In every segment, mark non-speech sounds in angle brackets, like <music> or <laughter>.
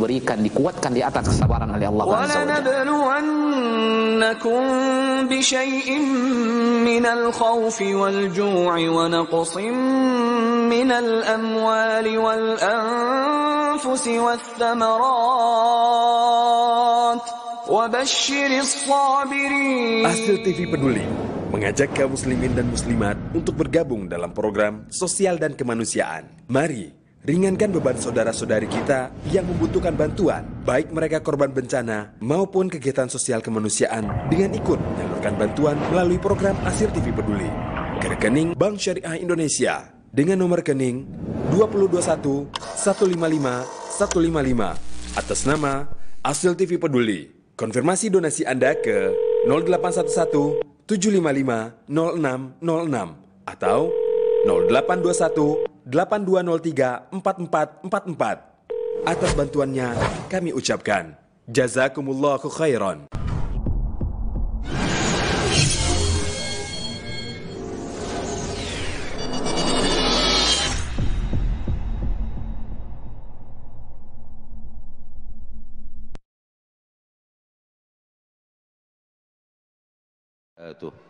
diberikan dikuatkan di atas kesabaran oleh Allah Azza wa Jalla. ولنبلونكم بشيء من الخوف والجوع ونقص من الأموال والأنفس والثمرات وبشر الصابرين Hasil TV Peduli mengajak kaum muslimin dan muslimat untuk bergabung dalam program sosial dan kemanusiaan. Mari ringankan beban saudara-saudari kita yang membutuhkan bantuan, baik mereka korban bencana maupun kegiatan sosial kemanusiaan dengan ikut menyalurkan bantuan melalui program Asir TV Peduli ke rekening Bank Syariah Indonesia dengan nomor rekening 221 155 155 atas nama Asil TV Peduli. Konfirmasi donasi Anda ke 0811 755 0606 atau 0821 8203 4444. Atas bantuannya kami ucapkan jazakumullahu khairan. Eh, tuh.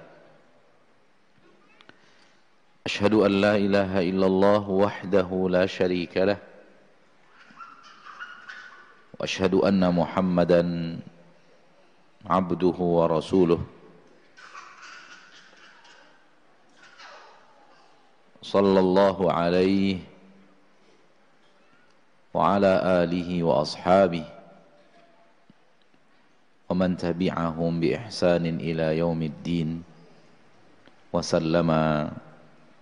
أشهد أن لا إله إلا الله وحده لا شريك له وأشهد أن محمدا عبده ورسوله. صلى الله عليه وعلى آله وأصحابه ومن تبعهم بإحسان إلى يوم الدين وسلم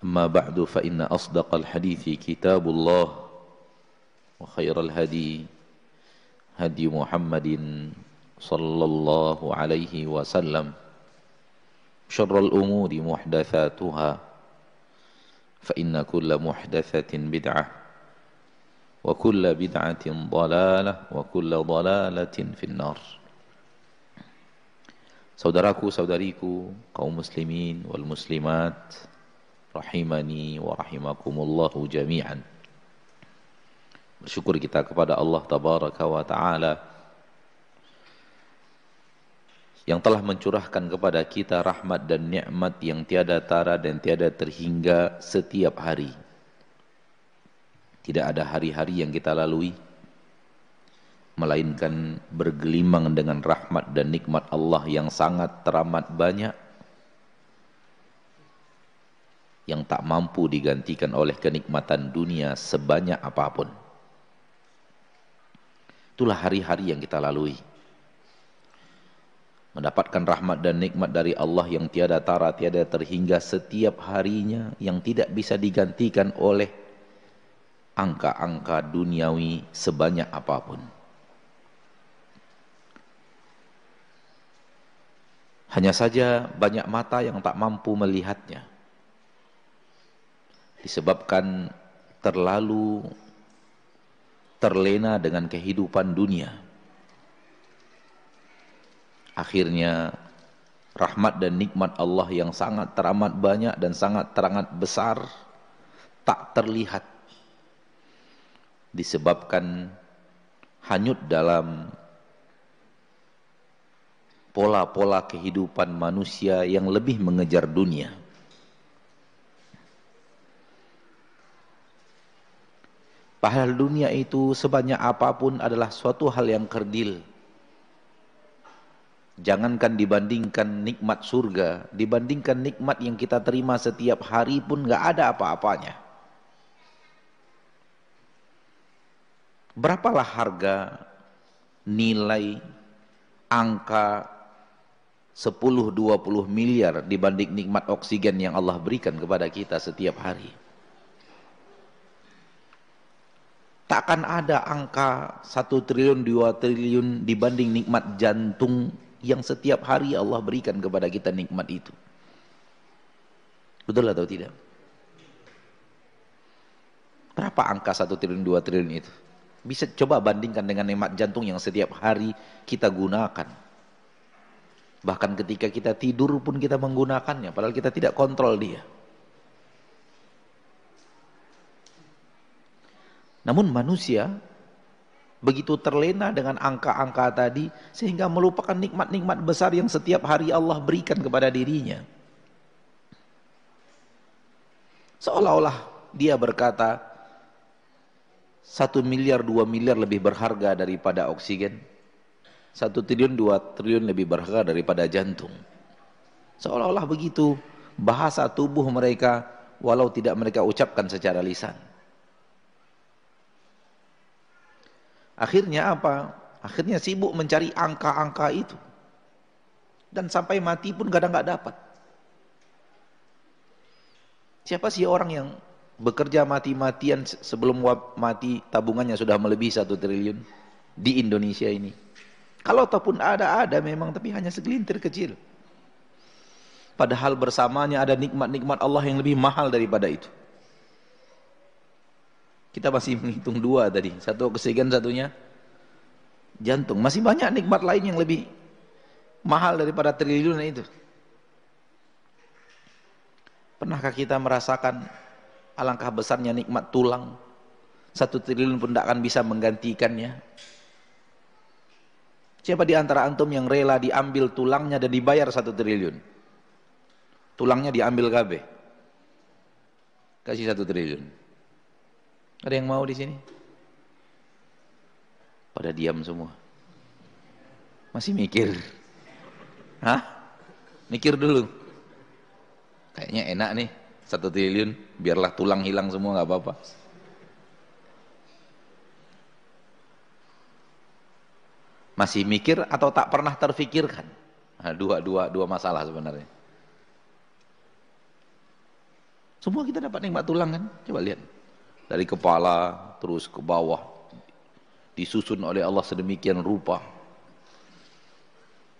أما بعد فإن أصدق الحديث كتاب الله وخير الهدي هدي محمد صلى الله عليه وسلم. شر الأمور محدثاتها فإن كل محدثة بدعة وكل بدعة ضلالة وكل ضلالة في النار. Saudaraku, saudariku, kaum muslimin wal muslimat, rahimani wa rahimakumullahu jami'an. Bersyukur kita kepada Allah tabaraka wa taala yang telah mencurahkan kepada kita rahmat dan nikmat yang tiada tara dan tiada terhingga setiap hari. Tidak ada hari-hari yang kita lalui melainkan bergelimang dengan rahmat dan nikmat Allah yang sangat teramat banyak yang tak mampu digantikan oleh kenikmatan dunia sebanyak apa pun. Itulah hari-hari yang kita lalui. Mendapatkan rahmat dan nikmat dari Allah yang tiada tara, tiada terhingga setiap harinya yang tidak bisa digantikan oleh angka-angka duniawi sebanyak apa pun. Hanya saja banyak mata yang tak mampu melihatnya. Disebabkan terlalu terlena dengan kehidupan dunia. Akhirnya rahmat dan nikmat Allah yang sangat teramat banyak dan sangat teramat besar tak terlihat disebabkan hanyut dalam pola-pola kehidupan manusia yang lebih mengejar dunia. Padahal dunia itu sebanyak apa pun adalah suatu hal yang kerdil. Jangankan dibandingkan nikmat surga, dibandingkan nikmat yang kita terima setiap hari pun nggak ada apa-apanya. Berapalah harga nilai angka 10-20 miliar dibanding nikmat oksigen yang Allah berikan kepada kita setiap hari. Takkan ada angka 1 triliun, 2 triliun dibanding nikmat jantung yang setiap hari Allah berikan kepada kita nikmat itu. Betul atau tidak? Berapa angka 1 triliun, 2 triliun itu? Bisa coba bandingkan dengan nikmat jantung yang setiap hari kita gunakan. Bahkan ketika kita tidur pun kita menggunakannya, padahal kita tidak kontrol dia. Namun manusia begitu terlena dengan angka-angka tadi sehingga melupakan nikmat-nikmat besar yang setiap hari Allah berikan kepada dirinya. Seolah-olah dia berkata satu miliar dua miliar lebih berharga daripada oksigen. Satu triliun dua triliun lebih berharga daripada jantung. Seolah-olah begitu bahasa tubuh mereka walau tidak mereka ucapkan secara lisan. Akhirnya apa? Akhirnya sibuk mencari angka-angka itu. Dan sampai mati pun kadang nggak dapat. Siapa sih orang yang bekerja mati-matian sebelum mati tabungannya sudah melebihi satu triliun di Indonesia ini? Kalau ataupun ada, ada memang tapi hanya segelintir kecil. Padahal bersamanya ada nikmat-nikmat Allah yang lebih mahal daripada itu. Kita masih menghitung dua tadi. Satu oksigen, satunya jantung. Masih banyak nikmat lain yang lebih mahal daripada triliun itu. Pernahkah kita merasakan alangkah besarnya nikmat tulang? Satu triliun pun tidak akan bisa menggantikannya. Siapa di antara antum yang rela diambil tulangnya dan dibayar satu triliun? Tulangnya diambil KB. Kasih satu triliun. Ada yang mau di sini? Pada diam semua. Masih mikir. Hah? Mikir dulu. Kayaknya enak nih. Satu triliun. Biarlah tulang hilang semua nggak apa-apa. Masih mikir atau tak pernah terfikirkan? Nah, dua, dua, dua masalah sebenarnya. Semua kita dapat nikmat tulang kan? Coba lihat dari kepala terus ke bawah. Disusun oleh Allah sedemikian rupa.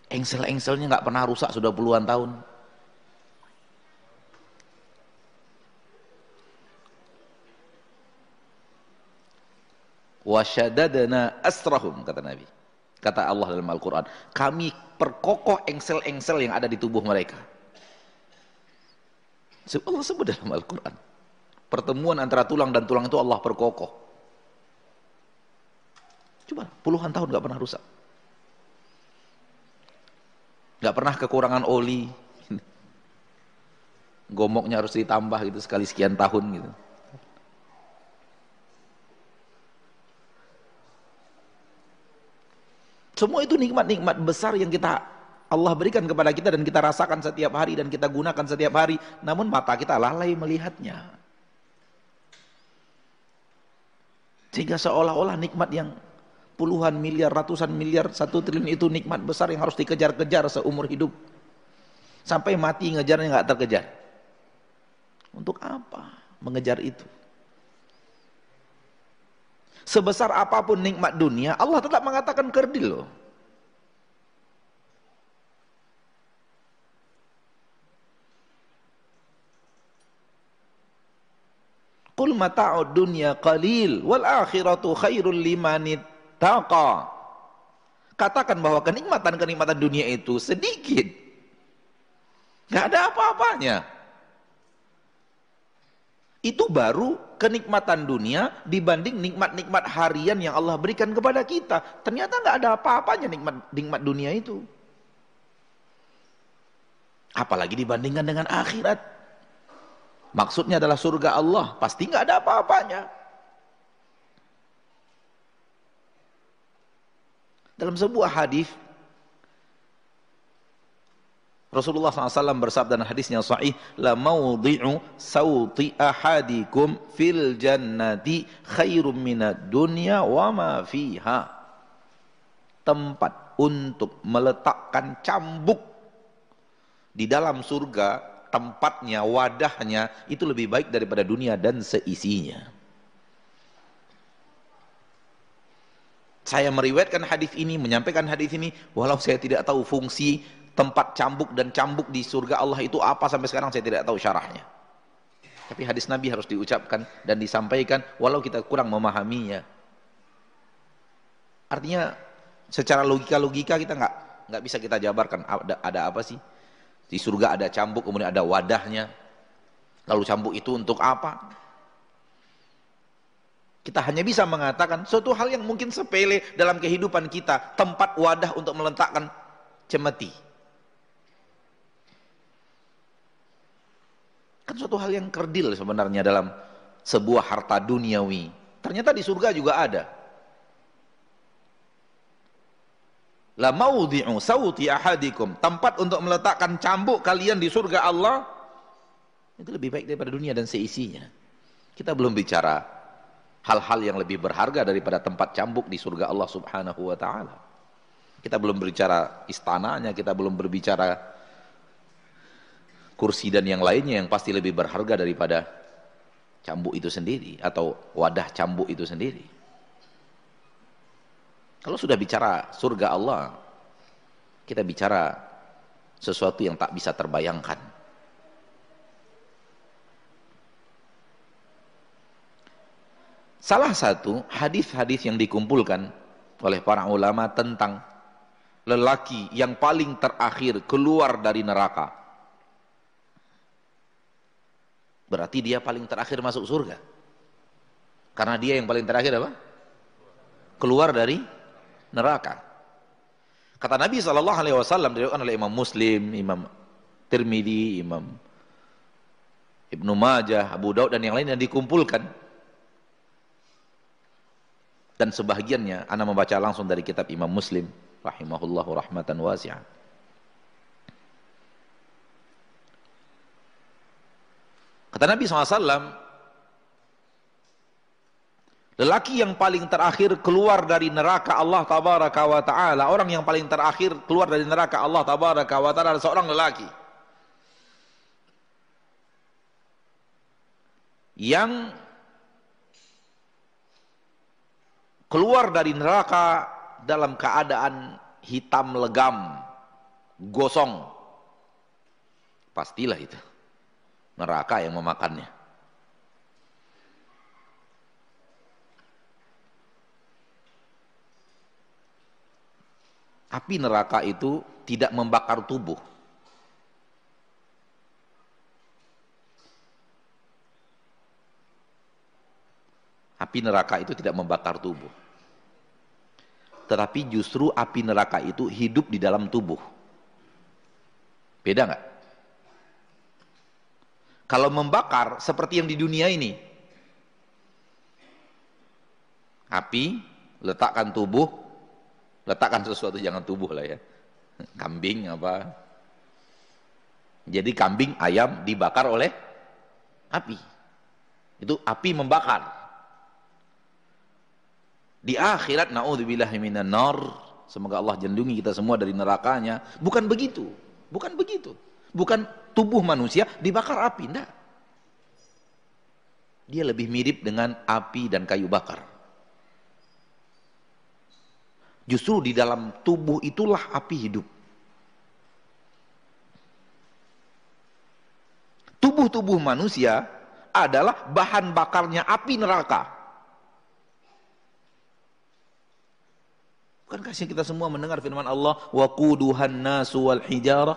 Engsel-engselnya nggak pernah rusak sudah puluhan tahun. Wasyadadana asrahum kata Nabi. Kata Allah dalam Al-Quran. Kami perkokoh engsel-engsel yang ada di tubuh mereka. Allah sebut dalam Al-Quran Pertemuan antara tulang dan tulang itu Allah perkokoh. Coba puluhan tahun gak pernah rusak. Gak pernah kekurangan oli. <laughs> Gomoknya harus ditambah gitu sekali sekian tahun gitu. Semua itu nikmat-nikmat besar yang kita Allah berikan kepada kita dan kita rasakan setiap hari dan kita gunakan setiap hari. Namun mata kita lalai melihatnya. Sehingga seolah-olah nikmat yang puluhan miliar, ratusan miliar, satu triliun itu nikmat besar yang harus dikejar-kejar seumur hidup. Sampai mati ngejarnya nggak terkejar. Untuk apa mengejar itu? Sebesar apa pun nikmat dunia, Allah tetap mengatakan kerdil loh. Qul mata'ud dunya qalil wal akhiratu khairul liman ittaqa. Katakan bahwa kenikmatan-kenikmatan dunia itu sedikit. Gak ada apa-apanya. Itu baru kenikmatan dunia dibanding nikmat-nikmat harian yang Allah berikan kepada kita. Ternyata nggak ada apa-apanya nikmat nikmat dunia itu. Apalagi dibandingkan dengan akhirat. Maksudnya adalah surga Allah, pasti nggak ada apa-apanya. Dalam sebuah hadis Rasulullah SAW bersabda dalam hadisnya sahih, la maudhi'u sauti ahadikum fil jannati khairum minad dunya wa ma fiha. Tempat untuk meletakkan cambuk di dalam surga, tempatnya, wadahnya itu lebih baik daripada dunia dan seisinya. Saya meriwayatkan hadis ini, menyampaikan hadis ini, walau saya tidak tahu fungsi tempat cambuk dan cambuk di surga Allah itu apa sampai sekarang saya tidak tahu syarahnya. Tapi hadis Nabi harus diucapkan dan disampaikan walau kita kurang memahaminya. Artinya secara logika-logika kita nggak nggak bisa kita jabarkan ada, ada apa sih? Di surga ada cambuk kemudian ada wadahnya. Lalu cambuk itu untuk apa? Kita hanya bisa mengatakan suatu hal yang mungkin sepele dalam kehidupan kita, tempat wadah untuk meletakkan cemeti. Kan suatu hal yang kerdil sebenarnya dalam sebuah harta duniawi. Ternyata di surga juga ada. La maudhi'u sauti ahadikum, tempat untuk meletakkan cambuk kalian di surga Allah itu lebih baik daripada dunia dan seisinya. Kita belum bicara hal-hal yang lebih berharga daripada tempat cambuk di surga Allah Subhanahu wa taala. Kita belum berbicara istananya, kita belum berbicara kursi dan yang lainnya yang pasti lebih berharga daripada cambuk itu sendiri atau wadah cambuk itu sendiri. Kalau sudah bicara surga Allah, kita bicara sesuatu yang tak bisa terbayangkan. Salah satu hadis-hadis yang dikumpulkan oleh para ulama tentang lelaki yang paling terakhir keluar dari neraka Berarti dia paling terakhir masuk surga. Karena dia yang paling terakhir apa? Keluar dari neraka. Kata Nabi Shallallahu Alaihi Wasallam diriwayatkan oleh Imam Muslim, Imam Tirmidzi, Imam Ibnu Majah, Abu Daud dan yang lain yang dikumpulkan dan sebahagiannya Anda membaca langsung dari kitab Imam Muslim rahimahullahu rahmatan wasi'ah. Kata Nabi SAW, lelaki yang paling terakhir keluar dari neraka Allah tabaraka wa ta'ala, orang yang paling terakhir keluar dari neraka Allah tabaraka wa ta'ala seorang lelaki. Yang keluar dari neraka dalam keadaan hitam legam, gosong. Pastilah itu neraka yang memakannya. Api neraka itu tidak membakar tubuh. Api neraka itu tidak membakar tubuh. Tetapi justru api neraka itu hidup di dalam tubuh. Beda nggak? Kalau membakar seperti yang di dunia ini. Api, letakkan tubuh, letakkan sesuatu jangan tubuh lah ya. Kambing apa. Jadi kambing, ayam dibakar oleh api. Itu api membakar. Di akhirat naudzubillahi minan nar, semoga Allah jendungi kita semua dari nerakanya. Bukan begitu. Bukan begitu. Bukan tubuh manusia dibakar api, enggak. Dia lebih mirip dengan api dan kayu bakar. Justru di dalam tubuh itulah api hidup. Tubuh-tubuh manusia adalah bahan bakarnya api neraka. Bukankah kita semua mendengar firman Allah, "Wa quduhan nasu wal hijarah"?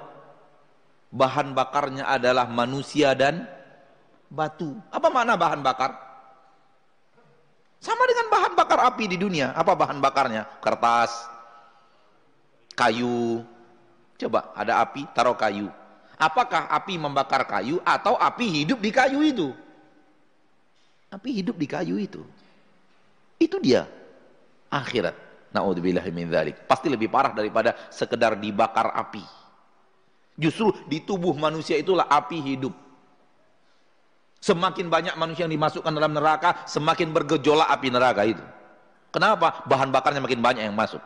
Bahan bakarnya adalah manusia dan batu. Apa makna bahan bakar? Sama dengan bahan bakar api di dunia. Apa bahan bakarnya? Kertas, kayu. Coba ada api, taruh kayu. Apakah api membakar kayu atau api hidup di kayu itu? Api hidup di kayu itu. Itu dia akhirat. Pasti lebih parah daripada sekedar dibakar api. Justru di tubuh manusia itulah api hidup. Semakin banyak manusia yang dimasukkan dalam neraka, semakin bergejolak api neraka itu. Kenapa? Bahan bakarnya makin banyak yang masuk.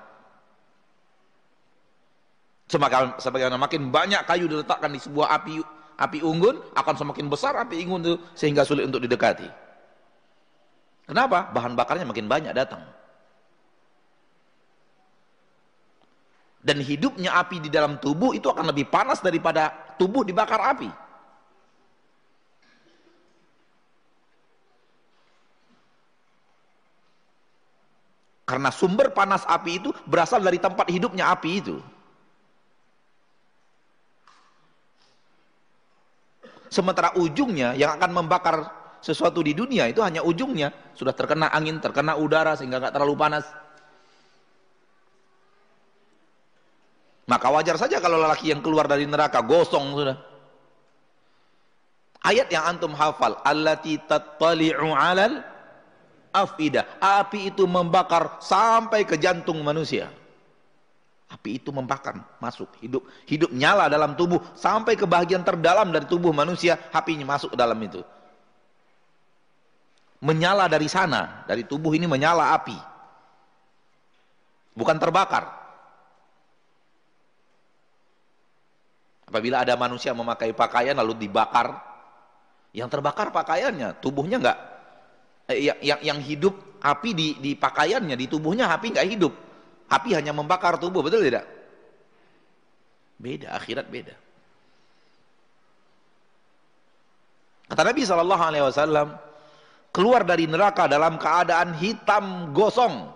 Semakin, semakin makin banyak kayu diletakkan di sebuah api api unggun, akan semakin besar api unggun itu sehingga sulit untuk didekati. Kenapa? Bahan bakarnya makin banyak datang. Dan hidupnya api di dalam tubuh itu akan lebih panas daripada tubuh dibakar api. Karena sumber panas api itu berasal dari tempat hidupnya api itu. Sementara ujungnya yang akan membakar sesuatu di dunia itu hanya ujungnya. Sudah terkena angin, terkena udara sehingga nggak terlalu panas. Maka wajar saja kalau lelaki yang keluar dari neraka gosong sudah. Ayat yang antum hafal, allati tattali'u 'alal afidah. Api itu membakar sampai ke jantung manusia. Api itu membakar, masuk, hidup, hidup nyala dalam tubuh sampai ke bagian terdalam dari tubuh manusia, apinya masuk ke dalam itu. Menyala dari sana, dari tubuh ini menyala api. Bukan terbakar. Apabila ada manusia memakai pakaian lalu dibakar, yang terbakar pakaiannya, tubuhnya enggak yang, yang, yang hidup api di, di pakaiannya, di tubuhnya api enggak hidup. Api hanya membakar tubuh, betul tidak? Beda, akhirat beda. Kata Nabi Shallallahu Alaihi Wasallam, keluar dari neraka dalam keadaan hitam gosong.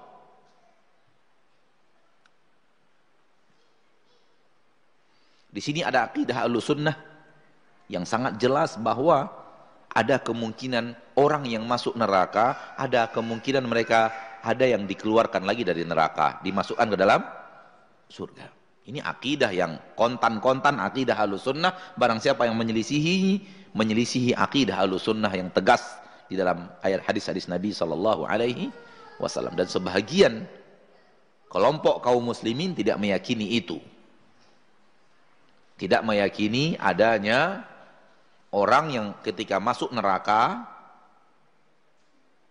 Di sini ada akidah sunnah yang sangat jelas bahwa ada kemungkinan orang yang masuk neraka, ada kemungkinan mereka ada yang dikeluarkan lagi dari neraka, dimasukkan ke dalam surga. Ini akidah yang kontan-kontan akidah sunnah. Barang siapa yang menyelisihi, menyelisihi akidah sunnah yang tegas di dalam ayat hadis-hadis Nabi Sallallahu Alaihi Wasallam. Dan sebahagian kelompok kaum muslimin tidak meyakini itu tidak meyakini adanya orang yang ketika masuk neraka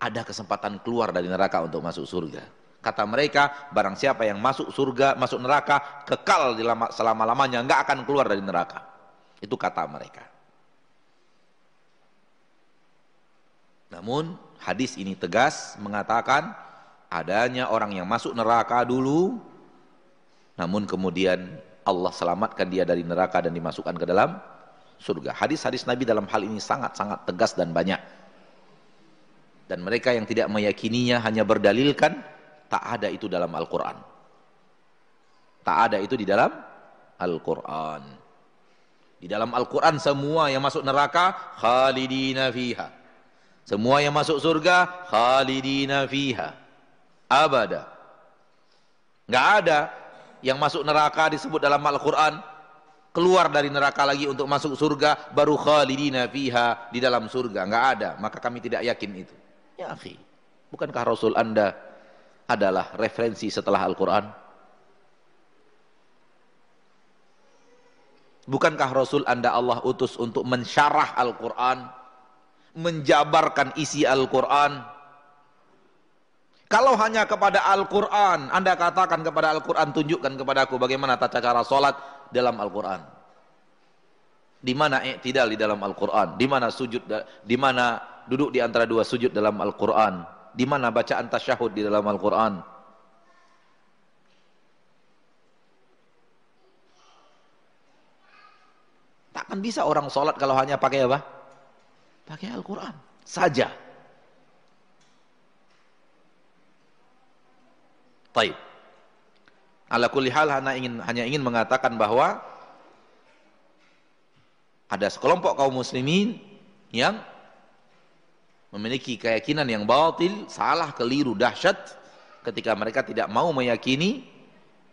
ada kesempatan keluar dari neraka untuk masuk surga. Kata mereka, barang siapa yang masuk surga, masuk neraka, kekal selama-lamanya, nggak akan keluar dari neraka. Itu kata mereka. Namun hadis ini tegas mengatakan adanya orang yang masuk neraka dulu, namun kemudian Allah selamatkan dia dari neraka dan dimasukkan ke dalam surga. Hadis-hadis Nabi dalam hal ini sangat-sangat tegas dan banyak. Dan mereka yang tidak meyakininya hanya berdalilkan tak ada itu dalam Al-Qur'an. Tak ada itu di dalam Al-Qur'an. Di dalam Al-Qur'an semua yang masuk neraka khalidina fiha. Semua yang masuk surga khalidina fiha. Abada. Enggak ada yang masuk neraka disebut dalam Al-Quran keluar dari neraka lagi untuk masuk surga baru khalidina fiha di dalam surga. Enggak ada. Maka kami tidak yakin itu. Ya akhi bukankah Rasul anda adalah referensi setelah Al-Quran? Bukankah Rasul anda Allah utus untuk mensyarah Al-Quran? Menjabarkan isi Al-Quran? Kalau hanya kepada Al-Quran, Anda katakan kepada Al-Quran, tunjukkan kepada aku bagaimana tata cara sholat dalam Al-Quran. Di mana tidak di dalam Al-Quran, di mana sujud, di mana duduk di antara dua sujud dalam Al-Quran, di mana bacaan tasyahud di dalam Al-Quran. Takkan bisa orang sholat kalau hanya pakai apa? Pakai Al-Quran saja. Taib. Ala kulli hal hanya ingin hanya ingin mengatakan bahwa ada sekelompok kaum muslimin yang memiliki keyakinan yang batil, salah, keliru, dahsyat ketika mereka tidak mau meyakini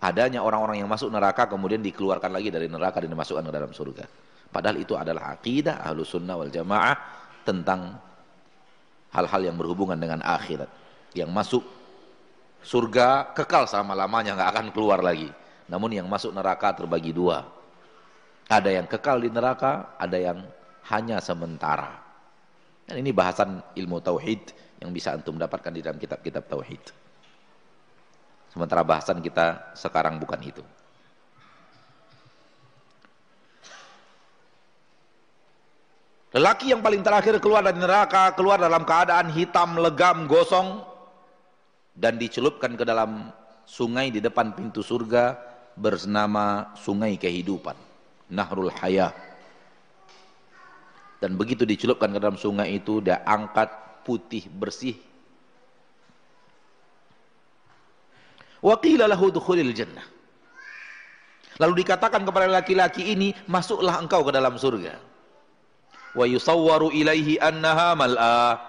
adanya orang-orang yang masuk neraka kemudian dikeluarkan lagi dari neraka dan dimasukkan ke dalam surga. Padahal itu adalah akidah ahlu sunnah wal jamaah tentang hal-hal yang berhubungan dengan akhirat. Yang masuk surga kekal selama-lamanya nggak akan keluar lagi. Namun yang masuk neraka terbagi dua. Ada yang kekal di neraka, ada yang hanya sementara. Dan ini bahasan ilmu tauhid yang bisa antum dapatkan di dalam kitab-kitab tauhid. Sementara bahasan kita sekarang bukan itu. Lelaki yang paling terakhir keluar dari neraka, keluar dalam keadaan hitam, legam, gosong, dan dicelupkan ke dalam sungai di depan pintu surga bernama sungai kehidupan, Nahrul Hayah. Dan begitu dicelupkan ke dalam sungai itu, dia angkat putih bersih. Dukhulil jannah. Lalu dikatakan kepada laki-laki ini, masuklah engkau ke dalam surga wa yusawwaru ilaihi annaha mal'a.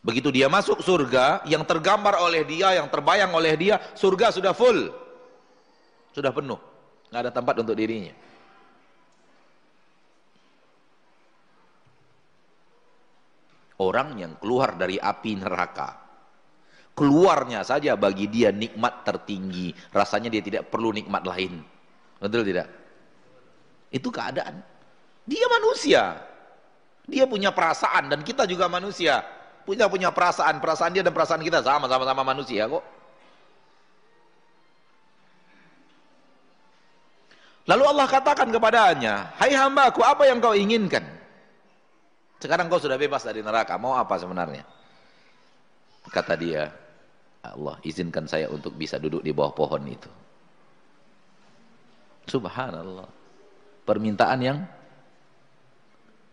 Begitu dia masuk surga, yang tergambar oleh dia, yang terbayang oleh dia, surga sudah full. Sudah penuh. nggak ada tempat untuk dirinya. Orang yang keluar dari api neraka. Keluarnya saja bagi dia nikmat tertinggi. Rasanya dia tidak perlu nikmat lain. Betul tidak? Itu keadaan. Dia manusia. Dia punya perasaan dan kita juga manusia. Punya punya perasaan, perasaan dia dan perasaan kita sama sama-sama manusia kok. Lalu Allah katakan kepadanya, "Hai hambaku, apa yang kau inginkan?" Sekarang kau sudah bebas dari neraka, mau apa sebenarnya? Kata dia, Allah izinkan saya untuk bisa duduk di bawah pohon itu. Subhanallah. Permintaan yang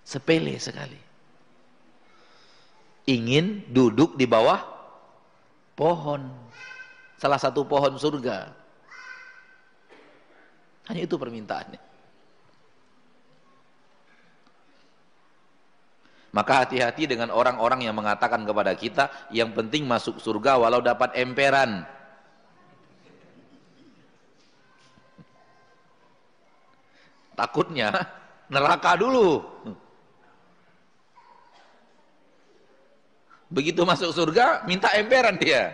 Sepele sekali. Ingin duduk di bawah pohon. Salah satu pohon surga. Hanya itu permintaannya. Maka hati-hati dengan orang-orang yang mengatakan kepada kita yang penting masuk surga walau dapat emperan. Takutnya neraka dulu. Begitu masuk surga, minta emperan dia.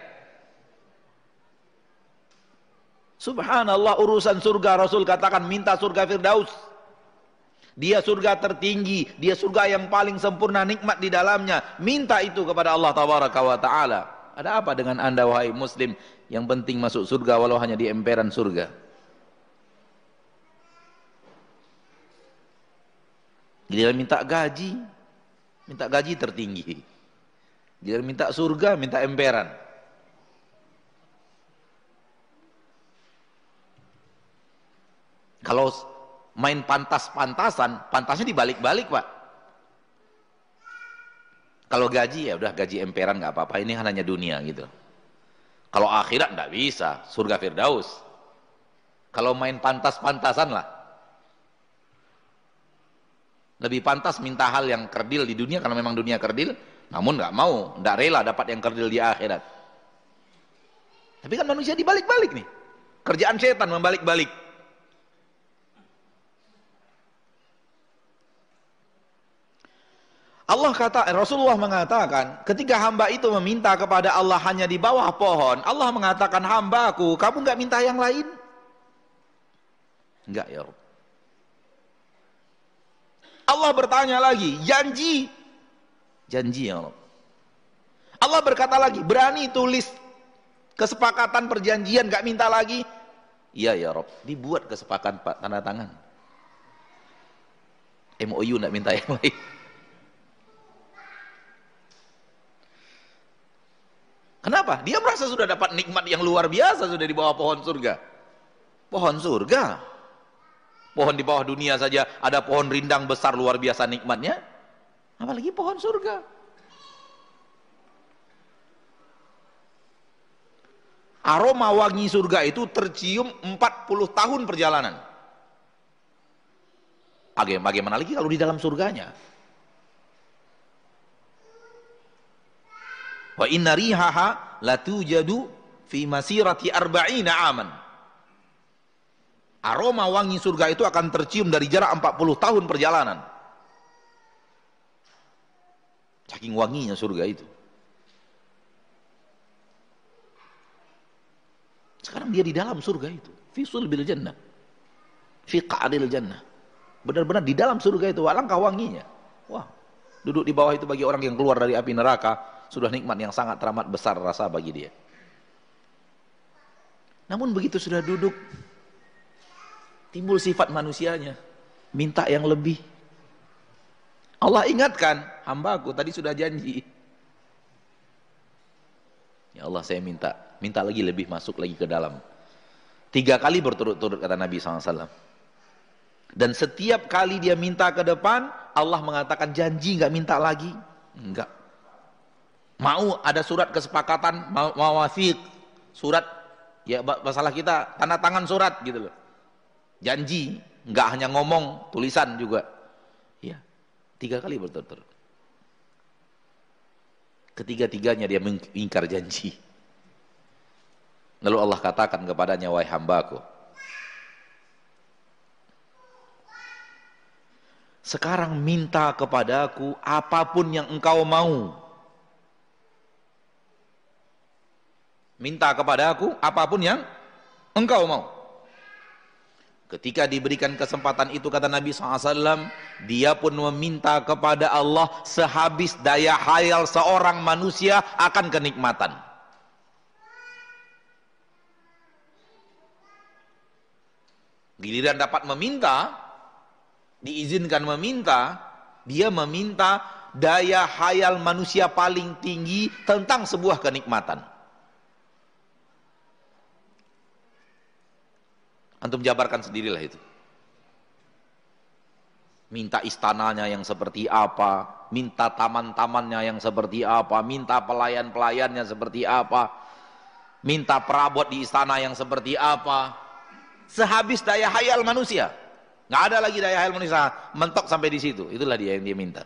Subhanallah urusan surga Rasul katakan minta surga Firdaus. Dia surga tertinggi, dia surga yang paling sempurna nikmat di dalamnya. Minta itu kepada Allah tabaraka wa taala. Ada apa dengan Anda wahai muslim yang penting masuk surga walau hanya di emperan surga? Dia minta gaji, minta gaji tertinggi. Dia minta surga, minta emperan. Kalau main pantas-pantasan, pantasnya dibalik-balik pak. Kalau gaji ya udah gaji emperan nggak apa-apa, ini hanya dunia gitu. Kalau akhirat nggak bisa, surga Firdaus. Kalau main pantas-pantasan lah. Lebih pantas minta hal yang kerdil di dunia, karena memang dunia kerdil, namun nggak mau, nggak rela dapat yang kerdil di akhirat. Tapi kan manusia dibalik-balik nih. Kerjaan setan membalik-balik. Allah kata Rasulullah mengatakan ketika hamba itu meminta kepada Allah hanya di bawah pohon Allah mengatakan hambaku kamu nggak minta yang lain enggak ya Allah bertanya lagi janji Janji ya Allah. Allah berkata lagi, berani tulis kesepakatan perjanjian gak minta lagi? Iya ya Rob, dibuat kesepakatan Pak tanda tangan. MOU gak minta yang <laughs> lain. Kenapa? Dia merasa sudah dapat nikmat yang luar biasa sudah di bawah pohon surga. Pohon surga. Pohon di bawah dunia saja ada pohon rindang besar luar biasa nikmatnya. Apalagi pohon surga. Aroma wangi surga itu tercium 40 tahun perjalanan. Bagaimana lagi kalau di dalam surganya? Wa inna rihaha latujadu fi masirati arba'ina aman. Aroma wangi surga itu akan tercium dari jarak 40 tahun perjalanan. Saking wanginya surga itu. Sekarang dia di dalam surga itu. Fisul bil jannah. Fi qa'ril jannah. Benar-benar di dalam surga itu. Alangkah wanginya. Wah. Duduk di bawah itu bagi orang yang keluar dari api neraka. Sudah nikmat yang sangat teramat besar rasa bagi dia. Namun begitu sudah duduk. Timbul sifat manusianya. Minta yang lebih. Allah ingatkan. Hambaku tadi sudah janji. Ya Allah saya minta minta lagi lebih masuk lagi ke dalam. Tiga kali berturut-turut kata Nabi SAW. Dan setiap kali dia minta ke depan, Allah mengatakan janji nggak minta lagi. Enggak. Mau ada surat kesepakatan, mawafik, surat ya masalah kita tanda tangan surat gitu loh. Janji, nggak hanya ngomong, tulisan juga. Tiga kali berturut-turut. Ketiga-tiganya dia mengingkar janji. Lalu Allah katakan kepadanya, wahai hambaku. Sekarang minta kepadaku apa pun yang engkau mau. Minta kepadaku apa pun yang engkau mau. Ketika diberikan kesempatan itu kata Nabi SAW, dia pun meminta kepada Allah sehabis daya hayal seorang manusia akan kenikmatan. Giliran dapat meminta, diizinkan meminta, dia meminta daya hayal manusia paling tinggi tentang sebuah kenikmatan. Antum jabarkan sendirilah itu. Minta istananya yang seperti apa, minta taman-tamannya yang seperti apa, minta pelayan-pelayannya seperti apa, minta perabot di istana yang seperti apa, sehabis daya hayal manusia. Nggak ada lagi daya hayal manusia, mentok sampai di situ. Itulah dia yang dia minta.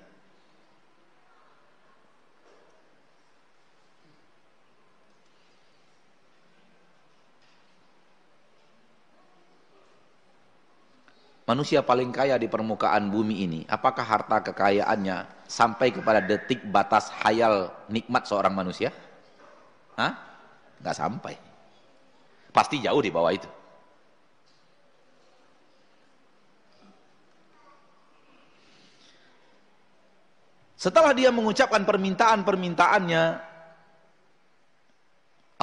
Manusia paling kaya di permukaan bumi ini, apakah harta kekayaannya sampai kepada detik batas hayal nikmat seorang manusia? Hah? Nggak sampai. Pasti jauh di bawah itu. Setelah dia mengucapkan permintaan-permintaannya,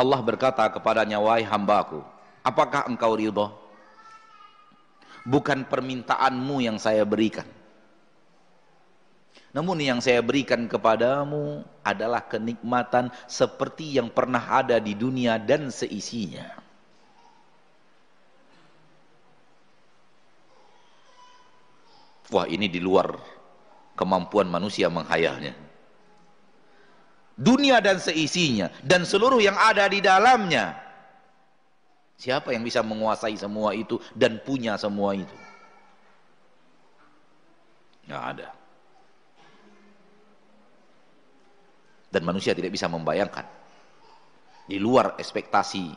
Allah berkata kepadanya, wahai hambaku, apakah engkau ridho? Bukan permintaanmu yang saya berikan. Namun yang saya berikan kepadamu adalah kenikmatan seperti yang pernah ada di dunia dan seisinya. Wah ini di luar kemampuan manusia menghayalnya. Dunia dan seisinya dan seluruh yang ada di dalamnya. Siapa yang bisa menguasai semua itu dan punya semua itu? Tidak ada. Dan manusia tidak bisa membayangkan. Di luar ekspektasi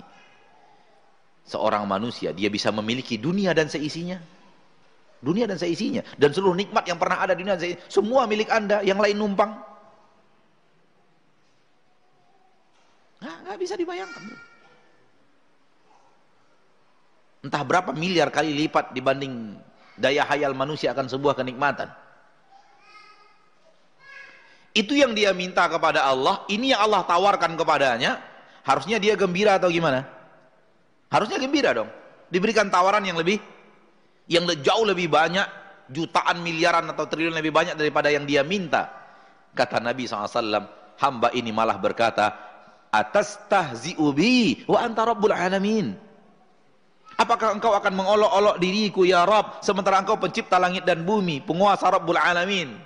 seorang manusia, dia bisa memiliki dunia dan seisinya. Dunia dan seisinya. Dan seluruh nikmat yang pernah ada di dunia dan seisinya. Semua milik anda, yang lain numpang. Nah, gak bisa dibayangkan. Entah berapa miliar kali lipat dibanding daya hayal manusia akan sebuah kenikmatan. Itu yang dia minta kepada Allah, ini yang Allah tawarkan kepadanya, harusnya dia gembira atau gimana? Harusnya gembira dong. Diberikan tawaran yang lebih yang jauh lebih banyak jutaan miliaran atau triliun lebih banyak daripada yang dia minta kata Nabi SAW hamba ini malah berkata atas tahzi'ubi wa anta rabbul alamin Apakah engkau akan mengolok-olok diriku ya Rabb sementara engkau pencipta langit dan bumi, penguasa Rabbul Alamin.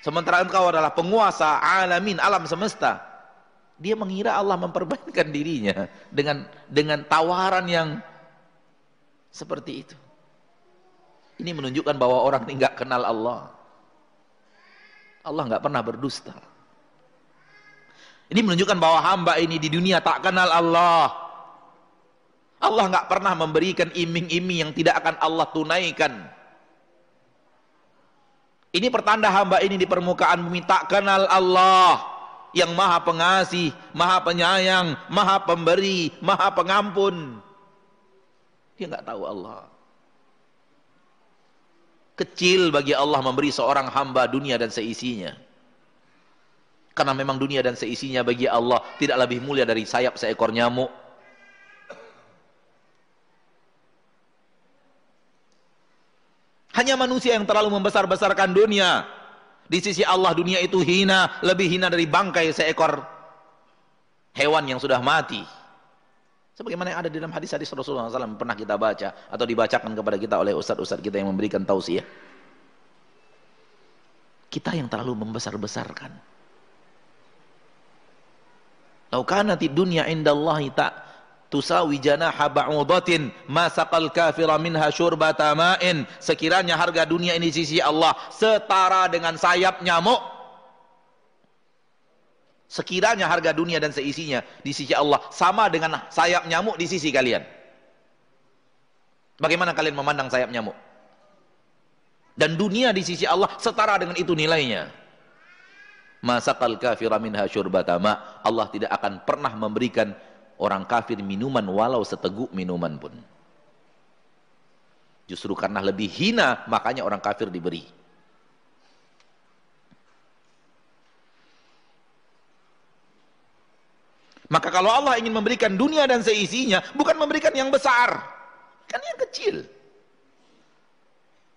Sementara engkau adalah penguasa alamin, alam semesta. Dia mengira Allah memperbaikkan dirinya dengan dengan tawaran yang seperti itu. Ini menunjukkan bahwa orang ini nggak kenal Allah. Allah nggak pernah berdusta. Ini menunjukkan bahwa hamba ini di dunia tak kenal Allah. Allah nggak pernah memberikan iming-iming yang tidak akan Allah tunaikan. Ini pertanda hamba ini di permukaan bumi tak kenal Allah yang maha pengasih, maha penyayang, maha pemberi, maha pengampun. Dia nggak tahu Allah. Kecil bagi Allah memberi seorang hamba dunia dan seisinya. Karena memang dunia dan seisinya bagi Allah tidak lebih mulia dari sayap seekor nyamuk. Hanya manusia yang terlalu membesar-besarkan dunia. Di sisi Allah dunia itu hina, lebih hina dari bangkai seekor hewan yang sudah mati. Sebagaimana yang ada di dalam hadis-hadis Rasulullah SAW pernah kita baca atau dibacakan kepada kita oleh ustadz-ustadz kita yang memberikan tausiah. Kita yang terlalu membesar-besarkan. Laukanati dunia indallahi tak tusawi janaha ba'udatin ma saqal kafira minha syurbata ma'in. Sekiranya harga dunia ini sisi Allah setara dengan sayap nyamuk. Sekiranya harga dunia dan seisinya di sisi Allah sama dengan sayap nyamuk di sisi kalian. Bagaimana kalian memandang sayap nyamuk? Dan dunia di sisi Allah setara dengan itu nilainya. Masakal kafira minha syurbata ma. Allah tidak akan pernah memberikan orang kafir minuman walau seteguk minuman pun. Justru karena lebih hina makanya orang kafir diberi. Maka kalau Allah ingin memberikan dunia dan seisinya, bukan memberikan yang besar, kan yang kecil.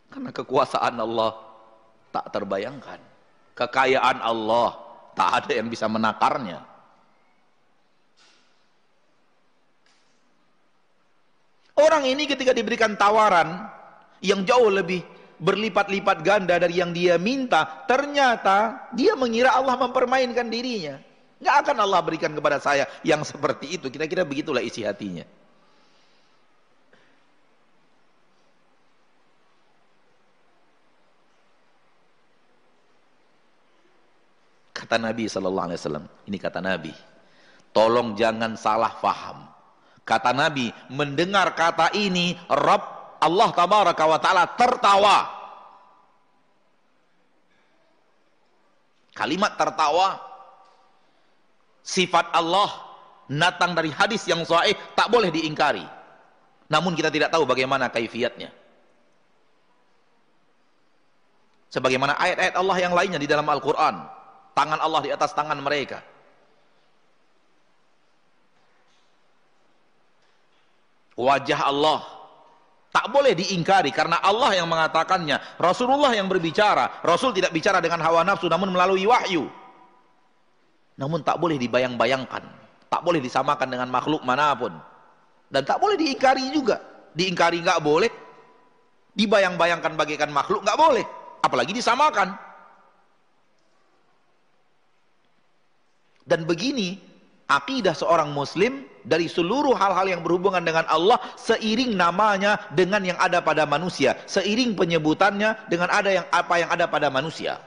Karena kekuasaan Allah tak terbayangkan. Kekayaan Allah tak ada yang bisa menakarnya. Orang ini ketika diberikan tawaran yang jauh lebih berlipat-lipat ganda dari yang dia minta, ternyata dia mengira Allah mempermainkan dirinya. Nggak akan Allah berikan kepada saya yang seperti itu. Kira-kira begitulah isi hatinya. Kata Nabi Sallallahu Alaihi ini kata Nabi, tolong jangan salah faham. Kata Nabi, mendengar kata ini, Rabb Allah tabaraka wa ta'ala tertawa. Kalimat tertawa, sifat Allah datang dari hadis yang sahih tak boleh diingkari. Namun kita tidak tahu bagaimana kaifiatnya. Sebagaimana ayat-ayat Allah yang lainnya di dalam Al-Quran. Tangan Allah di atas tangan mereka. Wajah Allah. Tak boleh diingkari karena Allah yang mengatakannya. Rasulullah yang berbicara. Rasul tidak bicara dengan hawa nafsu namun melalui wahyu. Namun tak boleh dibayang-bayangkan. Tak boleh disamakan dengan makhluk mana pun. Dan tak boleh diingkari juga. Diingkari nggak boleh. Dibayang-bayangkan bagaikan makhluk nggak boleh. Apalagi disamakan. Dan begini akidah seorang muslim dari seluruh hal-hal yang berhubungan dengan Allah seiring namanya dengan yang ada pada manusia seiring penyebutannya dengan ada yang apa yang ada pada manusia.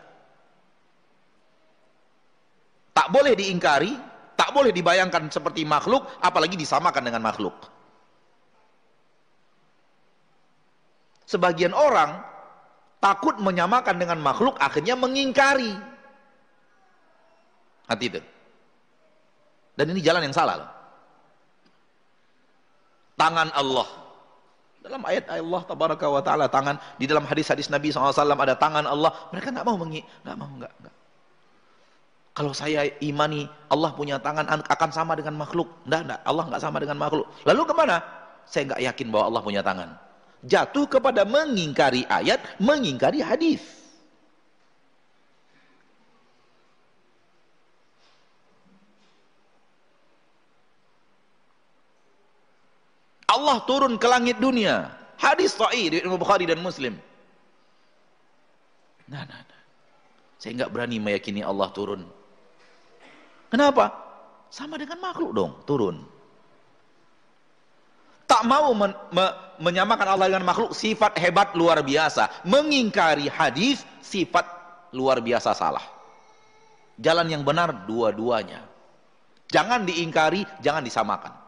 Tak boleh diingkari tak boleh dibayangkan seperti makhluk apalagi disamakan dengan makhluk. Sebagian orang takut menyamakan dengan makhluk akhirnya mengingkari. Hati itu dan ini jalan yang salah. Tangan Allah. Dalam ayat Allah tabaraka wa taala tangan di dalam hadis-hadis Nabi SAW ada tangan Allah. Mereka nggak mau mengi nggak mau nggak nggak. Kalau saya imani Allah punya tangan akan sama dengan makhluk. Enggak enggak Allah nggak sama dengan makhluk. Lalu ke mana? Saya nggak yakin bahwa Allah punya tangan. Jatuh kepada mengingkari ayat mengingkari hadis Allah turun ke langit dunia. Hadis sahih di Imam Bukhari dan Muslim. Nah, nah, nah. Saya enggak berani meyakini Allah turun. Kenapa? Sama dengan makhluk dong, turun. Tak mau men me menyamakan Allah dengan makhluk, sifat hebat luar biasa. Mengingkari hadis, sifat luar biasa salah. Jalan yang benar dua-duanya. Jangan diingkari, jangan disamakan.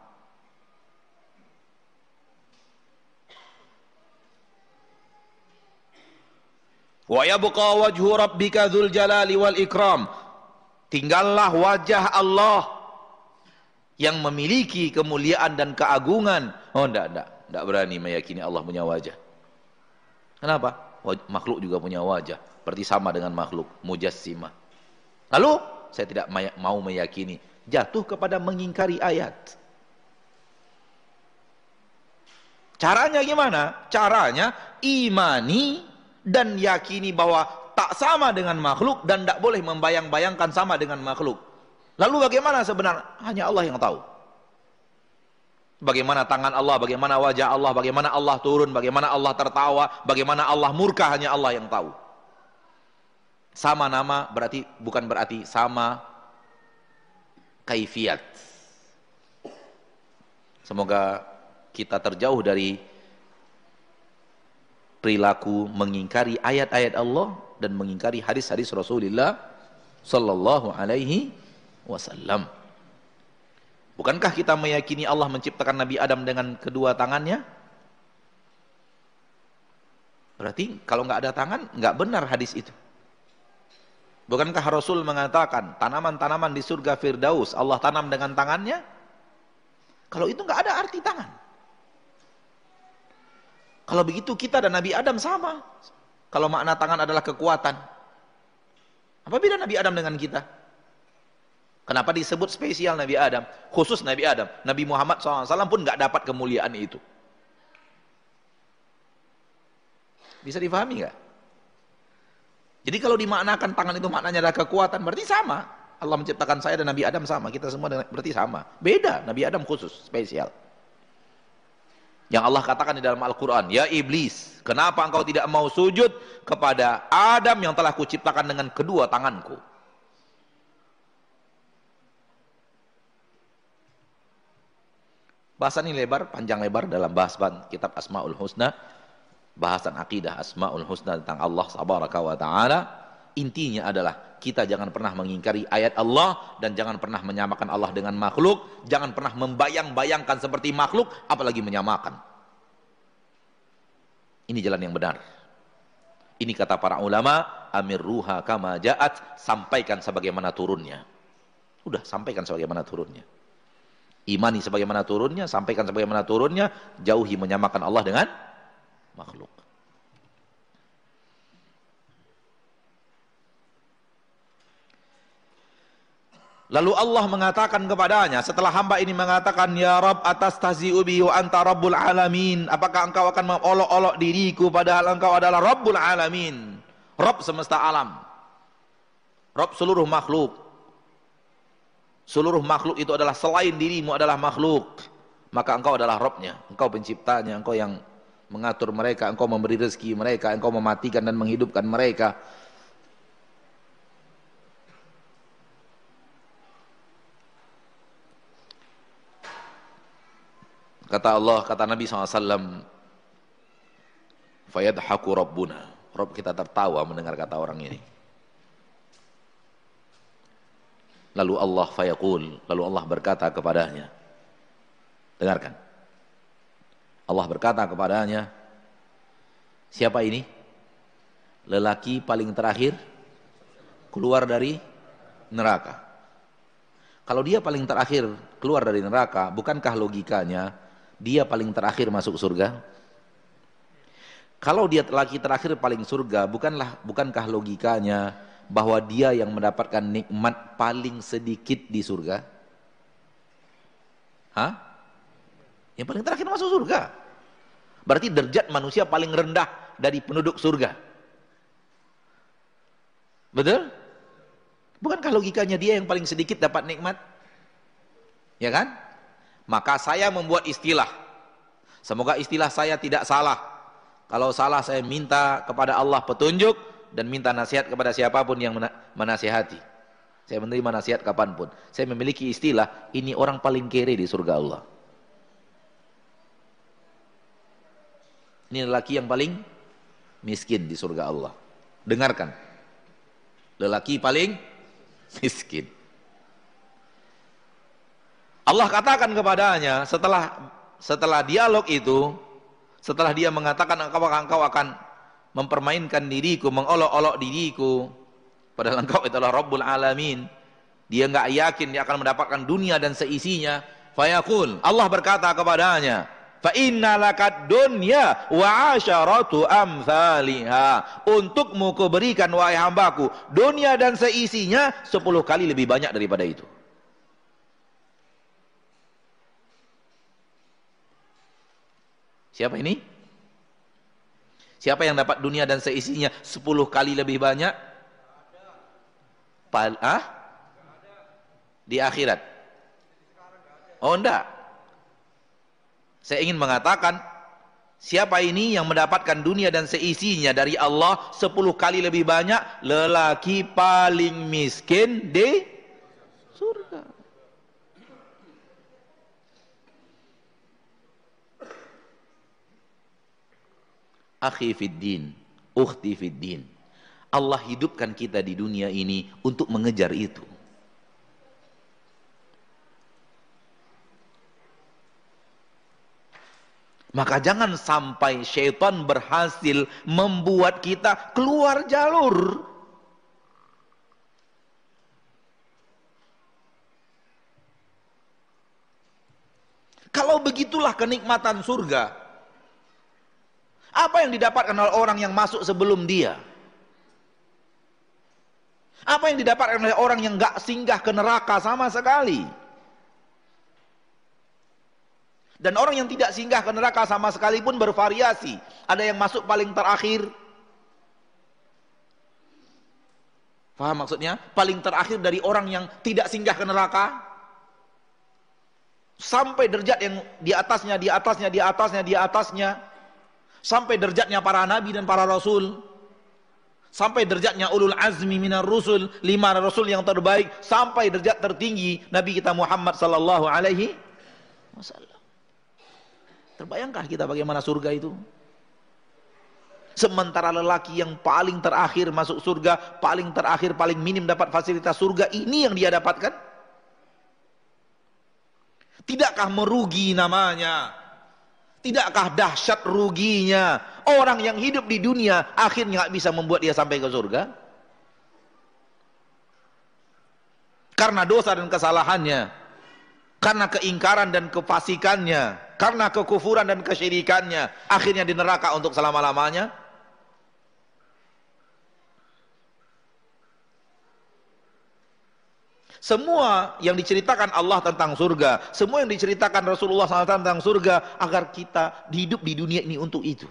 Wa yabqa wajhu rabbika dzul jalali wal ikram. Tinggallah wajah Allah yang memiliki kemuliaan dan keagungan. Oh enggak, enggak, enggak berani meyakini Allah punya wajah. Kenapa? Makhluk juga punya wajah, berarti sama dengan makhluk, mujassimah. Lalu saya tidak mau meyakini, jatuh kepada mengingkari ayat. Caranya gimana? Caranya imani dan yakini bahwa tak sama dengan makhluk dan tidak boleh membayang-bayangkan sama dengan makhluk. Lalu bagaimana sebenarnya? Hanya Allah yang tahu. Bagaimana tangan Allah, bagaimana wajah Allah, bagaimana Allah turun, bagaimana Allah tertawa, bagaimana Allah murka hanya Allah yang tahu. Sama nama berarti bukan berarti sama kaifiat. Semoga kita terjauh dari perilaku mengingkari ayat-ayat Allah dan mengingkari hadis-hadis Rasulullah sallallahu alaihi wasallam. Bukankah kita meyakini Allah menciptakan Nabi Adam dengan kedua tangannya? Berarti kalau nggak ada tangan, nggak benar hadis itu. Bukankah Rasul mengatakan tanaman-tanaman di surga Firdaus Allah tanam dengan tangannya? Kalau itu nggak ada arti tangan. Kalau begitu kita dan Nabi Adam sama. Kalau makna tangan adalah kekuatan. Apa beda Nabi Adam dengan kita? Kenapa disebut spesial Nabi Adam? Khusus Nabi Adam. Nabi Muhammad SAW pun nggak dapat kemuliaan itu. Bisa difahami nggak? Jadi kalau dimaknakan tangan itu maknanya adalah kekuatan, berarti sama. Allah menciptakan saya dan Nabi Adam sama. Kita semua berarti sama. Beda, Nabi Adam khusus, spesial. Yang Allah katakan di dalam Al-Quran, Ya iblis, kenapa engkau tidak mau sujud kepada Adam yang telah kuciptakan dengan kedua tanganku? Bahasan ini lebar, panjang lebar dalam bahasan kitab Asma'ul Husna, bahasan akidah Asma'ul Husna tentang Allah Subhanahu wa taala. Intinya adalah kita jangan pernah mengingkari ayat Allah dan jangan pernah menyamakan Allah dengan makhluk, jangan pernah membayang-bayangkan seperti makhluk apalagi menyamakan. Ini jalan yang benar. Ini kata para ulama, amir ruha kama ja'at, sampaikan sebagaimana turunnya. Udah, sampaikan sebagaimana turunnya. Imani sebagaimana turunnya, sampaikan sebagaimana turunnya, jauhi menyamakan Allah dengan makhluk. Lalu Allah mengatakan kepadanya setelah hamba ini mengatakan ya Rabb atas tazi'u bi wa anta rabbul alamin. Apakah engkau akan mengolok-olok diriku padahal engkau adalah rabbul alamin? Rabb semesta alam. Rabb seluruh makhluk. Seluruh makhluk itu adalah selain dirimu adalah makhluk. Maka engkau adalah Rabbnya. Engkau penciptanya engkau yang mengatur mereka engkau memberi rezeki mereka engkau mematikan dan menghidupkan mereka Kata Allah, kata Nabi SAW, Fayadhaku Rabbuna. Rabb kita tertawa mendengar kata orang ini. Lalu Allah fayaqul, lalu Allah berkata kepadanya. Dengarkan. Allah berkata kepadanya, siapa ini? Lelaki paling terakhir keluar dari neraka. Kalau dia paling terakhir keluar dari neraka, bukankah logikanya dia paling terakhir masuk surga? Kalau dia lagi terakhir paling surga, bukanlah bukankah logikanya bahwa dia yang mendapatkan nikmat paling sedikit di surga? Hah? Yang paling terakhir masuk surga. Berarti derajat manusia paling rendah dari penduduk surga. Betul? Bukankah logikanya dia yang paling sedikit dapat nikmat? Ya kan? Maka saya membuat istilah Semoga istilah saya tidak salah. Kalau salah saya minta kepada Allah petunjuk dan minta nasihat kepada siapa pun yang menasihati. Saya menerima nasihat kapan pun. Saya memiliki istilah, ini orang paling kere di surga Allah. Ini lelaki yang paling miskin di surga Allah. Dengarkan. Lelaki paling miskin. Allah katakan kepadanya setelah setelah dialog itu, setelah dia mengatakan apakah engkau akan mempermainkan diriku, mengolok-olok diriku, padahal engkau adalah Rabbul Alamin. Dia enggak yakin dia akan mendapatkan dunia dan seisinya. Fayaqul, Allah berkata kepadanya, fa inna lakad dunya wa asyaratu amthaliha untukmu kuberikan wahai hambaku dunia dan seisinya sepuluh kali lebih banyak daripada itu siapa ini? Siapa yang dapat dunia dan seisinya sepuluh kali lebih banyak? Pal ah? di akhirat. Oh enggak. Saya ingin mengatakan siapa ini yang mendapatkan dunia dan seisinya dari Allah sepuluh kali lebih banyak? Lelaki paling miskin di surga. Akhi fiddin, ukhti fiddin. Allah hidupkan kita di dunia ini untuk mengejar itu. Maka jangan sampai syaitan berhasil membuat kita keluar jalur. Kalau begitulah kenikmatan surga. Apa yang didapatkan oleh orang yang masuk sebelum dia? Apa yang didapatkan oleh orang yang gak singgah ke neraka sama sekali? Dan orang yang tidak singgah ke neraka sama sekali pun bervariasi. Ada yang masuk paling terakhir. Faham maksudnya? Paling terakhir dari orang yang tidak singgah ke neraka. Sampai derajat yang di atasnya, di atasnya, di atasnya, di atasnya. Sampai derajatnya para nabi dan para rasul. Sampai derajatnya ulul azmi minar rusul, lima rasul yang terbaik, sampai derajat tertinggi Nabi kita Muhammad sallallahu alaihi wasallam. Terbayangkah kita bagaimana surga itu? Sementara lelaki yang paling terakhir masuk surga, paling terakhir, paling minim dapat fasilitas surga, ini yang dia dapatkan? Tidakkah merugi namanya? Tidakkah dahsyat ruginya? Orang yang hidup di dunia akhirnya nggak bisa membuat dia sampai ke surga? Karena dosa dan kesalahannya, karena keingkaran dan kefasikannya, karena kekufuran dan kesyirikannya akhirnya di neraka untuk selama-lamanya Semua yang diceritakan Allah tentang surga, semua yang diceritakan Rasulullah SAW tentang surga, agar kita hidup di dunia ini untuk itu.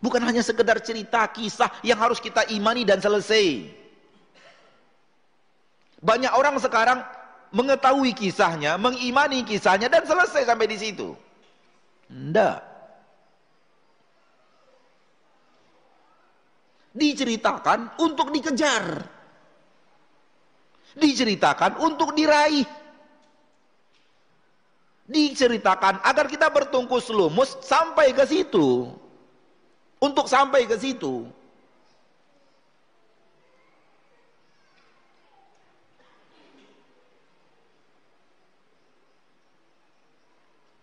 Bukan hanya sekedar cerita kisah yang harus kita imani dan selesai. Banyak orang sekarang mengetahui kisahnya, mengimani kisahnya dan selesai sampai di situ. Tidak. Diceritakan untuk dikejar. Diceritakan untuk diraih. Diceritakan agar kita bertungkus lumus sampai ke situ. Untuk sampai ke situ.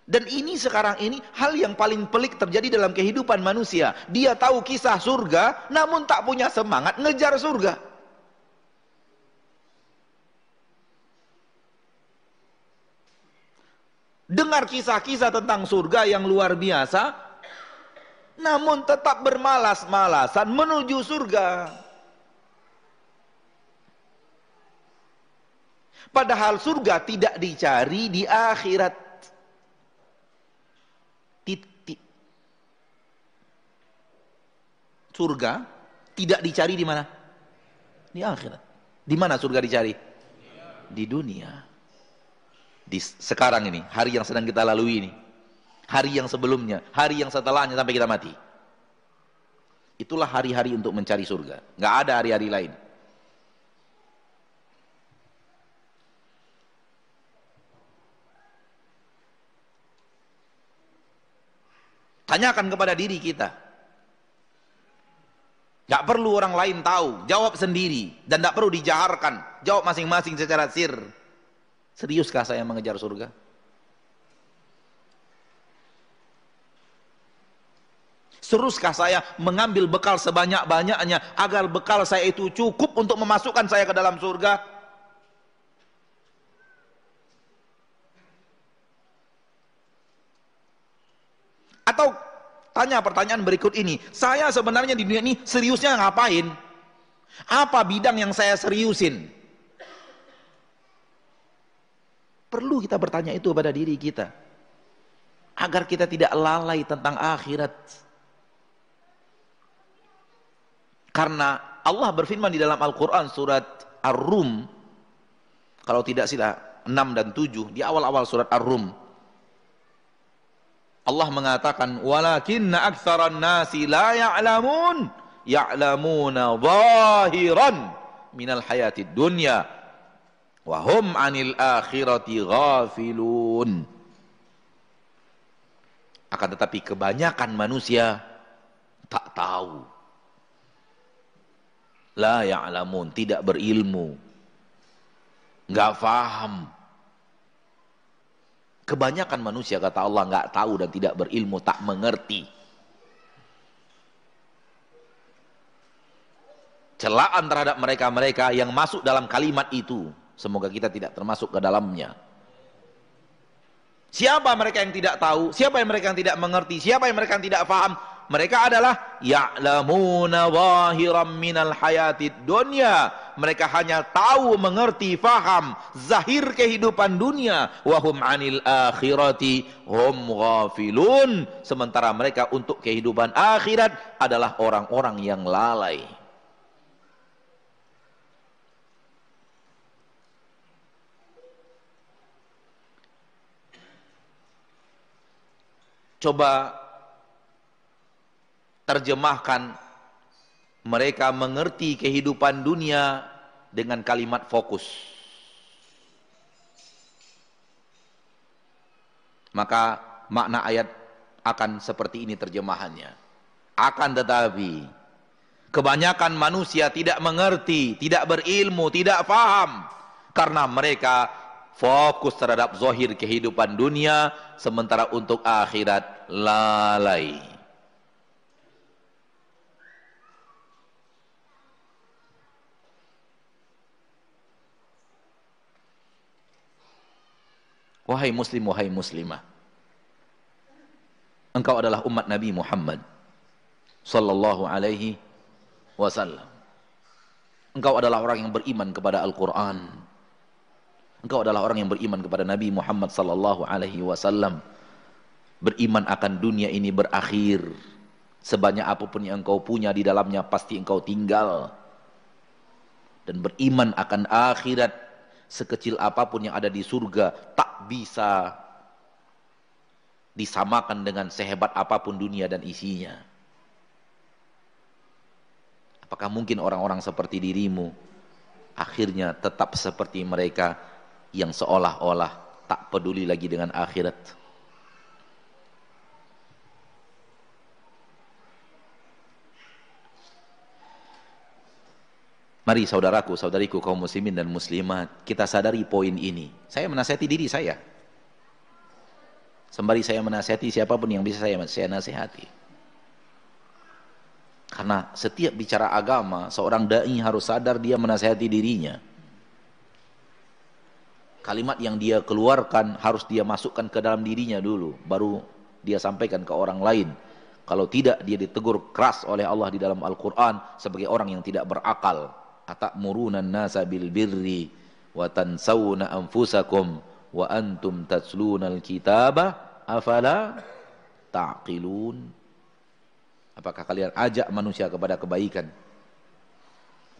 Dan ini sekarang ini hal yang paling pelik terjadi dalam kehidupan manusia. Dia tahu kisah surga, namun tak punya semangat ngejar surga. Dengar kisah-kisah tentang surga yang luar biasa, namun tetap bermalas-malasan menuju surga. Padahal surga tidak dicari di akhirat. Surga tidak dicari di mana? Di akhirat. Di mana surga dicari? Di dunia. Di sekarang ini, hari yang sedang kita lalui ini. Hari yang sebelumnya, hari yang setelahnya sampai kita mati. Itulah hari-hari untuk mencari surga. Nggak ada hari-hari lain. Tanyakan kepada diri kita. Gak perlu orang lain tahu, jawab sendiri dan tidak perlu dijaharkan. Jawab masing-masing secara sir. Seriuskah saya mengejar surga? Seruskah saya mengambil bekal sebanyak-banyaknya agar bekal saya itu cukup untuk memasukkan saya ke dalam surga? Atau tanya pertanyaan berikut ini, saya sebenarnya di dunia ini seriusnya ngapain? Apa bidang yang saya seriusin? Perlu kita bertanya itu pada diri kita. Agar kita tidak lalai tentang akhirat. Karena Allah berfirman di dalam Al-Quran surat Ar-Rum. Kalau tidak sila 6 dan 7. Di awal-awal surat Ar-Rum. Allah mengatakan walakinna aktsaran nasi la ya'lamun ya'lamuna zahiran minal hayatid dunya wa hum 'anil akhirati ghafilun. Akan tetapi kebanyakan manusia tak tahu. La ya'lamun tidak berilmu enggak faham Kebanyakan manusia kata Allah nggak tahu dan tidak berilmu, tak mengerti. Celaan terhadap mereka-mereka yang masuk dalam kalimat itu. Semoga kita tidak termasuk ke dalamnya. Siapa mereka yang tidak tahu? Siapa yang mereka yang tidak mengerti? Siapa yang mereka yang tidak paham? Mereka adalah ya'lamuna zahiran minal hayatid dunya. Mereka hanya tahu, mengerti, faham zahir kehidupan dunia. Wahum anil akhirati hum ghafilun. Sementara mereka untuk kehidupan akhirat adalah orang-orang yang lalai. Coba terjemahkan mereka mengerti kehidupan dunia dengan kalimat fokus. Maka makna ayat akan seperti ini terjemahannya. Akan tetapi kebanyakan manusia tidak mengerti, tidak berilmu, tidak faham karena mereka fokus terhadap zohir kehidupan dunia sementara untuk akhirat lalai. Wahai muslim, wahai muslimah. Engkau adalah umat Nabi Muhammad sallallahu alaihi wasallam. Engkau adalah orang yang beriman kepada Al-Qur'an. Engkau adalah orang yang beriman kepada Nabi Muhammad sallallahu alaihi wasallam. Beriman akan dunia ini berakhir. Sebanyak apa pun yang engkau punya di dalamnya pasti engkau tinggal. Dan beriman akan akhirat sekecil apa pun yang ada di surga tak bisa disamakan dengan sehebat apa pun dunia dan isinya. Apakah mungkin orang-orang seperti dirimu akhirnya tetap seperti mereka yang seolah-olah tak peduli lagi dengan akhirat? Mari saudaraku, saudariku kaum muslimin dan muslimat, kita sadari poin ini. Saya menasihati diri saya. Sembari saya menasihati siapa pun yang bisa saya, saya nasihati. Karena setiap bicara agama, seorang da'i harus sadar dia menasihati dirinya. Kalimat yang dia keluarkan harus dia masukkan ke dalam dirinya dulu, baru dia sampaikan ke orang lain. Kalau tidak dia ditegur keras oleh Allah di dalam Al-Quran sebagai orang yang tidak berakal atamuruna nasa bil birri wa tansawna anfusakum wa antum tatluna alkitaba afala taqilun? Apakah kalian ajak manusia kepada kebaikan?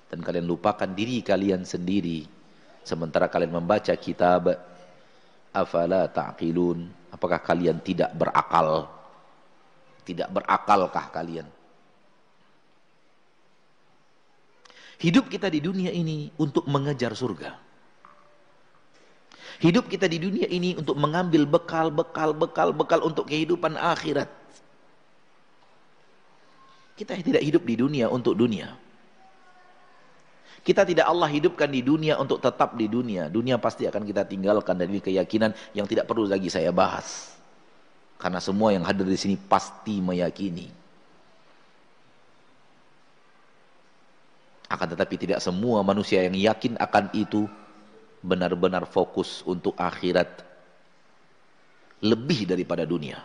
Dan kalian lupakan diri kalian sendiri. Sementara kalian membaca kitab afala ta'qilun? Apakah kalian tidak berakal? Tidak berakalkah kalian hidup kita di dunia ini untuk mengejar surga hidup kita di dunia ini untuk mengambil bekal bekal bekal bekal untuk kehidupan akhirat kita tidak hidup di dunia untuk dunia kita tidak Allah hidupkan di dunia untuk tetap di dunia. Dunia pasti akan kita tinggalkan dari keyakinan yang tidak perlu lagi saya bahas. Karena semua yang hadir di sini pasti meyakini. Akan tetapi tidak semua manusia yang yakin akan itu benar-benar fokus untuk akhirat lebih daripada dunia.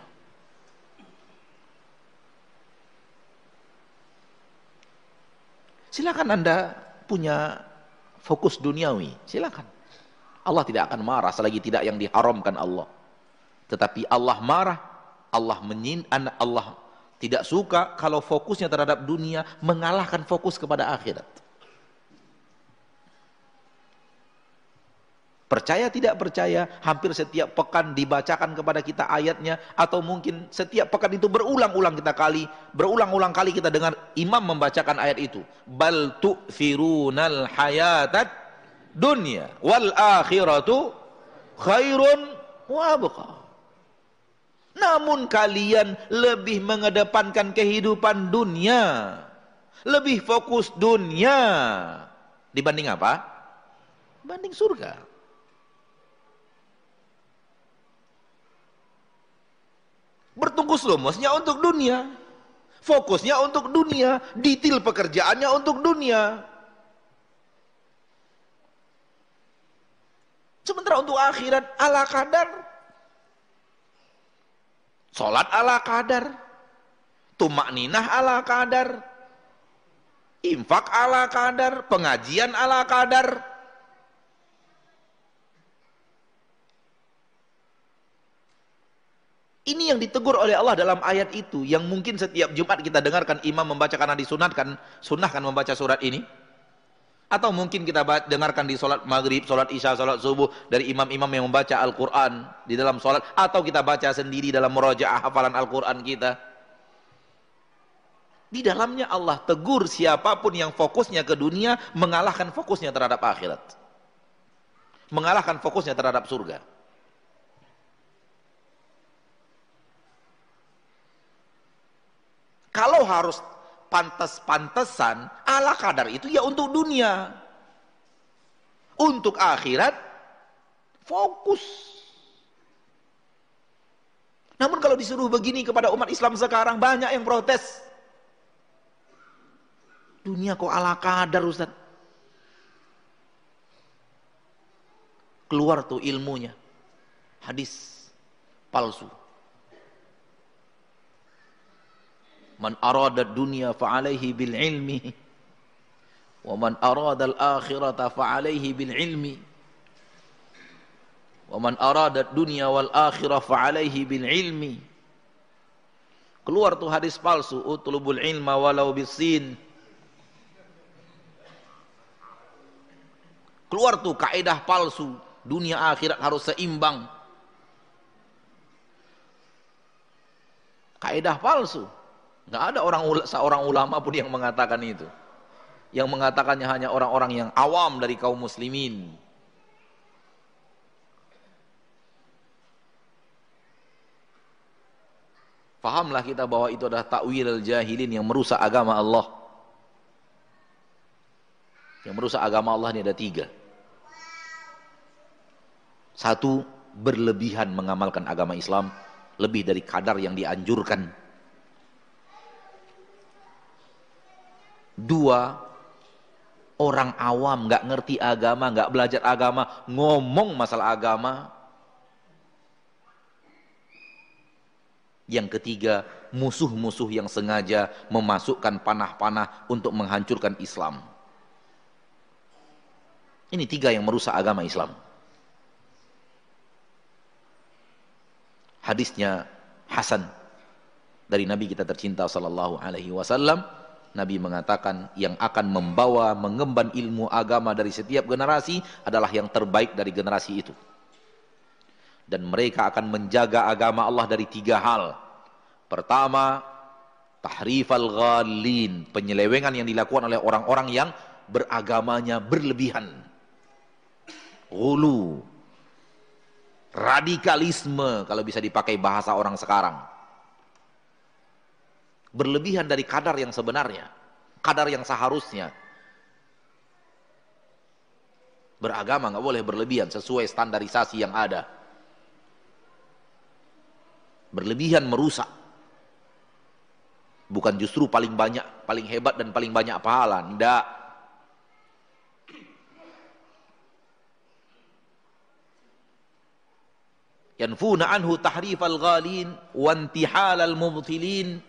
Silakan Anda punya fokus duniawi, silakan. Allah tidak akan marah selagi tidak yang diharamkan Allah. Tetapi Allah marah, Allah menyin, Allah tidak suka kalau fokusnya terhadap dunia mengalahkan fokus kepada akhirat. Percaya tidak percaya, hampir setiap pekan dibacakan kepada kita ayatnya atau mungkin setiap pekan itu berulang-ulang kita kali, berulang-ulang kali kita dengar imam membacakan ayat itu. Bal tu'thirunal hayatat dunya wal akhiratu khairun wa abqa. Namun kalian lebih mengedepankan kehidupan dunia, lebih fokus dunia dibanding apa? Banding surga. Bertungkus lumusnya untuk dunia. Fokusnya untuk dunia. Detail pekerjaannya untuk dunia. Sementara untuk akhirat ala kadar. Sholat ala kadar. Tumak ninah ala kadar. Infak ala kadar. Pengajian ala kadar. Ini yang ditegur oleh Allah dalam ayat itu yang mungkin setiap Jumat kita dengarkan imam membaca karena disunatkan, sunnahkan membaca surat ini. Atau mungkin kita dengarkan di sholat maghrib, sholat isya, sholat subuh dari imam-imam yang membaca Al-Quran di dalam sholat. Atau kita baca sendiri dalam merajaah hafalan Al-Quran kita. Di dalamnya Allah tegur siapa pun yang fokusnya ke dunia mengalahkan fokusnya terhadap akhirat. Mengalahkan fokusnya terhadap surga. Kalau harus pantas-pantesan, ala kadar itu ya untuk dunia. Untuk akhirat, fokus. Namun kalau disuruh begini kepada umat Islam sekarang, banyak yang protes. Dunia kok ala kadar Ustaz. Keluar tuh ilmunya. Hadis palsu. Man arada dunya fa'alaihi bil ilmi wa man arada al akhirata fa'alaihi bil ilmi wa man arada dunya wal akhirah fa'alaihi bil ilmi. Keluar tuh hadis palsu utlubul ilma walau bisin. Keluar tuh kaidah palsu dunia akhirat harus seimbang. Kaidah palsu Nggak ada orang seorang ulama pun yang mengatakan itu. Yang mengatakannya hanya orang-orang yang awam dari kaum muslimin. Fahamlah kita bahwa itu adalah takwil jahilin yang merusak agama Allah. Yang merusak agama Allah ini ada tiga. Satu, berlebihan mengamalkan agama Islam lebih dari kadar yang dianjurkan Dua, orang awam nggak ngerti agama, nggak belajar agama, ngomong masalah agama. Yang ketiga, musuh-musuh yang sengaja memasukkan panah-panah untuk menghancurkan Islam. Ini tiga yang merusak agama Islam. Hadisnya Hasan dari Nabi kita tercinta sallallahu alaihi wasallam Nabi mengatakan yang akan membawa mengemban ilmu agama dari setiap generasi adalah yang terbaik dari generasi itu. Dan mereka akan menjaga agama Allah dari tiga hal. Pertama, tahrifal ghalin, penyelewengan yang dilakukan oleh orang-orang yang beragamanya berlebihan. Gulu, radikalisme kalau bisa dipakai bahasa orang sekarang berlebihan dari kadar yang sebenarnya, kadar yang seharusnya. Beragama nggak boleh berlebihan sesuai standarisasi yang ada. Berlebihan merusak. Bukan justru paling banyak, paling hebat dan paling banyak pahala. Tidak. Yanfuna anhu tahrifal ghalin wa mubtilin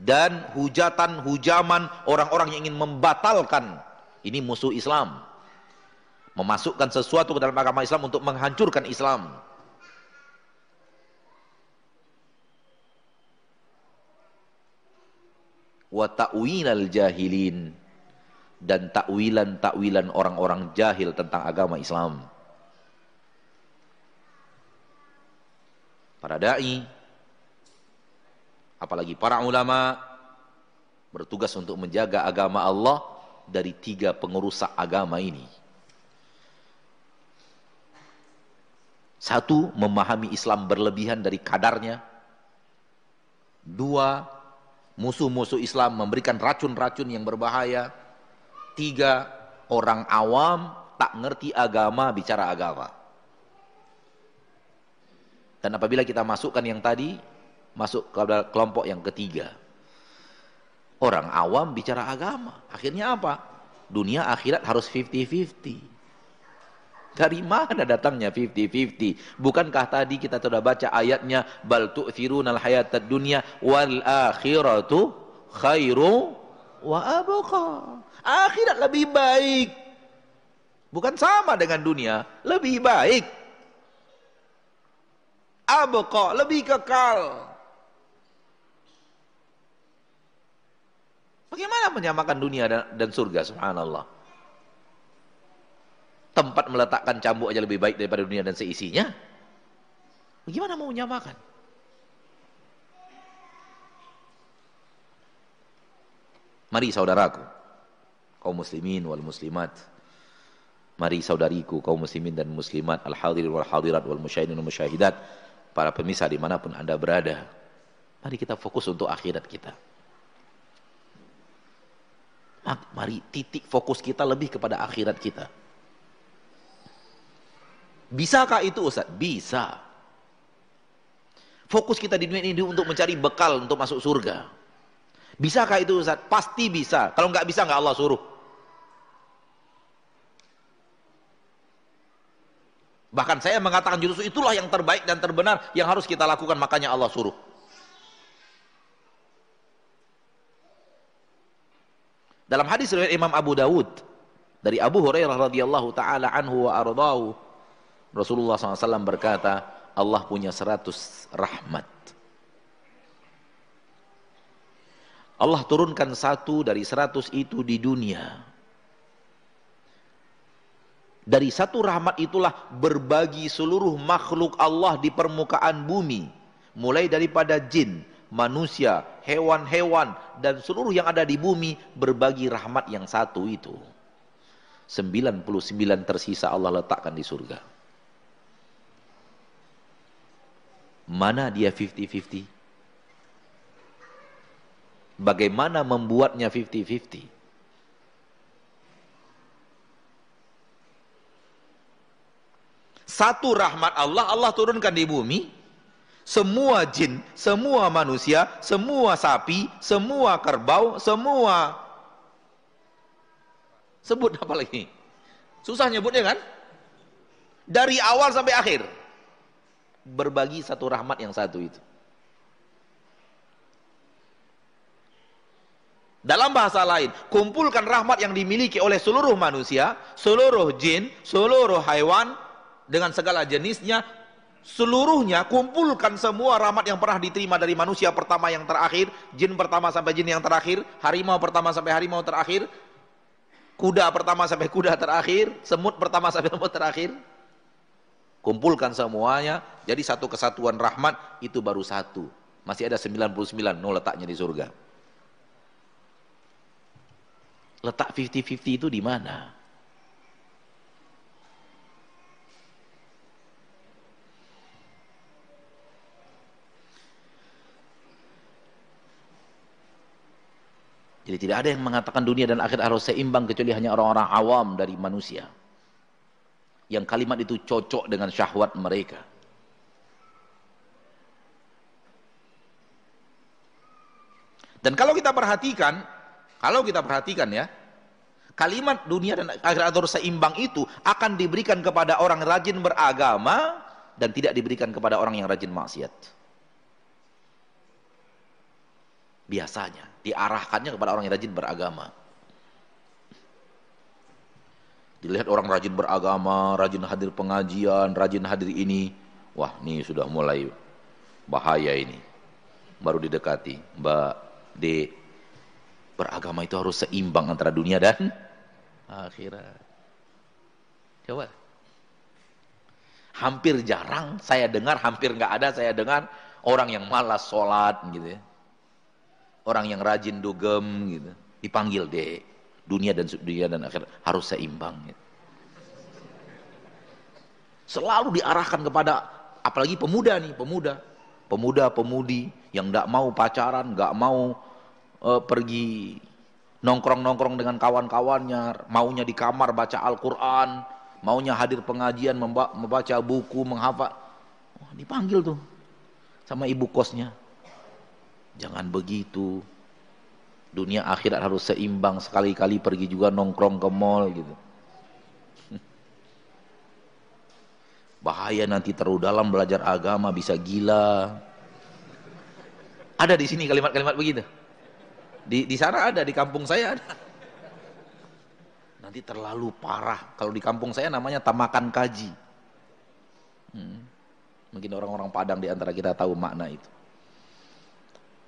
dan hujatan hujaman orang-orang yang ingin membatalkan ini musuh Islam. Memasukkan sesuatu ke dalam agama Islam untuk menghancurkan Islam. Wa ta'wilal jahilin dan takwilan-takwilan orang-orang jahil tentang agama Islam. Para dai apalagi para ulama bertugas untuk menjaga agama Allah dari tiga pengerusak agama ini. Satu, memahami Islam berlebihan dari kadarnya. Dua, musuh-musuh Islam memberikan racun-racun yang berbahaya. Tiga, orang awam tak ngerti agama bicara agama. Dan apabila kita masukkan yang tadi, masuk ke kelompok yang ketiga. Orang awam bicara agama. Akhirnya apa? Dunia akhirat harus 50-50. Dari mana datangnya 50-50? Bukankah tadi kita sudah baca ayatnya bal tu'thirunal hayatad dunya wal akhiratu khairu wa abqa. Akhirat lebih baik. Bukan sama dengan dunia, lebih baik. Abqa lebih kekal. Bagaimana menyamakan dunia dan, dan surga subhanallah. Tempat meletakkan cambuk aja lebih baik daripada dunia dan seisinya. Bagaimana mau menyamakan? Mari saudaraku, kaum muslimin wal muslimat. Mari saudariku, kaum muslimin dan muslimat, al-hadirin wal hadirat wal musyahidin wal musyahidat, para pemirsa di mana pun anda berada. Mari kita fokus untuk akhirat kita. Mari titik fokus kita lebih kepada akhirat kita. Bisakah itu Ustaz? Bisa. Fokus kita di dunia ini untuk mencari bekal untuk masuk surga. Bisakah itu Ustaz? Pasti bisa. Kalau nggak bisa nggak Allah suruh. Bahkan saya mengatakan justru itulah yang terbaik dan terbenar yang harus kita lakukan makanya Allah suruh. Dalam hadis riwayat Imam Abu Dawud dari Abu Hurairah radhiyallahu taala anhu wa ardhahu Rasulullah SAW berkata Allah punya seratus rahmat. Allah turunkan satu dari seratus itu di dunia. Dari satu rahmat itulah berbagi seluruh makhluk Allah di permukaan bumi mulai daripada jin manusia, hewan-hewan, dan seluruh yang ada di bumi berbagi rahmat yang satu itu. 99 tersisa Allah letakkan di surga. Mana dia 50-50? Bagaimana membuatnya 50-50? Satu rahmat Allah, Allah turunkan di bumi, semua jin, semua manusia, semua sapi, semua kerbau, semua sebut apa lagi? Susah nyebutnya kan? Dari awal sampai akhir berbagi satu rahmat yang satu itu. Dalam bahasa lain, kumpulkan rahmat yang dimiliki oleh seluruh manusia, seluruh jin, seluruh hewan dengan segala jenisnya seluruhnya kumpulkan semua rahmat yang pernah diterima dari manusia pertama yang terakhir, jin pertama sampai jin yang terakhir, harimau pertama sampai harimau terakhir, kuda pertama sampai kuda terakhir, semut pertama sampai semut terakhir. Kumpulkan semuanya, jadi satu kesatuan rahmat itu baru satu. Masih ada 99, no letaknya di surga. Letak 50-50 itu di mana? Jadi tidak ada yang mengatakan dunia dan akhirat harus seimbang kecuali hanya orang-orang awam dari manusia. Yang kalimat itu cocok dengan syahwat mereka. Dan kalau kita perhatikan, kalau kita perhatikan ya, kalimat dunia dan akhirat harus seimbang itu akan diberikan kepada orang rajin beragama dan tidak diberikan kepada orang yang rajin maksiat. biasanya diarahkannya kepada orang yang rajin beragama. Dilihat orang rajin beragama rajin hadir pengajian rajin hadir ini wah ini sudah mulai bahaya ini. Baru didekati mbak D beragama itu harus seimbang antara dunia dan akhirat. Coba. Hampir jarang saya dengar hampir nggak ada saya dengar orang yang malas sholat gitu ya orang yang rajin dugem gitu dipanggil deh dunia dan dunia dan akhir harus seimbang gitu. selalu diarahkan kepada apalagi pemuda nih pemuda pemuda pemudi yang tidak mau pacaran nggak mau uh, pergi nongkrong nongkrong dengan kawan-kawannya maunya di kamar baca Al-Quran maunya hadir pengajian membaca buku menghafal dipanggil tuh sama ibu kosnya Jangan begitu. Dunia akhirat harus seimbang. Sekali-kali pergi juga nongkrong ke mall gitu. <laughs> Bahaya nanti terlalu dalam belajar agama bisa gila. Ada di sini kalimat-kalimat begitu. Di di sana ada, di kampung saya ada. Nanti terlalu parah. Kalau di kampung saya namanya tamakan kaji. Hmm. Mungkin orang-orang Padang di antara kita tahu makna itu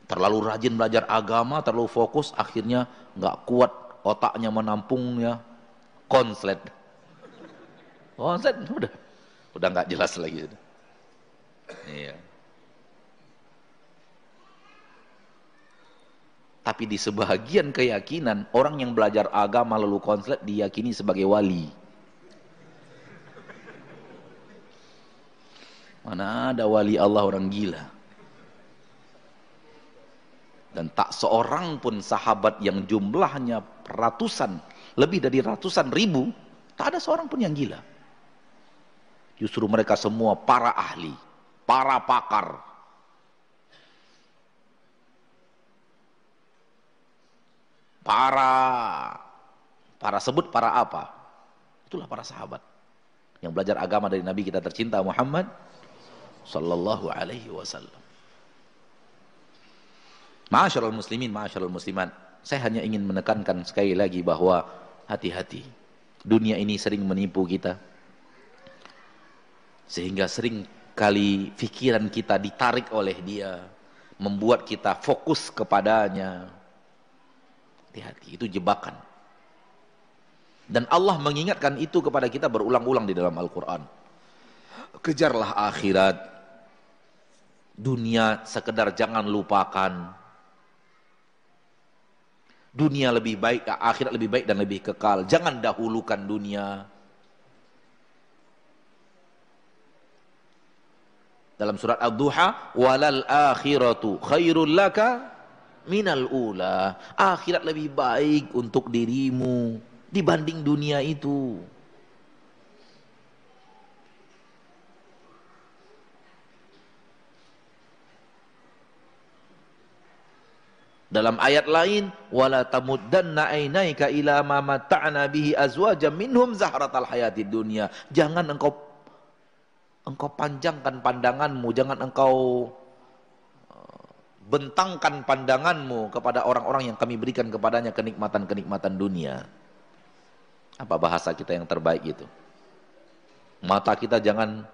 terlalu rajin belajar agama, terlalu fokus, akhirnya nggak kuat otaknya menampungnya konslet. Konslet udah udah nggak jelas lagi. Iya. Tapi di sebagian keyakinan orang yang belajar agama lalu konslet diyakini sebagai wali. Mana ada wali Allah orang gila. Dan tak seorang pun sahabat yang jumlahnya ratusan, lebih dari ratusan ribu, tak ada seorang pun yang gila. Justru mereka semua para ahli, para pakar. Para para sebut para apa? Itulah para sahabat yang belajar agama dari Nabi kita tercinta Muhammad sallallahu alaihi wasallam. Ma'asyarul muslimin, ma'asyarul muslimat. Saya hanya ingin menekankan sekali lagi bahwa hati-hati. Dunia ini sering menipu kita. Sehingga sering kali pikiran kita ditarik oleh dia. Membuat kita fokus kepadanya. Hati-hati, itu jebakan. Dan Allah mengingatkan itu kepada kita berulang-ulang di dalam Al-Quran. Kejarlah akhirat. Dunia sekedar jangan lupakan dunia lebih baik, akhirat lebih baik dan lebih kekal. Jangan dahulukan dunia. Dalam surat Ad-Duha, walal akhiratu khairul laka minal ula. Akhirat lebih baik untuk dirimu dibanding dunia itu. Dalam ayat lain, wala tamuddanna ainaika ila ma mata'na bihi azwajan minhum zahratal hayatid dunya. Jangan engkau engkau panjangkan pandanganmu, jangan engkau uh, bentangkan pandanganmu kepada orang-orang yang kami berikan kepadanya kenikmatan-kenikmatan dunia. Apa bahasa kita yang terbaik itu? Mata kita jangan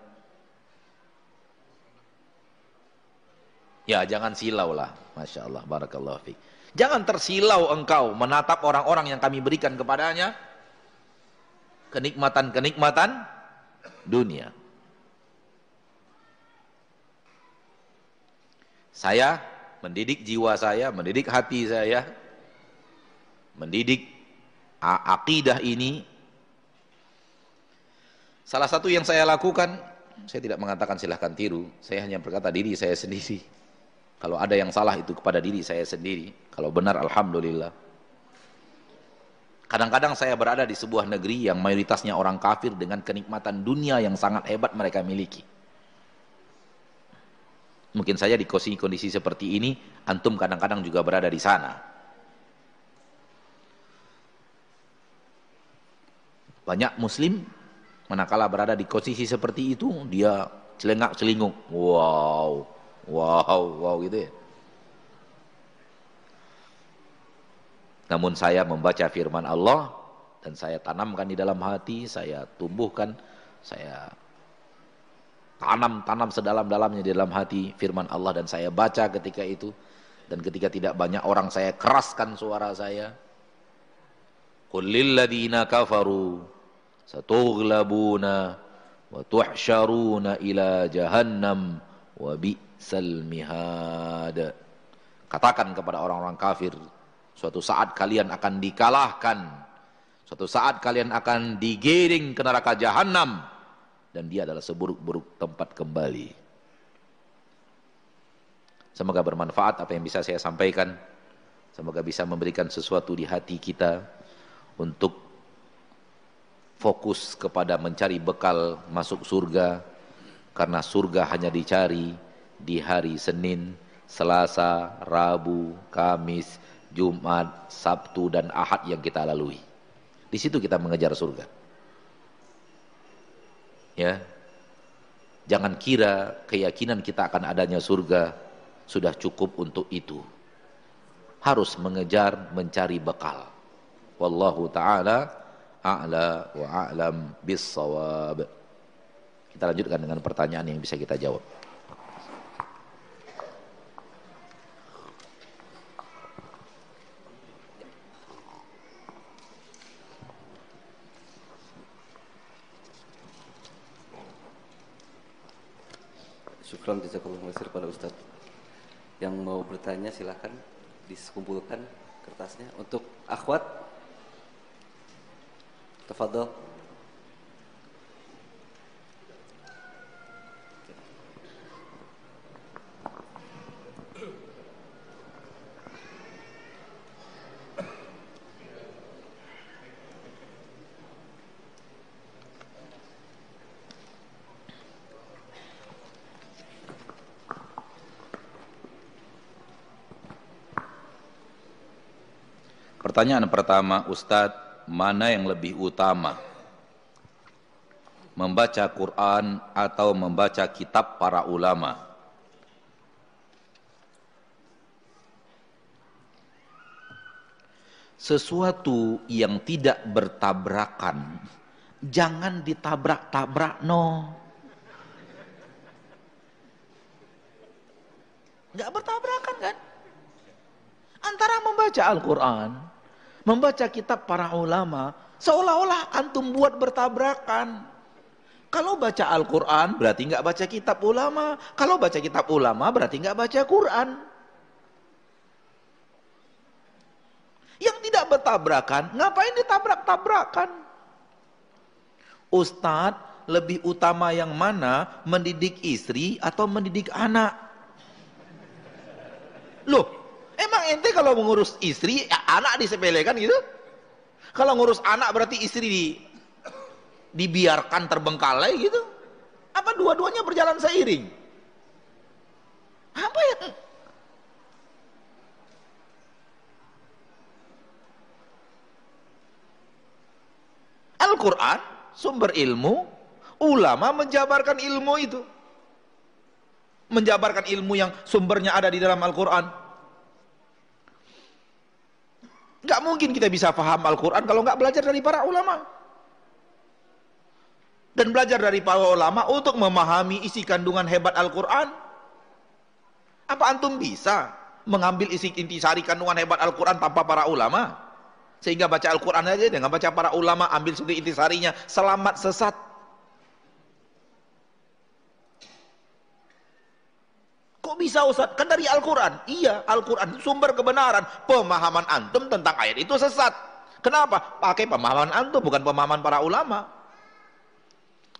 Ya jangan silau lah. Masya Allah. Barakallahu fiqh. Jangan tersilau engkau menatap orang-orang yang kami berikan kepadanya. Kenikmatan-kenikmatan dunia. Saya mendidik jiwa saya, mendidik hati saya, mendidik akidah ini. Salah satu yang saya lakukan, saya tidak mengatakan silahkan tiru, saya hanya berkata diri saya sendiri. Kalau ada yang salah itu kepada diri saya sendiri, kalau benar Alhamdulillah. Kadang-kadang saya berada di sebuah negeri yang mayoritasnya orang kafir dengan kenikmatan dunia yang sangat hebat mereka miliki. Mungkin saja di kondisi seperti ini, antum kadang-kadang juga berada di sana. Banyak muslim, manakala berada di posisi seperti itu, dia celengak celinguk. Wow, wow, wow gitu ya. Namun saya membaca firman Allah, dan saya tanamkan di dalam hati, saya tumbuhkan, saya tanam-tanam sedalam-dalamnya di dalam hati firman Allah dan saya baca ketika itu dan ketika tidak banyak orang saya keraskan suara saya qul kafaru satughlabuna wa tuhsyaruna ila jahannam wa mihad katakan kepada orang-orang kafir suatu saat kalian akan dikalahkan suatu saat kalian akan digiring ke neraka jahanam dan dia adalah seburuk-buruk tempat kembali. Semoga bermanfaat apa yang bisa saya sampaikan. Semoga bisa memberikan sesuatu di hati kita untuk fokus kepada mencari bekal masuk surga karena surga hanya dicari di hari Senin, Selasa, Rabu, Kamis, Jumat, Sabtu dan Ahad yang kita lalui. Di situ kita mengejar surga. Ya. Jangan kira keyakinan kita akan adanya surga sudah cukup untuk itu. Harus mengejar mencari bekal. Wallahu taala a'la wa a'lam bis-shawab. Kita lanjutkan dengan pertanyaan yang bisa kita jawab. Syukran jazakallah khairan pada Ustaz. Yang mau bertanya silahkan dikumpulkan kertasnya untuk akhwat. Tafadhol. Pertanyaan pertama, Ustadz, mana yang lebih utama? Membaca Quran atau membaca kitab para ulama? Sesuatu yang tidak bertabrakan, jangan ditabrak-tabrak no. Enggak bertabrakan kan? Antara membaca Al-Quran membaca kitab para ulama seolah-olah antum buat bertabrakan. Kalau baca Al-Quran berarti nggak baca kitab ulama. Kalau baca kitab ulama berarti nggak baca Quran. Yang tidak bertabrakan, ngapain ditabrak-tabrakan? Ustadz lebih utama yang mana mendidik istri atau mendidik anak? Loh, Emang ente kalau mengurus istri, anak disepelekan gitu? Kalau ngurus anak berarti istri di, dibiarkan terbengkalai gitu? Apa dua-duanya berjalan seiring? Apa ya? Al-Quran, sumber ilmu, ulama menjabarkan ilmu itu. Menjabarkan ilmu yang sumbernya ada di dalam Al-Quran. Gak mungkin kita bisa paham Al-Quran kalau nggak belajar dari para ulama. Dan belajar dari para ulama untuk memahami isi kandungan hebat Al-Quran. Apa antum bisa mengambil isi intisari kandungan hebat Al-Quran tanpa para ulama? Sehingga baca Al-Quran aja dengan baca para ulama ambil sendiri intisarinya selamat sesat. Bisa Ustaz? Kan dari Al-Quran. Iya, Al-Quran sumber kebenaran. Pemahaman antum tentang ayat itu sesat. Kenapa? Pakai pemahaman antum, bukan pemahaman para ulama.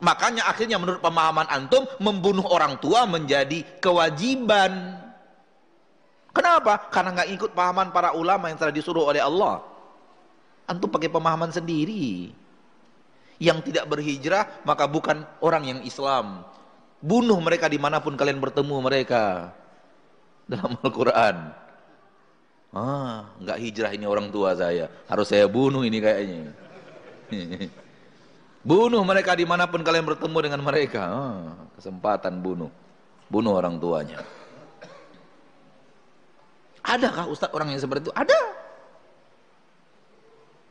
Makanya akhirnya menurut pemahaman antum, membunuh orang tua menjadi kewajiban. Kenapa? Karena nggak ikut pahaman para ulama yang telah disuruh oleh Allah. Antum pakai pemahaman sendiri. Yang tidak berhijrah, maka bukan orang yang Islam. Bunuh mereka di mana pun kalian bertemu mereka. Dalam Al-Quran. Ah, nggak hijrah ini orang tua saya. Harus saya bunuh ini kayaknya. <laughs> bunuh mereka di mana pun kalian bertemu dengan mereka. Ah, kesempatan bunuh. Bunuh orang tuanya. Adakah Ustadz orang yang seperti itu? Ada.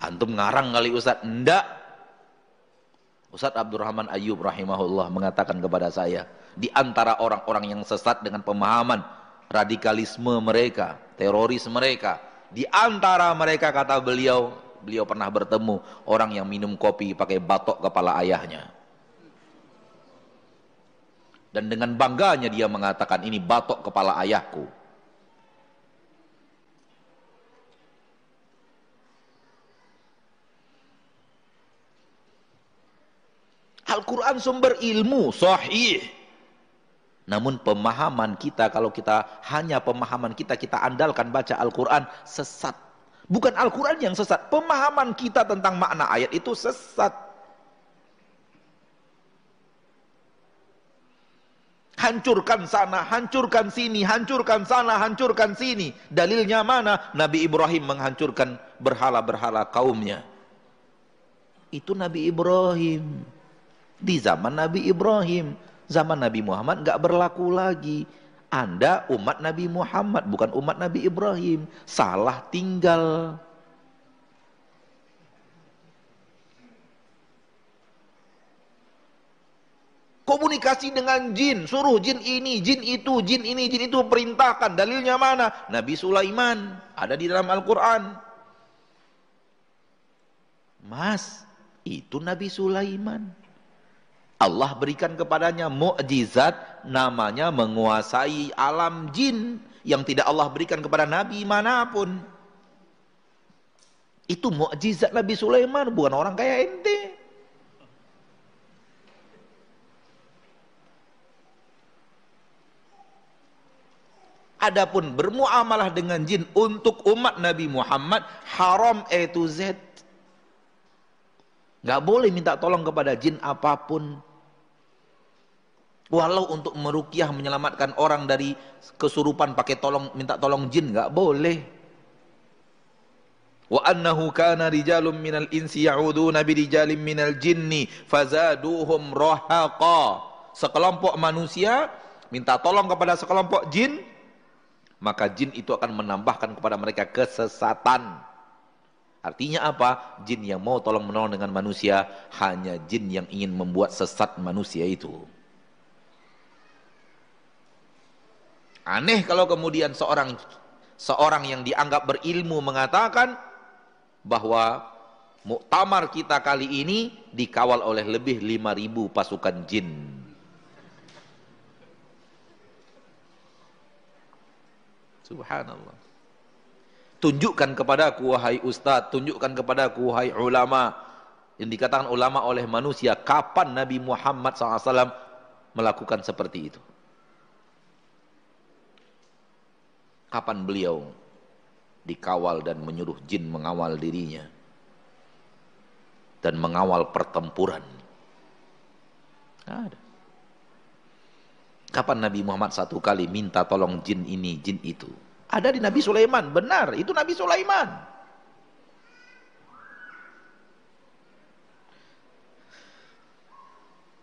Antum ngarang kali Ustadz? Enggak. Ustadz Abdurrahman Ayyub rahimahullah mengatakan kepada saya, di antara orang-orang yang sesat dengan pemahaman radikalisme mereka, teroris mereka, di antara mereka kata beliau, beliau pernah bertemu orang yang minum kopi pakai batok kepala ayahnya. Dan dengan bangganya dia mengatakan ini batok kepala ayahku. Al-Quran sumber ilmu, sahih. Namun pemahaman kita, kalau kita hanya pemahaman kita, kita andalkan baca Al-Quran, sesat. Bukan Al-Quran yang sesat, pemahaman kita tentang makna ayat itu sesat. Hancurkan sana, hancurkan sini, hancurkan sana, hancurkan sini. Dalilnya mana? Nabi Ibrahim menghancurkan berhala-berhala kaumnya. Itu Nabi Ibrahim di zaman Nabi Ibrahim. Zaman Nabi Muhammad nggak berlaku lagi. Anda umat Nabi Muhammad, bukan umat Nabi Ibrahim. Salah tinggal. Komunikasi dengan jin, suruh jin ini, jin itu, jin ini, jin itu, perintahkan. Dalilnya mana? Nabi Sulaiman, ada di dalam Al-Quran. Mas, itu Nabi Sulaiman. Allah berikan kepadanya mukjizat namanya menguasai alam jin yang tidak Allah berikan kepada nabi mana pun. Itu mukjizat Nabi Sulaiman bukan orang kayak ente. Adapun bermuamalah dengan jin untuk umat Nabi Muhammad haram A to Z. Gak boleh minta tolong kepada jin apa pun. Walau untuk merukyah menyelamatkan orang dari kesurupan pakai tolong minta tolong jin nggak boleh. Wa annahu kana rijalun minal insi ya'uduna birijalin minal jinni fazaduhum rahaqa. Sekelompok manusia minta tolong kepada sekelompok jin maka jin itu akan menambahkan kepada mereka kesesatan. Artinya apa? Jin yang mau tolong menolong dengan manusia hanya jin yang ingin membuat sesat manusia itu. Aneh kalau kemudian seorang seorang yang dianggap berilmu mengatakan bahwa muktamar kita kali ini dikawal oleh lebih 5000 pasukan jin. Subhanallah. Tunjukkan kepada aku wahai ustaz, tunjukkan kepada aku wahai ulama yang dikatakan ulama oleh manusia kapan Nabi Muhammad SAW melakukan seperti itu. Kapan beliau dikawal dan menyuruh jin mengawal dirinya dan mengawal pertempuran? Ada. Kapan Nabi Muhammad satu kali minta tolong jin ini, jin itu? Ada di Nabi Sulaiman, benar, itu Nabi Sulaiman.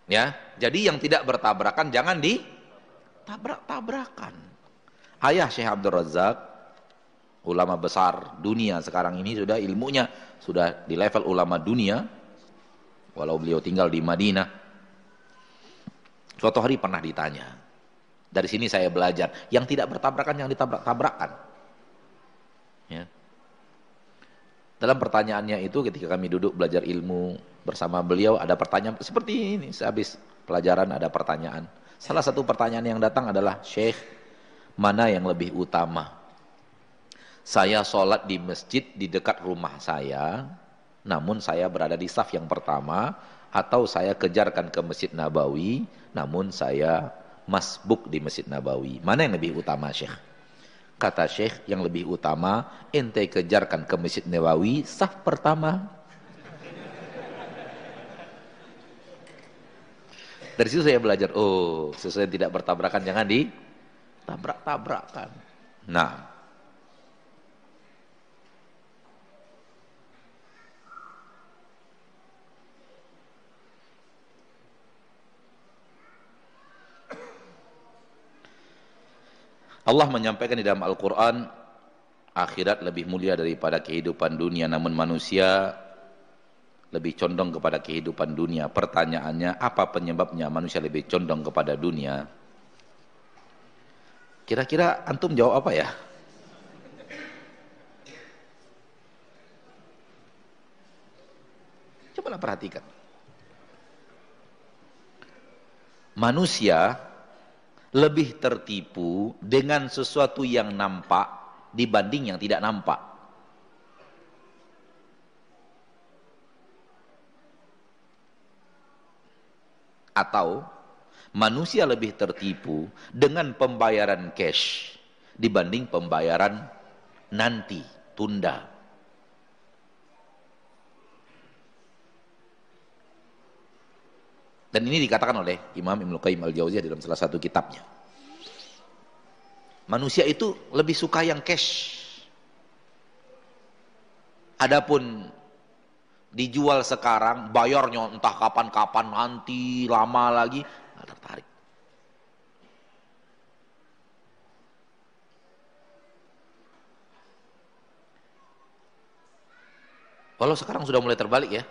Ya, jadi yang tidak bertabrakan jangan ditabrak-tabrakan. Ayah Syekh Abdul Razak, ulama besar dunia sekarang ini sudah ilmunya sudah di level ulama dunia, walau beliau tinggal di Madinah. Suatu hari pernah ditanya, Dari sini saya belajar. Yang tidak bertabrakan, yang ditabrak-tabrakan. Ya. Dalam pertanyaannya itu ketika kami duduk belajar ilmu bersama beliau ada pertanyaan seperti ini. Sehabis pelajaran ada pertanyaan. Salah satu pertanyaan yang datang adalah Syekh, mana yang lebih utama? Saya sholat di masjid di dekat rumah saya, namun saya berada di saf yang pertama, atau saya kejarkan ke Masjid Nabawi, namun saya masbuk di Masjid Nabawi. Mana yang lebih utama Syekh? Kata Syekh yang lebih utama, ente kejarkan ke Masjid Nabawi, saf pertama. Dari situ saya belajar, oh yang tidak bertabrakan jangan di tabrak-tabrakan. Nah, Allah menyampaikan di dalam Al-Quran akhirat lebih mulia daripada kehidupan dunia. Namun manusia lebih condong kepada kehidupan dunia. Pertanyaannya apa penyebabnya manusia lebih condong kepada dunia kira-kira antum jawab apa ya cobalah perhatikan manusia lebih tertipu dengan sesuatu yang nampak dibanding yang tidak nampak. Atau manusia lebih tertipu dengan pembayaran cash dibanding pembayaran nanti, tunda. Dan ini dikatakan oleh Imam Ibnu Qayyim Al-Jauziyah dalam salah satu kitabnya. Manusia itu lebih suka yang cash. Adapun dijual sekarang, bayarnya entah kapan-kapan nanti, lama lagi, nggak tertarik. Walau sekarang sudah mulai terbalik ya.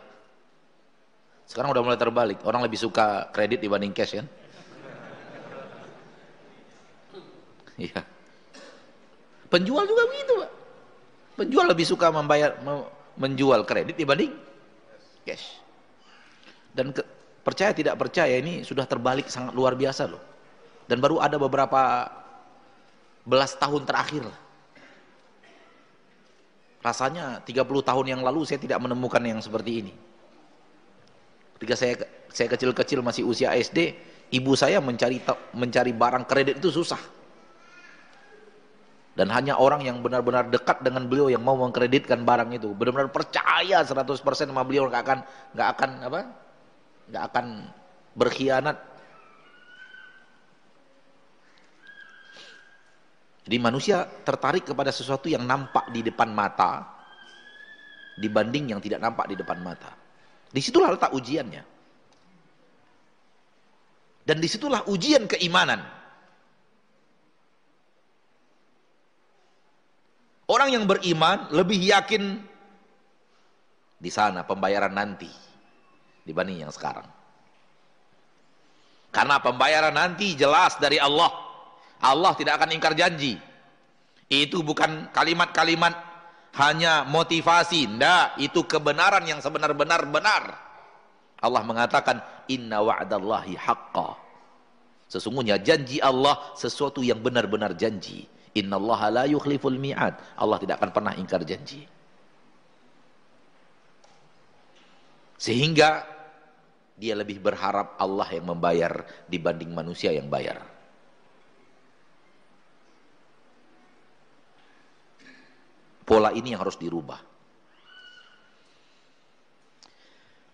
Sekarang udah mulai terbalik. Orang lebih suka kredit dibanding cash kan? <laughs> Iya. Penjual juga begitu, Pak. Penjual lebih suka membayar menjual kredit dibanding cash. Dan ke, percaya tidak percaya ini sudah terbalik sangat luar biasa loh. Dan baru ada beberapa belas tahun terakhir. Rasanya 30 tahun yang lalu saya tidak menemukan yang seperti ini. Ketika saya saya kecil-kecil masih usia SD, ibu saya mencari mencari barang kredit itu susah. Dan hanya orang yang benar-benar dekat dengan beliau yang mau mengkreditkan barang itu, benar-benar percaya 100% sama beliau nggak akan nggak akan apa? Nggak akan berkhianat. Jadi manusia tertarik kepada sesuatu yang nampak di depan mata dibanding yang tidak nampak di depan mata. Di situlah letak ujiannya. Dan di situlah ujian keimanan. Orang yang beriman lebih yakin di sana pembayaran nanti dibanding yang sekarang. Karena pembayaran nanti jelas dari Allah. Allah tidak akan ingkar janji. Itu bukan kalimat-kalimat hanya motivasi, ndak, itu kebenaran yang sebenar-benar benar. Allah mengatakan inna wa'dallahi haqqa. Sesungguhnya janji Allah sesuatu yang benar-benar janji. Innallaha la yukhliful mi'ad. Allah tidak akan pernah ingkar janji. Sehingga dia lebih berharap Allah yang membayar dibanding manusia yang bayar. Pola ini yang harus dirubah.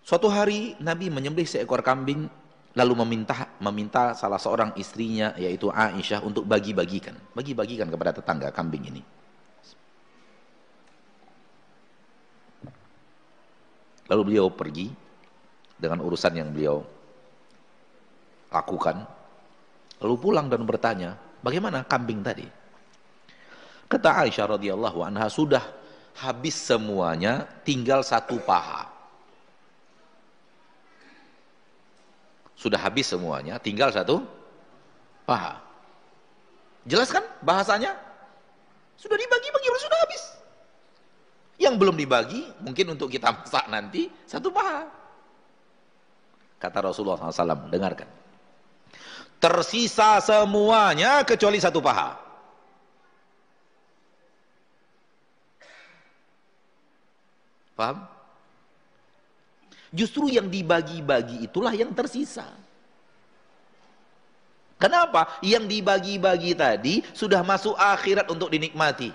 Suatu hari Nabi menyembelih seekor kambing lalu meminta meminta salah seorang istrinya yaitu Aisyah untuk bagi-bagikan, bagi-bagikan kepada tetangga kambing ini. Lalu beliau pergi dengan urusan yang beliau lakukan. Lalu pulang dan bertanya, bagaimana kambing tadi? Kata Aisyah radhiyallahu anha sudah habis semuanya, tinggal satu paha. Sudah habis semuanya, tinggal satu paha. Jelas kan bahasanya? Sudah dibagi-bagi, sudah habis. Yang belum dibagi, mungkin untuk kita masak nanti, satu paha. Kata Rasulullah SAW, dengarkan. Tersisa semuanya kecuali satu paha. Paham? Justru yang dibagi-bagi itulah yang tersisa. Kenapa? Yang dibagi-bagi tadi sudah masuk akhirat untuk dinikmati.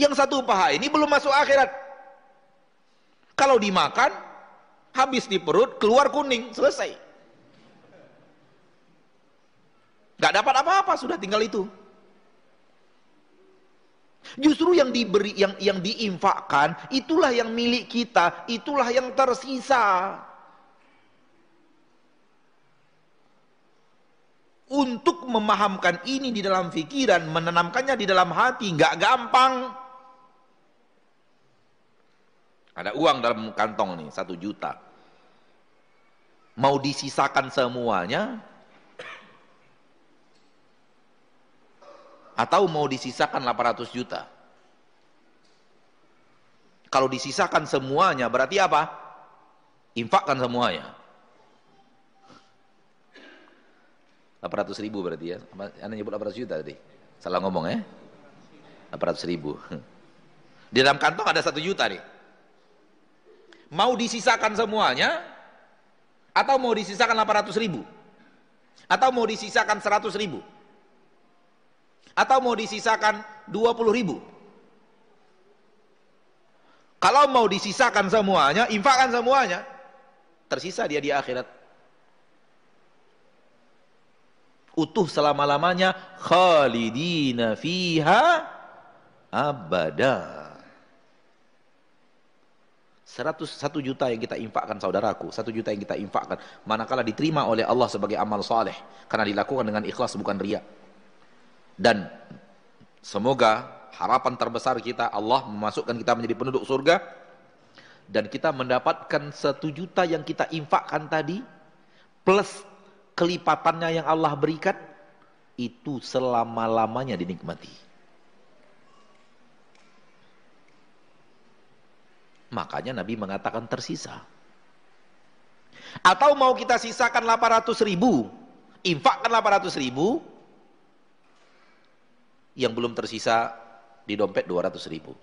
Yang satu paha ini belum masuk akhirat. Kalau dimakan, habis di perut, keluar kuning, selesai. Gak dapat apa-apa, sudah tinggal itu. Justru yang diberi, yang yang diinfakkan, itulah yang milik kita, itulah yang tersisa. Untuk memahamkan ini di dalam pikiran, menanamkannya di dalam hati, nggak gampang. Ada uang dalam kantong nih, satu juta. Mau disisakan semuanya, atau mau disisakan 800 juta. Kalau disisakan semuanya, berarti apa? Infakkan semuanya. 800 ribu berarti ya. Anda nyebut 800 juta tadi. Salah ngomong ya. 800 ribu. Di dalam kantong ada 1 juta nih. Mau disisakan semuanya atau mau disisakan 800 ribu? Atau mau disisakan 100 ribu? Atau mau disisakan 20 ribu? Kalau mau disisakan semuanya, infakkan semuanya. Tersisa dia di akhirat utuh selama-lamanya khalidina fiha abada. 101 juta yang kita infakkan saudaraku, 1 juta yang kita infakkan manakala diterima oleh Allah sebagai amal saleh karena dilakukan dengan ikhlas bukan riya. Dan semoga harapan terbesar kita Allah memasukkan kita menjadi penduduk surga dan kita mendapatkan 1 juta yang kita infakkan tadi plus kelipatannya yang Allah berikan itu selama-lamanya dinikmati. Makanya Nabi mengatakan tersisa. Atau mau kita sisakan 800 ribu, infakkan 800 ribu, yang belum tersisa di dompet 200 ribu.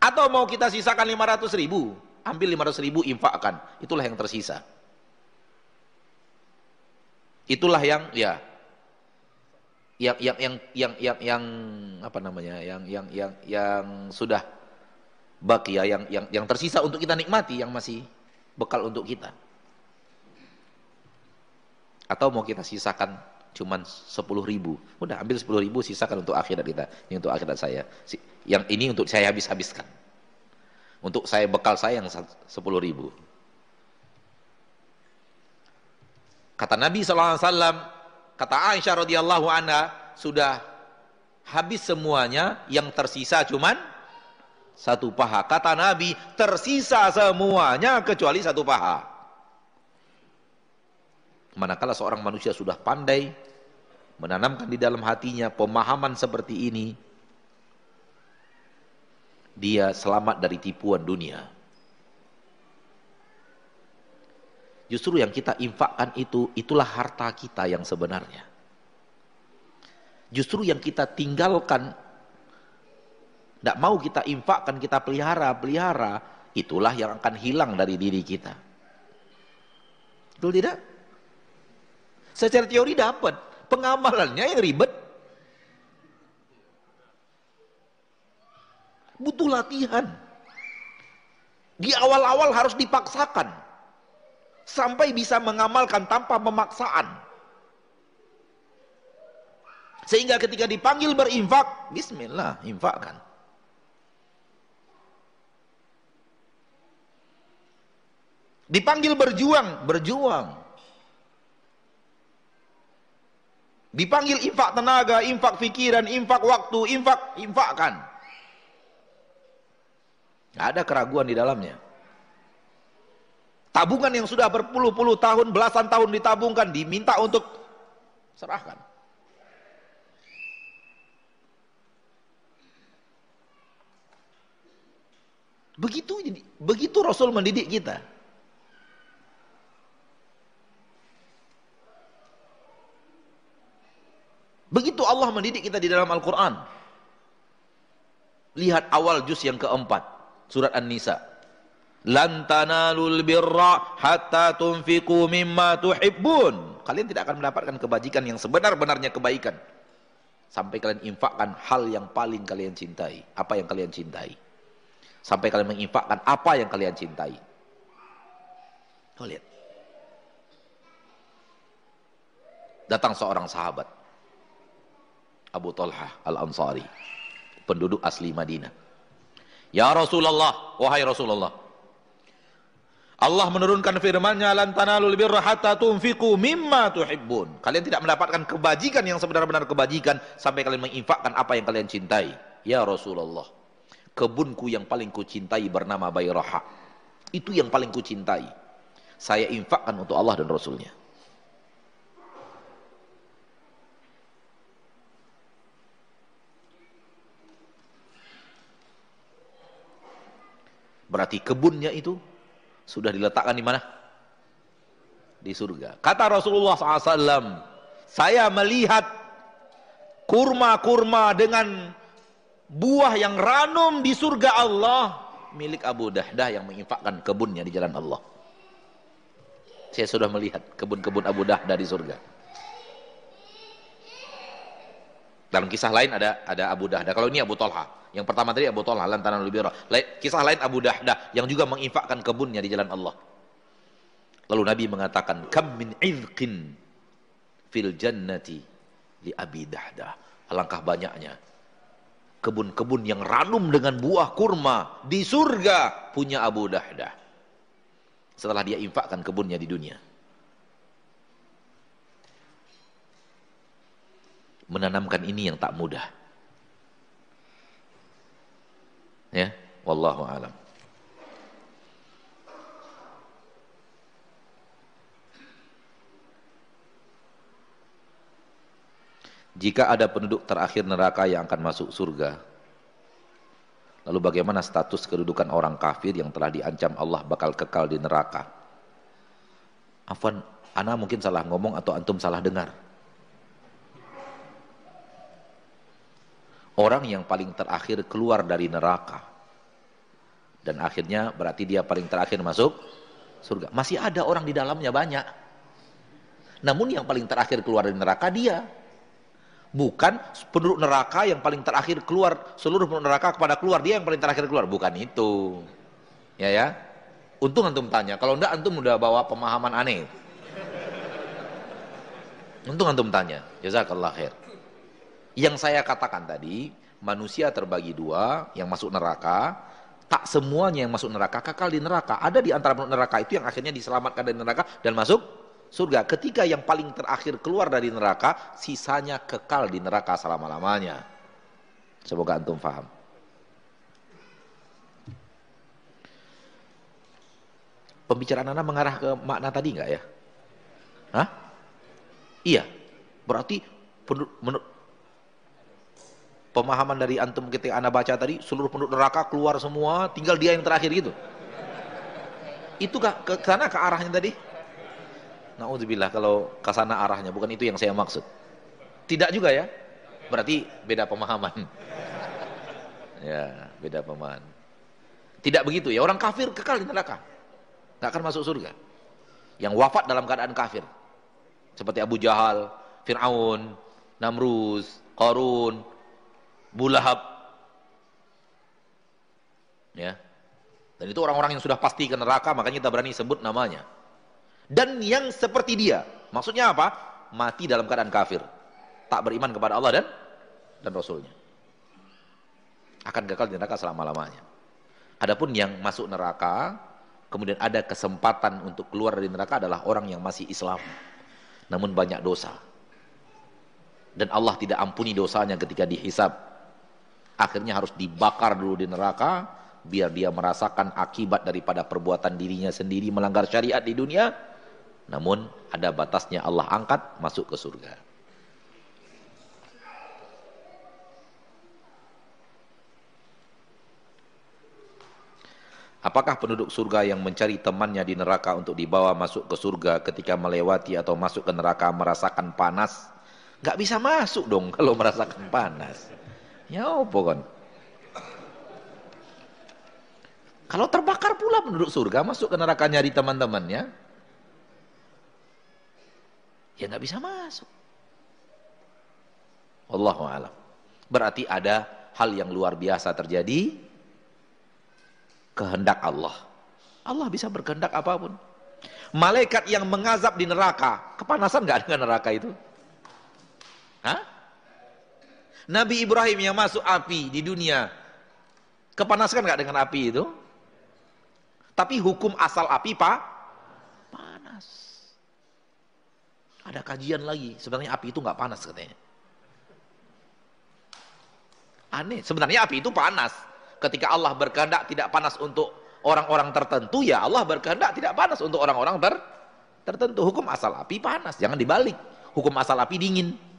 Atau mau kita sisakan 500 ribu, ambil 500 ribu infakkan, itulah yang tersisa. Itulah yang ya yang yang yang yang yang, yang apa namanya? yang yang yang yang sudah baki ya yang yang yang tersisa untuk kita nikmati yang masih bekal untuk kita. Atau mau kita sisakan cuman sepuluh ribu, udah ambil sepuluh ribu sisakan untuk akhirat kita, ini untuk akhirat saya. Yang ini untuk saya habis-habiskan. Untuk saya bekal saya yang sepuluh ribu. Kata Nabi SAW, kata Aisyah radhiyallahu anha, sudah habis semuanya, yang tersisa cuman satu paha. Kata Nabi, tersisa semuanya kecuali satu paha. Manakala seorang manusia sudah pandai menanamkan di dalam hatinya pemahaman seperti ini, dia selamat dari tipuan dunia. Justru yang kita infakkan itu, itulah harta kita yang sebenarnya. Justru yang kita tinggalkan, tidak mau kita infakkan, kita pelihara, pelihara, itulah yang akan hilang dari diri kita. Betul tidak? Secara teori dapat, pengamalannya yang ribet. Butuh latihan. Di awal-awal harus dipaksakan sampai bisa mengamalkan tanpa pemaksaan. Sehingga ketika dipanggil berinfak, bismillah, infakkan. Dipanggil berjuang, berjuang. Dipanggil infak tenaga, infak pikiran, infak waktu, infak, infakkan. Gak ada keraguan di dalamnya. Tabungan yang sudah berpuluh-puluh tahun, belasan tahun ditabungkan, diminta untuk serahkan. Begitu begitu Rasul mendidik kita. Begitu Allah mendidik kita di dalam Al-Quran. Lihat awal juz yang keempat. Surat An-Nisa. Lan tanalul birra hatta tunfiku mimma tuhibbun. Kalian tidak akan mendapatkan kebajikan yang sebenar-benarnya kebaikan. Sampai kalian infakkan hal yang paling kalian cintai. Apa yang kalian cintai. Sampai kalian menginfakkan apa yang kalian cintai. Kau lihat. Datang seorang sahabat. Abu Talha Al-Ansari. Penduduk asli Madinah. Ya Rasulullah, wahai Rasulullah. Allah menurunkan firman-Nya lan tanalul birra hatta tunfiqu mimma tuhibbun. Kalian tidak mendapatkan kebajikan yang sebenar-benar kebajikan sampai kalian menginfakkan apa yang kalian cintai. Ya Rasulullah kebunku yang paling kucintai bernama Bayraha. Itu yang paling kucintai. Saya infakkan untuk Allah dan Rasulnya. Berarti kebunnya itu sudah diletakkan di mana? Di surga. Kata Rasulullah SAW, saya melihat kurma-kurma dengan buah yang ranum di surga Allah milik Abu Dahdah yang menginfakkan kebunnya di jalan Allah. Saya sudah melihat kebun-kebun Abu Dahdah di surga. Dalam kisah lain ada ada Abu Dahdah. Kalau ini Abu Talha. Yang pertama tadi Abu Talha lantaran lebih Kisah lain Abu Dahdah yang juga menginfakkan kebunnya di jalan Allah. Lalu Nabi mengatakan, "Kam min izqin fil jannati li Abi Dahdah." Alangkah banyaknya kebun-kebun yang ranum dengan buah kurma di surga punya Abu Dahdah. Setelah dia infakkan kebunnya di dunia. Menanamkan ini yang tak mudah. Ya, wallahu alam. Jika ada penduduk terakhir neraka yang akan masuk surga, lalu bagaimana status kedudukan orang kafir yang telah diancam Allah bakal kekal di neraka? Afwan, Ana mungkin salah ngomong atau antum salah dengar. Orang yang paling terakhir keluar dari neraka. Dan akhirnya berarti dia paling terakhir masuk surga. Masih ada orang di dalamnya banyak. Namun yang paling terakhir keluar dari neraka dia. Bukan penduduk neraka yang paling terakhir keluar seluruh penduduk neraka kepada keluar dia yang paling terakhir keluar. Bukan itu. Ya ya. Untung antum tanya. Kalau enggak antum udah bawa pemahaman aneh. Untung antum tanya. Jazakallah khair yang saya katakan tadi manusia terbagi dua yang masuk neraka tak semuanya yang masuk neraka kekal di neraka ada di antara penduduk neraka itu yang akhirnya diselamatkan dari neraka dan masuk surga. Ketika yang paling terakhir keluar dari neraka, sisanya kekal di neraka selama-lamanya. Semoga antum faham. Pembicaraan Anda mengarah ke makna tadi enggak ya? Hah? Iya. Berarti menurut pemahaman dari antum ketika Anda baca tadi, seluruh penduduk neraka keluar semua, tinggal dia yang terakhir gitu. Itu ke sana ke arahnya tadi? Nauzubillah kalau ke sana arahnya, bukan itu yang saya maksud. Tidak juga ya? Berarti beda pemahaman. <laughs> ya, beda pemahaman. Tidak begitu ya, orang kafir kekal di neraka. Enggak akan masuk surga. Yang wafat dalam keadaan kafir. Seperti Abu Jahal, Fir'aun, Namrus, Qarun, Bulahab. Ya. Dan itu orang-orang yang sudah pasti ke neraka, makanya kita berani sebut namanya dan yang seperti dia. Maksudnya apa? Mati dalam keadaan kafir. Tak beriman kepada Allah dan dan Rasulnya. Akan gagal di neraka selama-lamanya. Adapun yang masuk neraka, kemudian ada kesempatan untuk keluar dari neraka adalah orang yang masih Islam. Namun banyak dosa. Dan Allah tidak ampuni dosanya ketika dihisap. Akhirnya harus dibakar dulu di neraka, biar dia merasakan akibat daripada perbuatan dirinya sendiri melanggar syariat di dunia. Namun ada batasnya Allah angkat masuk ke surga. Apakah penduduk surga yang mencari temannya di neraka untuk dibawa masuk ke surga ketika melewati atau masuk ke neraka merasakan panas? Gak bisa masuk dong <laughs> kalau merasakan panas. Ya apa kan? Kalau terbakar pula penduduk surga masuk ke neraka nyari teman-temannya, ya nggak bisa masuk. Allahu alam. Berarti ada hal yang luar biasa terjadi kehendak Allah. Allah bisa berkehendak apa pun. Malaikat yang mengazab di neraka, kepanasan nggak dengan neraka itu? Hah? Nabi Ibrahim yang masuk api di dunia, kepanasan nggak dengan api itu? Tapi hukum asal api pak, panas. Ada kajian lagi, sebenarnya api itu nggak panas katanya. Aneh, sebenarnya api itu panas. Ketika Allah berkehendak tidak panas untuk orang-orang tertentu, ya Allah berkehendak tidak panas untuk orang-orang ter tertentu. Hukum asal api panas, jangan dibalik. Hukum asal api dingin.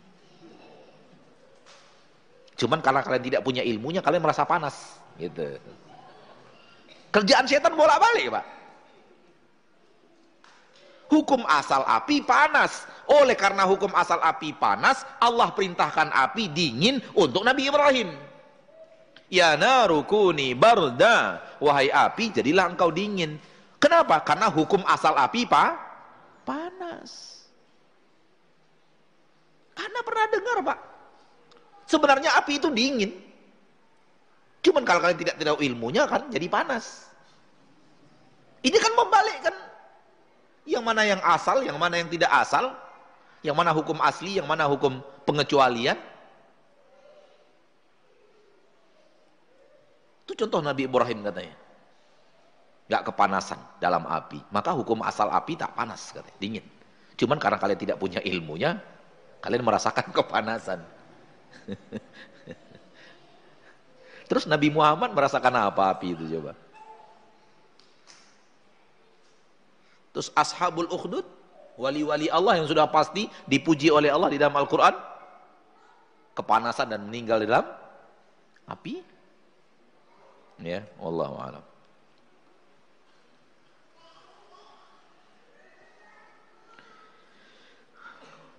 Cuman karena kalian tidak punya ilmunya, kalian merasa panas. Gitu. Kerjaan setan bolak-balik, Pak. Hukum asal api panas. Oleh karena hukum asal api panas, Allah perintahkan api dingin untuk Nabi Ibrahim. Ya narukuni barda. Wahai api, jadilah engkau dingin. Kenapa? Karena hukum asal api pak panas. Karena pernah dengar pak. Sebenarnya api itu dingin. Cuman kalau kalian tidak tahu ilmunya kan jadi panas. Ini kan membalikkan. Yang mana yang asal, yang mana yang tidak asal. Yang mana hukum asli, yang mana hukum pengecualian. Itu contoh Nabi Ibrahim katanya. Gak kepanasan dalam api. Maka hukum asal api tak panas katanya, dingin. Cuman karena kalian tidak punya ilmunya, kalian merasakan <laughs> kepanasan. <laughs> Terus Nabi Muhammad merasakan apa api itu coba? Terus ashabul ukhdud, wali-wali Allah yang sudah pasti dipuji oleh Allah di dalam Al-Quran, kepanasan dan meninggal di dalam api. Ya, wallahu alam.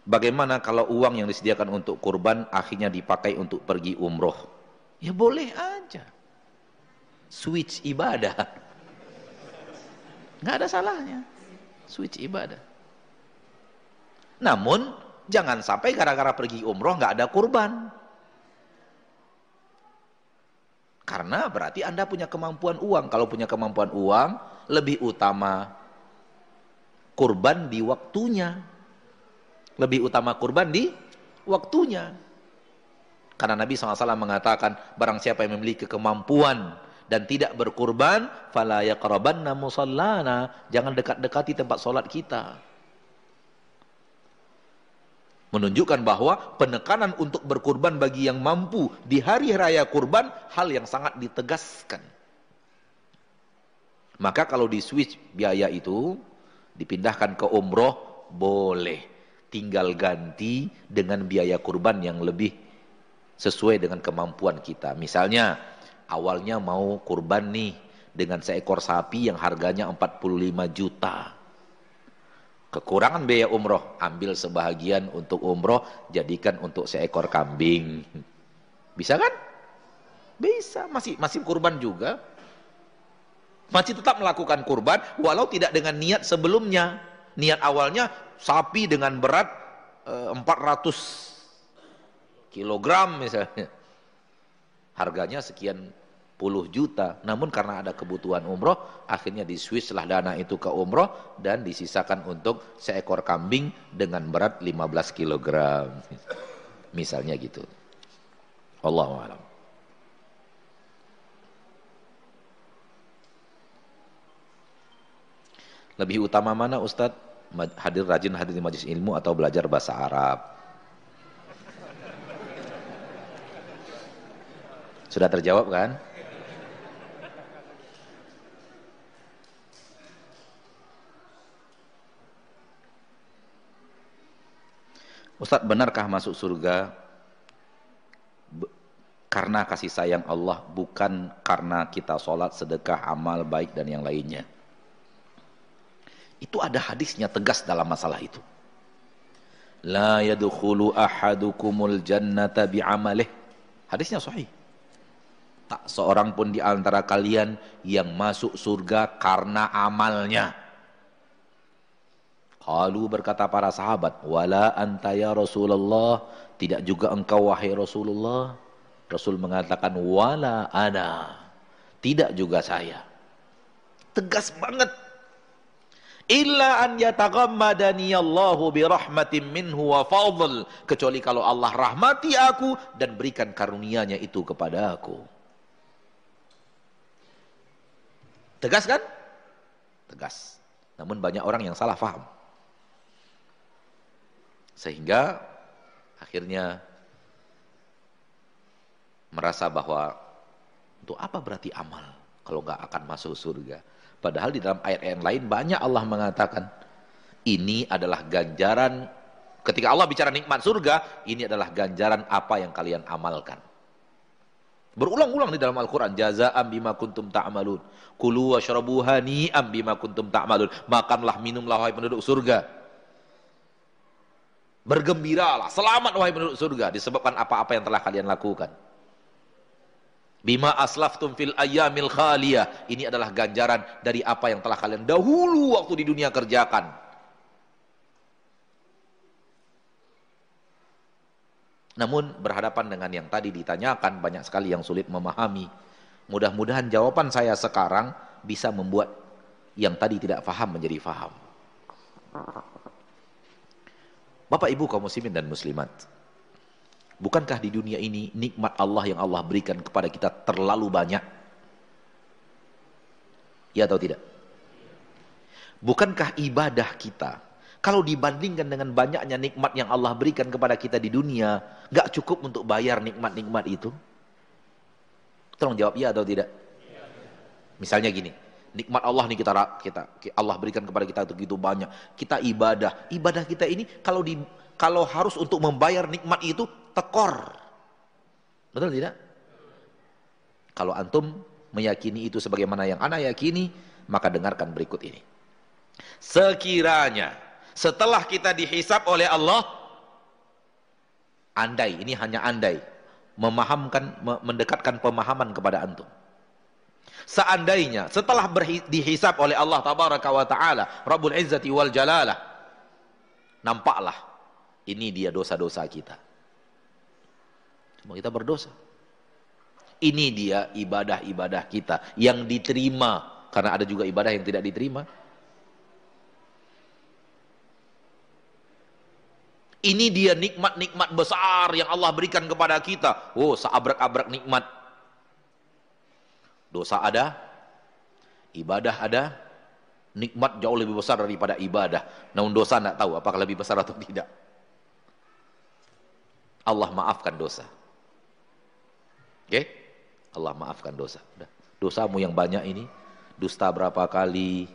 Bagaimana kalau uang yang disediakan untuk kurban akhirnya dipakai untuk pergi umroh? Ya boleh aja. Switch ibadah. Nggak ada salahnya. Switch ibadah. Namun, jangan sampai gara-gara pergi umroh nggak ada kurban. Karena berarti Anda punya kemampuan uang. Kalau punya kemampuan uang, lebih utama kurban di waktunya. Lebih utama kurban di waktunya. Karena Nabi SAW mengatakan, barang siapa yang memiliki kemampuan dan tidak berkurban. Jangan dekat-dekati tempat solat kita. Menunjukkan bahwa penekanan untuk berkurban bagi yang mampu di hari raya kurban hal yang sangat ditegaskan. Maka kalau di switch biaya itu dipindahkan ke umroh boleh. Tinggal ganti dengan biaya kurban yang lebih sesuai dengan kemampuan kita. Misalnya awalnya mau kurban nih dengan seekor sapi yang harganya 45 juta. Kekurangan biaya umroh, ambil sebahagian untuk umroh, jadikan untuk seekor kambing. Bisa kan? Bisa, masih masih kurban juga. Masih tetap melakukan kurban walau tidak dengan niat sebelumnya. Niat awalnya sapi dengan berat eh, 400 kilogram misalnya. Harganya sekian puluh juta. Namun karena ada kebutuhan umroh, akhirnya di Swiss lah dana itu ke umroh dan disisakan untuk seekor kambing dengan berat 15 kilogram. Misalnya gitu. Allahu a'lam. Lebih utama mana Ustadz? hadir rajin hadir di majelis ilmu atau belajar bahasa Arab. Sudah terjawab kan? Ustadz benarkah masuk surga karena kasih sayang Allah bukan karena kita sholat, sedekah, amal baik dan yang lainnya? Itu ada hadisnya tegas dalam masalah itu. La yadkhulu ahadukumul jannata bi'amalih. Hadisnya sahih. Tak seorang pun di antara kalian yang masuk surga karena amalnya. Qalu berkata para sahabat, "Wala anta ya Rasulullah?" Tidak juga engkau wahai Rasulullah. Rasul mengatakan, "Wala ana." Tidak juga saya. Tegas banget. Illa an yataghammadani Allahu bi rahmatin minhu wa fadl. Kecuali kalau Allah rahmati aku dan berikan karunia-Nya itu kepada aku. Tegas kan? Tegas. Namun banyak orang yang salah faham. Sehingga akhirnya merasa bahwa untuk apa berarti amal kalau nggak akan masuk surga. Padahal di dalam ayat-ayat lain banyak Allah mengatakan ini adalah ganjaran ketika Allah bicara nikmat surga, ini adalah ganjaran apa yang kalian amalkan. Berulang-ulang di dalam Al-Quran. Jaza'am bima kuntum ta'amalun. Kulu wa syarabu hani'am bima kuntum ta'amalun. Makanlah, minumlah, wahai penduduk surga. Bergembiralah, selamat wahai penduduk surga disebabkan apa-apa yang telah kalian lakukan. Bima aslaftum fil ayyamil khaliyah. Ini adalah ganjaran dari apa yang telah kalian dahulu waktu di dunia kerjakan. Namun berhadapan dengan yang tadi ditanyakan banyak sekali yang sulit memahami. Mudah-mudahan jawaban saya sekarang bisa membuat yang tadi tidak faham menjadi faham. Bapak Ibu kaum muslimin dan muslimat. Bukankah di dunia ini nikmat Allah yang Allah berikan kepada kita terlalu banyak? Ya atau tidak? Bukankah ibadah kita kalau dibandingkan dengan banyaknya nikmat yang Allah berikan kepada kita di dunia, gak cukup untuk bayar nikmat-nikmat itu? Tolong jawab ya atau tidak? Misalnya gini, nikmat Allah nih kita kita Allah berikan kepada kita begitu banyak. Kita ibadah, ibadah kita ini kalau di kalau harus untuk membayar nikmat itu tekor. Betul tidak? Kalau antum meyakini itu sebagaimana yang ana yakini, maka dengarkan berikut ini. Sekiranya setelah kita dihisap oleh Allah, andai, ini hanya andai, memahamkan, mendekatkan pemahaman kepada antum. Seandainya setelah dihisap oleh Allah tabaraka wa taala, Rabbul Izzati wal Jalalah, nampaklah ini dia dosa-dosa kita. Cuma kita berdosa. Ini dia ibadah-ibadah kita yang diterima karena ada juga ibadah yang tidak diterima. Ini dia nikmat-nikmat besar yang Allah berikan kepada kita. Oh, seabrak-abrak nikmat Dosa ada, ibadah ada, nikmat jauh lebih besar daripada ibadah. Namun dosa tidak tahu apakah lebih besar atau tidak. Allah maafkan dosa. Oke? Okay? Allah maafkan dosa. Dosamu yang banyak ini, dusta berapa kali,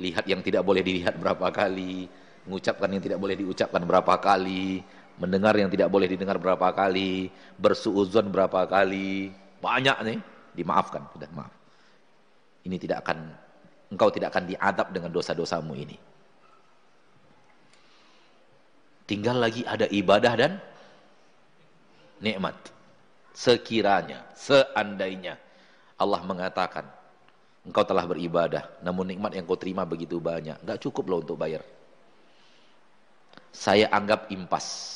lihat yang tidak boleh dilihat berapa kali, mengucapkan yang tidak boleh diucapkan berapa kali, mendengar yang tidak boleh didengar berapa kali, bersuuzon berapa kali, banyak nih dimaafkan, sudah maaf. Ini tidak akan engkau tidak akan diadab dengan dosa-dosamu ini. Tinggal lagi ada ibadah dan nikmat. Sekiranya, seandainya Allah mengatakan engkau telah beribadah, namun nikmat yang kau terima begitu banyak, enggak cukup loh untuk bayar. Saya anggap impas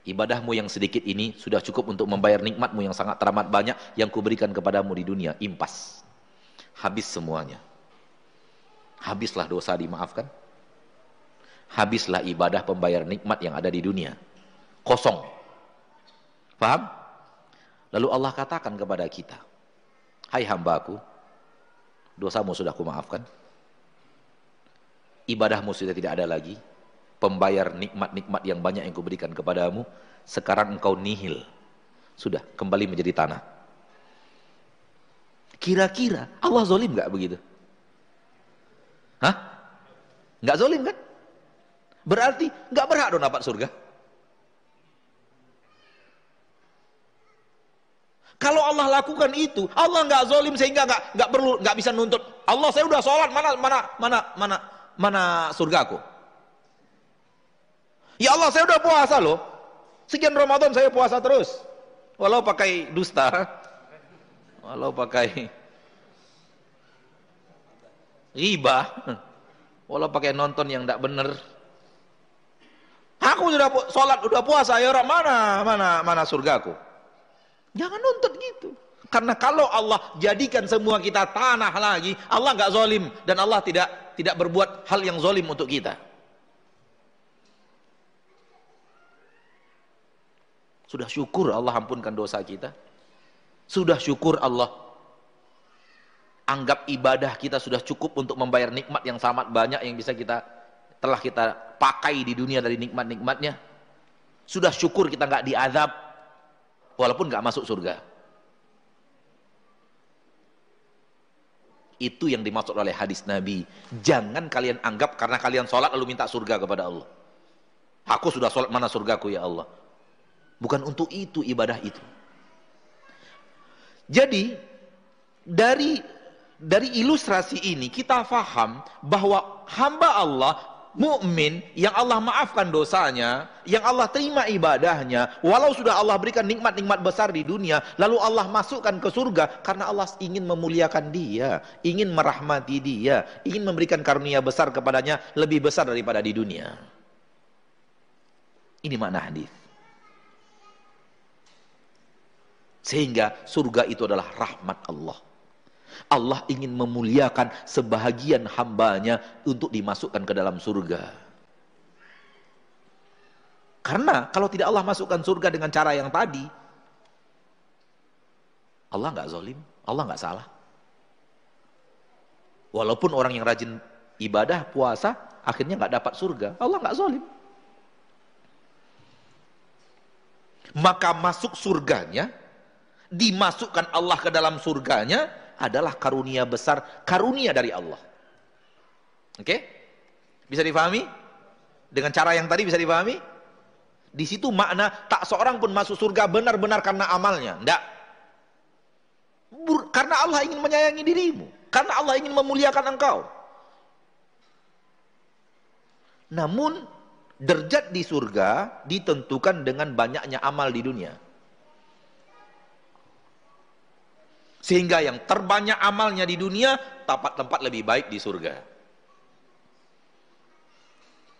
Ibadahmu yang sedikit ini sudah cukup untuk membayar nikmatmu yang sangat teramat banyak yang kuberikan kepadamu di dunia. Impas. Habis semuanya. Habislah dosa dimaafkan. Habislah ibadah pembayar nikmat yang ada di dunia. Kosong. Paham? Lalu Allah katakan kepada kita. Hai hambaku, dosamu sudah kumaafkan. Ibadahmu sudah tidak ada lagi pembayar nikmat-nikmat yang banyak yang kuberikan kepadamu, sekarang engkau nihil. Sudah, kembali menjadi tanah. Kira-kira Allah zolim gak begitu? Hah? Gak zolim kan? Berarti nggak berhak dong dapat surga. Kalau Allah lakukan itu, Allah nggak zolim sehingga nggak nggak perlu nggak bisa nuntut. Allah saya udah sholat mana mana mana mana mana surgaku. Ya Allah saya udah puasa loh. Sekian Ramadan saya puasa terus. Walau pakai dusta, walau pakai riba, walau pakai nonton yang tidak benar. Aku sudah sholat, udah puasa, ya orang mana mana mana surgaku. Jangan nuntut gitu. Karena kalau Allah jadikan semua kita tanah lagi, Allah nggak zolim dan Allah tidak tidak berbuat hal yang zolim untuk kita. Sudah syukur Allah ampunkan dosa kita. Sudah syukur Allah anggap ibadah kita sudah cukup untuk membayar nikmat yang sangat banyak yang bisa kita telah kita pakai di dunia dari nikmat-nikmatnya. Sudah syukur kita nggak diazab walaupun nggak masuk surga. Itu yang dimaksud oleh hadis Nabi. Jangan kalian anggap karena kalian sholat lalu minta surga kepada Allah. Aku sudah sholat mana surgaku ya Allah. Bukan untuk itu ibadah itu. Jadi dari dari ilustrasi ini kita faham bahwa hamba Allah mukmin yang Allah maafkan dosanya, yang Allah terima ibadahnya, walau sudah Allah berikan nikmat-nikmat besar di dunia, lalu Allah masukkan ke surga karena Allah ingin memuliakan dia, ingin merahmati dia, ingin memberikan karunia besar kepadanya lebih besar daripada di dunia. Ini makna hadis. Sehingga surga itu adalah rahmat Allah. Allah ingin memuliakan sebahagian hambanya untuk dimasukkan ke dalam surga. Karena kalau tidak Allah masukkan surga dengan cara yang tadi, Allah nggak zolim, Allah nggak salah. Walaupun orang yang rajin ibadah, puasa, akhirnya nggak dapat surga, Allah nggak zolim. Maka masuk surganya, dimasukkan Allah ke dalam surganya, adalah karunia besar, karunia dari Allah. Oke? Bisa difahami? Dengan cara yang tadi bisa difahami? Di situ makna tak seorang pun masuk surga benar-benar karena amalnya. Tidak. Karena Allah ingin menyayangi dirimu. Karena Allah ingin memuliakan engkau. Namun derajat di surga ditentukan dengan banyaknya amal di dunia. Sehingga yang terbanyak amalnya di dunia, tempat-tempat lebih baik di surga.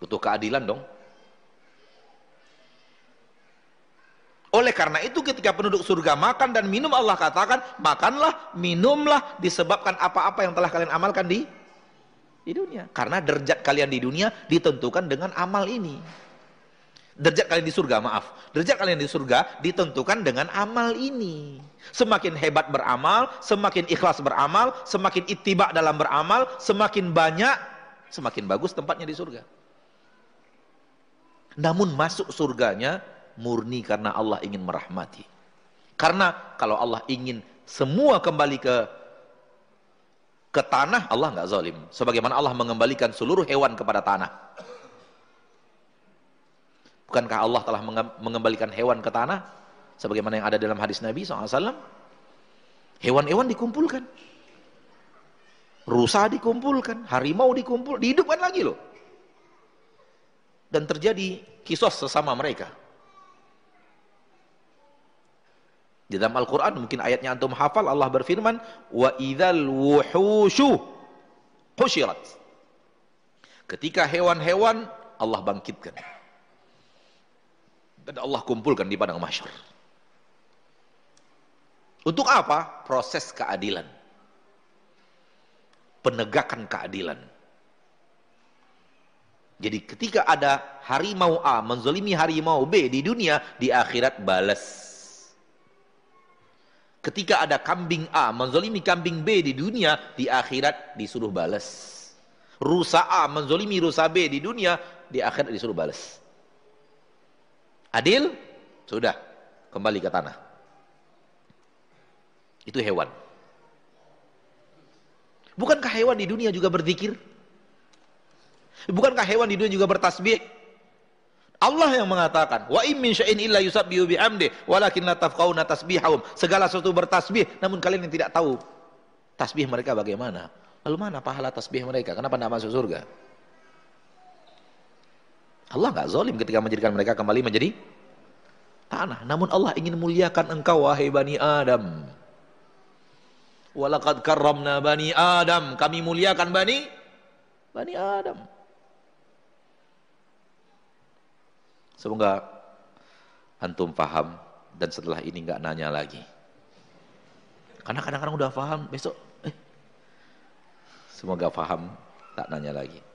Butuh keadilan dong. Oleh karena itu ketika penduduk surga makan dan minum Allah katakan, makanlah, minumlah disebabkan apa-apa yang telah kalian amalkan di di dunia. Karena derajat kalian di dunia ditentukan dengan amal ini. Derajat kalian di surga, maaf. Derajat kalian di surga ditentukan dengan amal ini. Semakin hebat beramal, semakin ikhlas beramal, semakin ittiba dalam beramal, semakin banyak, semakin bagus tempatnya di surga. Namun masuk surganya murni karena Allah ingin merahmati. Karena kalau Allah ingin semua kembali ke ke tanah, Allah nggak zalim. Sebagaimana Allah mengembalikan seluruh hewan kepada tanah. Bukankah Allah telah mengembalikan hewan ke tanah? Sebagaimana yang ada dalam hadis Nabi SAW. Hewan-hewan dikumpulkan. Rusa dikumpulkan. Harimau dikumpul. Dihidupkan lagi loh. Dan terjadi kisos sesama mereka. Di dalam Al-Quran mungkin ayatnya antum hafal Allah berfirman wa idzal wuhushu husyirat. Ketika hewan-hewan Allah bangkitkan dan Allah kumpulkan di padang mahsyar. Untuk apa? Proses keadilan. Penegakan keadilan. Jadi ketika ada harimau A menzolimi harimau B di dunia, di akhirat balas. Ketika ada kambing A menzolimi kambing B di dunia, di akhirat disuruh balas. Rusa A menzolimi rusa B di dunia, di akhirat disuruh balas. Adil? Sudah, kembali ke tanah. Itu hewan. Bukankah hewan di dunia juga berzikir? Bukankah hewan di dunia juga bertasbih? Allah yang mengatakan, "Wa in min syai'in illa yusabbihu bihamdi, walakin la tafqahuna tasbihahum." Segala sesuatu bertasbih, namun kalian yang tidak tahu tasbih mereka bagaimana. Lalu mana pahala tasbih mereka? Kenapa tidak masuk surga? Allah nggak zalim ketika menjadikan mereka kembali menjadi tanah. Namun Allah ingin muliakan engkau wahai Bani Adam. Walaqad karramna Bani Adam. Kami muliakan Bani Bani Adam. Semoga antum paham dan setelah ini nggak nanya lagi. Karena kadang-kadang udah paham, besok eh semoga paham tak nanya lagi.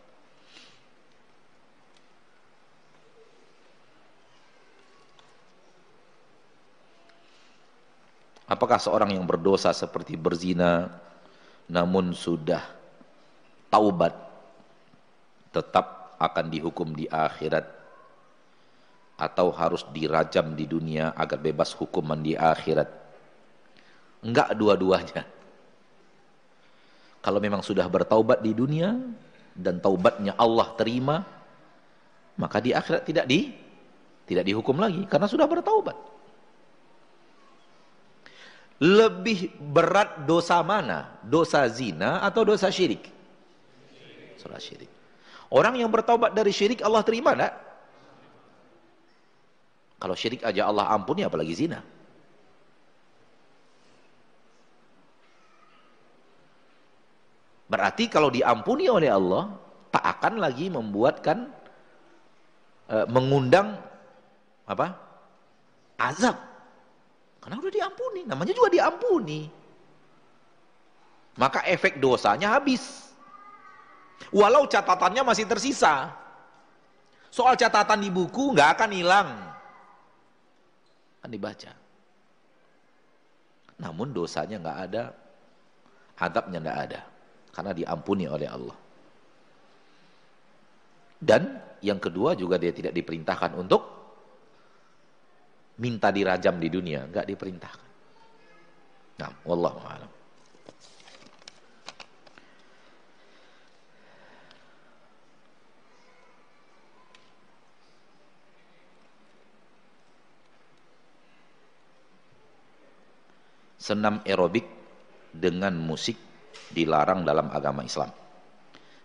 Apakah seorang yang berdosa seperti berzina namun sudah taubat tetap akan dihukum di akhirat atau harus dirajam di dunia agar bebas hukuman di akhirat? Enggak dua-duanya. Kalau memang sudah bertaubat di dunia dan taubatnya Allah terima, maka di akhirat tidak di tidak dihukum lagi karena sudah bertaubat. Lebih berat dosa mana? Dosa zina atau dosa syirik? Dosa syirik. Orang yang bertaubat dari syirik Allah terima enggak? Kalau syirik aja Allah ampuni apalagi zina. Berarti kalau diampuni oleh Allah, tak akan lagi membuatkan e, mengundang apa? azab. Karena sudah diampuni, namanya juga diampuni. Maka efek dosanya habis. Walau catatannya masih tersisa. Soal catatan di buku nggak akan hilang. Akan dibaca. Namun dosanya nggak ada, adabnya nggak ada. Karena diampuni oleh Allah. Dan yang kedua juga dia tidak diperintahkan untuk minta dirajam di dunia, enggak diperintahkan. Nah, wallahu a'lam. Senam aerobik dengan musik dilarang dalam agama Islam.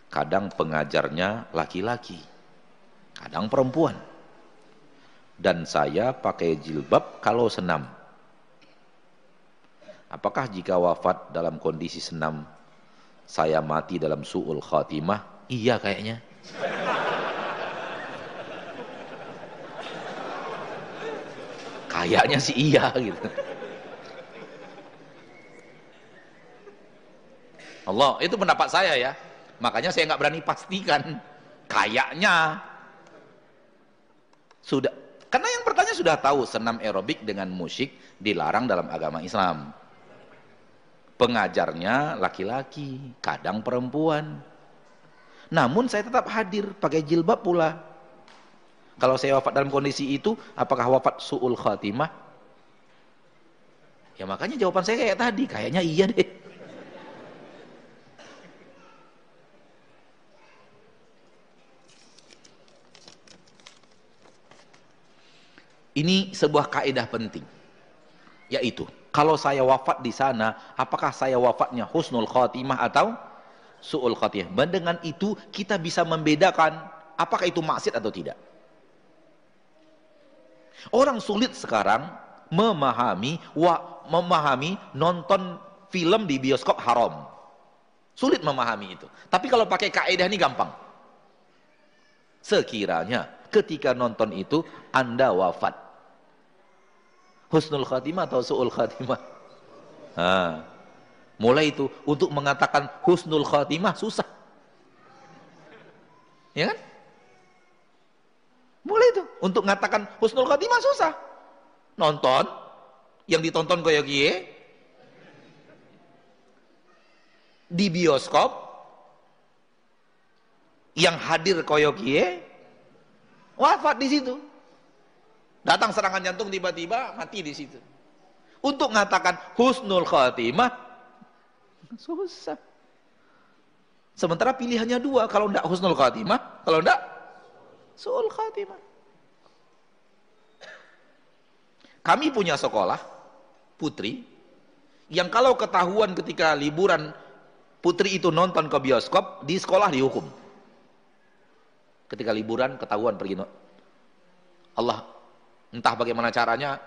Kadang pengajarnya laki-laki, kadang perempuan. Dan saya pakai jilbab kalau senam. Apakah jika wafat dalam kondisi senam saya mati dalam su'ul khatimah? Iya kayaknya. Kayaknya sih iya gitu. Allah, itu pendapat saya ya. Makanya saya nggak berani pastikan. Kayaknya sudah karena yang bertanya sudah tahu senam aerobik dengan musik dilarang dalam agama Islam. Pengajarnya laki-laki, kadang perempuan. Namun saya tetap hadir pakai jilbab pula. Kalau saya wafat dalam kondisi itu, apakah wafat su'ul khatimah? Ya makanya jawaban saya kayak tadi, kayaknya iya deh. Ini sebuah kaidah penting. Yaitu, kalau saya wafat di sana, apakah saya wafatnya husnul khatimah atau su'ul khatimah? Dengan itu kita bisa membedakan apakah itu maksiat atau tidak. Orang sulit sekarang memahami wa, memahami nonton film di bioskop haram. Sulit memahami itu. Tapi kalau pakai kaidah ini gampang. Sekiranya ketika nonton itu Anda wafat. Husnul khatimah atau su'ul khatimah? Ha. Mulai itu untuk mengatakan husnul khatimah susah. Ya kan? Mulai itu untuk mengatakan husnul khatimah susah. Nonton yang ditonton kayak gie di bioskop yang hadir koyok kie wafat di situ. Datang serangan jantung tiba-tiba mati di situ. Untuk mengatakan husnul khatimah susah. Sementara pilihannya dua, kalau tidak husnul khatimah Kalau enggak, su'ul khatimah. Kami punya sekolah, putri, yang kalau ketahuan ketika liburan putri itu nonton ke bioskop, di sekolah dihukum. Ketika liburan ketahuan pergi Allah entah bagaimana caranya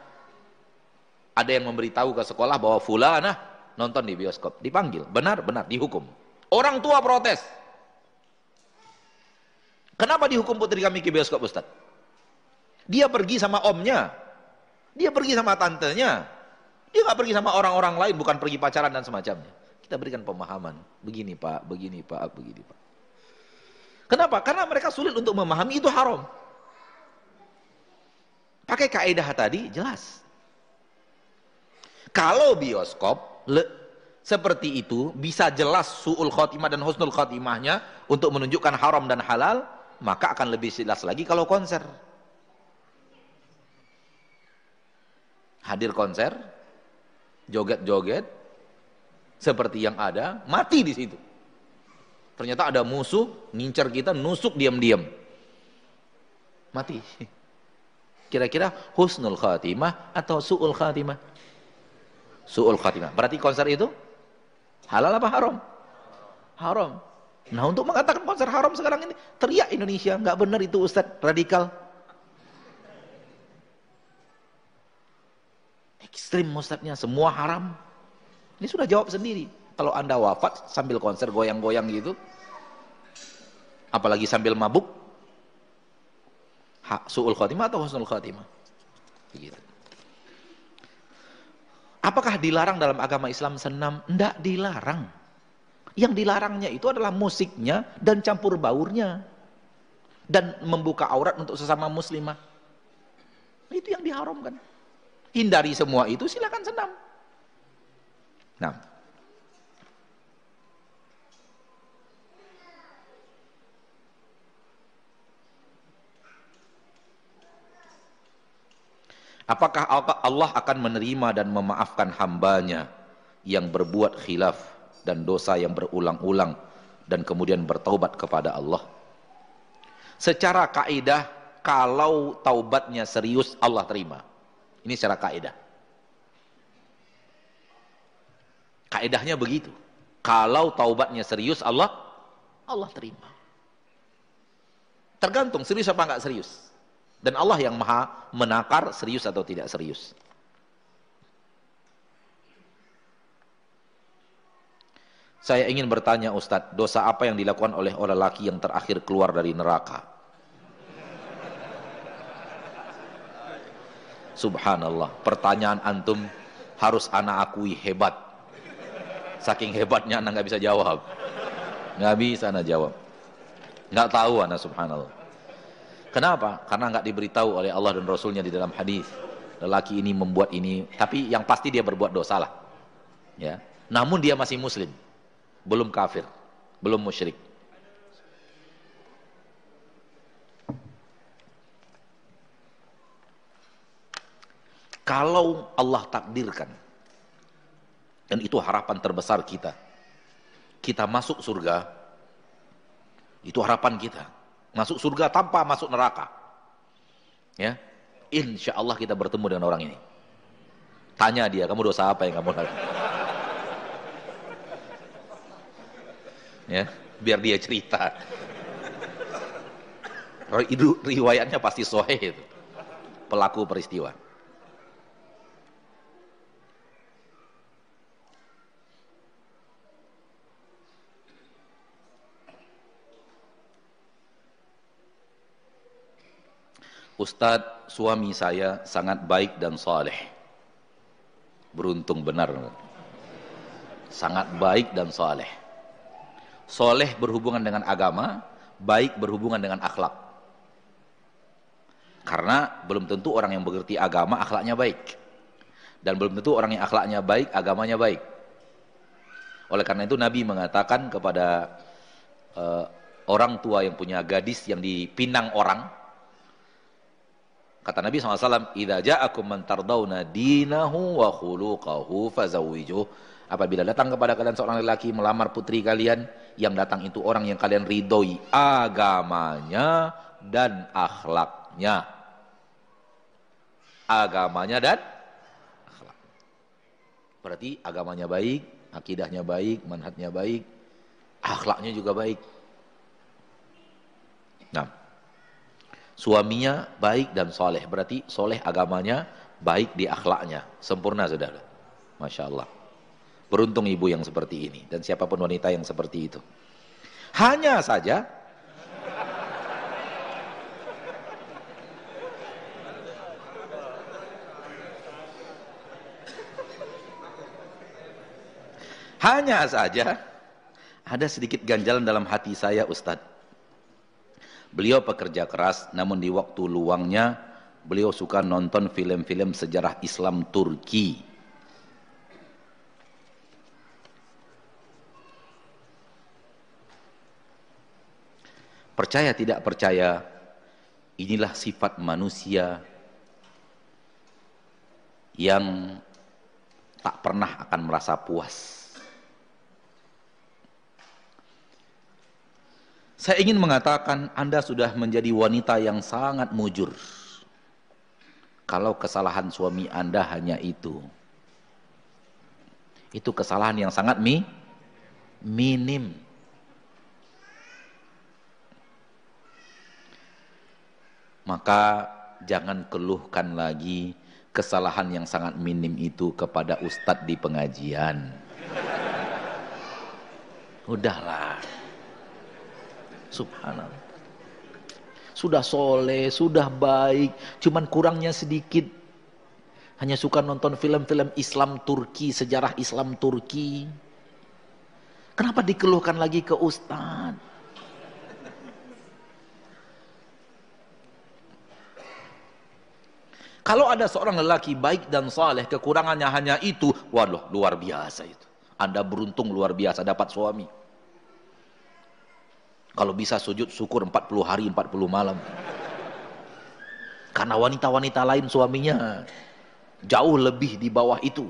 ada yang memberitahu ke sekolah bahwa fulana nonton di bioskop, dipanggil, benar benar dihukum. Orang tua protes. Kenapa dihukum putri kami ke bioskop Ustaz? Dia pergi sama omnya. Dia pergi sama tantenya. Dia nggak pergi sama orang-orang lain, bukan pergi pacaran dan semacamnya. Kita berikan pemahaman. Begini Pak, begini Pak, begini Pak. Kenapa? Karena mereka sulit untuk memahami itu haram. Pakai kaidah tadi jelas. Kalau bioskop le, seperti itu bisa jelas suul khotimah dan husnul khotimahnya untuk menunjukkan haram dan halal, maka akan lebih jelas lagi kalau konser. Hadir konser, joget-joget seperti yang ada, mati di situ. Ternyata ada musuh ngincar kita, nusuk diam-diam. Mati. Kira-kira husnul khatimah atau su'ul khatimah? su'ul khatimah. Berarti konser itu halal apa haram? Haram. Nah untuk mengatakan konser haram sekarang ini teriak Indonesia, nggak benar itu Ustadz radikal. Ekstrim Ustadznya, semua haram. Ini sudah jawab sendiri. Kalau anda wafat sambil konser goyang-goyang gitu, apalagi sambil mabuk, su'ul khatimah atau husnul khatimah? Begitu. Apakah dilarang dalam agama Islam senam? Tidak dilarang. Yang dilarangnya itu adalah musiknya dan campur baurnya. Dan membuka aurat untuk sesama muslimah. Itu yang diharamkan. Hindari semua itu silakan senam. Nah, Apakah Allah akan menerima dan memaafkan hambanya yang berbuat khilaf dan dosa yang berulang-ulang dan kemudian bertaubat kepada Allah? Secara kaidah kalau taubatnya serius Allah terima. Ini secara kaidah. Kaidahnya begitu. Kalau taubatnya serius Allah Allah terima. Tergantung serius apa enggak serius. Dan Allah yang maha menakar serius atau tidak serius. Saya ingin bertanya Ustadz, dosa apa yang dilakukan oleh orang laki yang terakhir keluar dari neraka? Subhanallah, pertanyaan antum harus anak akui hebat. Saking hebatnya anak nggak bisa jawab. Nggak bisa anak jawab. Nggak tahu anak subhanallah. Kenapa? Karena nggak diberitahu oleh Allah dan Rasulnya di dalam hadis. Lelaki ini membuat ini, tapi yang pasti dia berbuat dosa lah. Ya. Namun dia masih muslim, belum kafir, belum musyrik. Kalau Allah takdirkan, dan itu harapan terbesar kita, kita masuk surga, itu harapan kita masuk surga tanpa masuk neraka. Ya, insya Allah kita bertemu dengan orang ini. Tanya dia, kamu dosa apa yang kamu lakukan? Ya, biar dia cerita. Riwayatnya pasti sohe itu. Pelaku peristiwa. Ustadz suami saya sangat baik dan soleh. Beruntung benar. Sangat baik dan soleh. Soleh berhubungan dengan agama, baik berhubungan dengan akhlak. Karena belum tentu orang yang mengerti agama akhlaknya baik. Dan belum tentu orang yang akhlaknya baik, agamanya baik. Oleh karena itu Nabi mengatakan kepada uh, orang tua yang punya gadis yang dipinang orang, Kata Nabi SAW, "Idza ja'akum man tardawna dinahu wa khuluquhu fazawwijuh." Apabila datang kepada kalian seorang lelaki melamar putri kalian, yang datang itu orang yang kalian ridhoi agamanya dan akhlaknya. Agamanya dan akhlak. Berarti agamanya baik, akidahnya baik, manhatnya baik, akhlaknya juga baik. Nah, suaminya baik dan soleh, berarti soleh agamanya, baik di akhlaknya, sempurna saudara. Masya Allah. Beruntung ibu yang seperti ini dan siapa pun wanita yang seperti itu. Hanya saja Hanya saja ada sedikit ganjalan dalam hati saya Ustadz. Beliau pekerja keras namun di waktu luangnya beliau suka nonton film-film sejarah Islam Turki. Percaya tidak percaya, inilah sifat manusia yang tak pernah akan merasa puas. Saya ingin mengatakan Anda sudah menjadi wanita yang sangat mujur. Kalau kesalahan suami Anda hanya itu. Itu kesalahan yang sangat mi, minim. maka jangan keluhkan lagi kesalahan yang sangat minim itu kepada ustadz di pengajian. Udahlah. Subhanallah. Sudah soleh, sudah baik, cuman kurangnya sedikit. Hanya suka nonton film-film Islam Turki, sejarah Islam Turki. Kenapa dikeluhkan lagi ke ustadz? Kalau ada seorang lelaki baik dan saleh, kekurangannya hanya itu, waduh luar biasa itu. Anda beruntung luar biasa dapat suami. Kalau bisa sujud syukur 40 hari 40 malam. Karena wanita-wanita lain suaminya jauh lebih di bawah itu.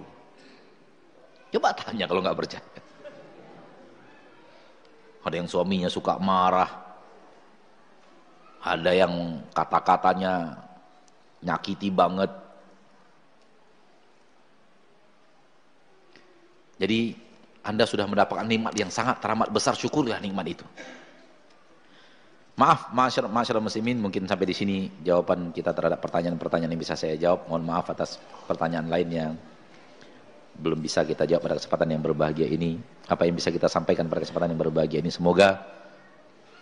Coba tanya kalau nggak percaya. Ada yang suaminya suka marah. Ada yang kata-katanya nyakiti banget. Jadi Anda sudah mendapatkan nikmat yang sangat teramat besar, syukurlah nikmat itu. Maaf, masyarakat masyarakat muslimin mungkin sampai di sini jawaban kita terhadap pertanyaan-pertanyaan yang bisa saya jawab. Mohon maaf atas pertanyaan lain yang belum bisa kita jawab pada kesempatan yang berbahagia ini. Apa yang bisa kita sampaikan pada kesempatan yang berbahagia ini semoga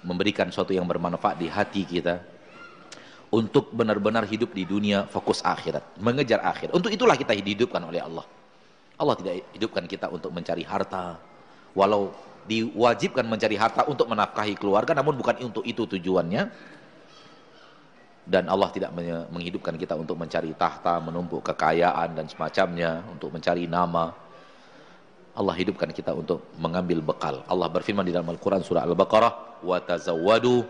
memberikan sesuatu yang bermanfaat di hati kita untuk benar-benar hidup di dunia fokus akhirat, mengejar akhirat. Untuk itulah kita dihidupkan oleh Allah. Allah tidak hidupkan kita untuk mencari harta. Walau diwajibkan mencari harta untuk menafkahi keluarga namun bukan untuk itu tujuannya dan Allah tidak menghidupkan kita untuk mencari tahta, menumpuk kekayaan dan semacamnya, untuk mencari nama. Allah hidupkan kita untuk mengambil bekal. Allah berfirman di dalam Al-Qur'an surah Al-Baqarah, "Wa tazawwadu"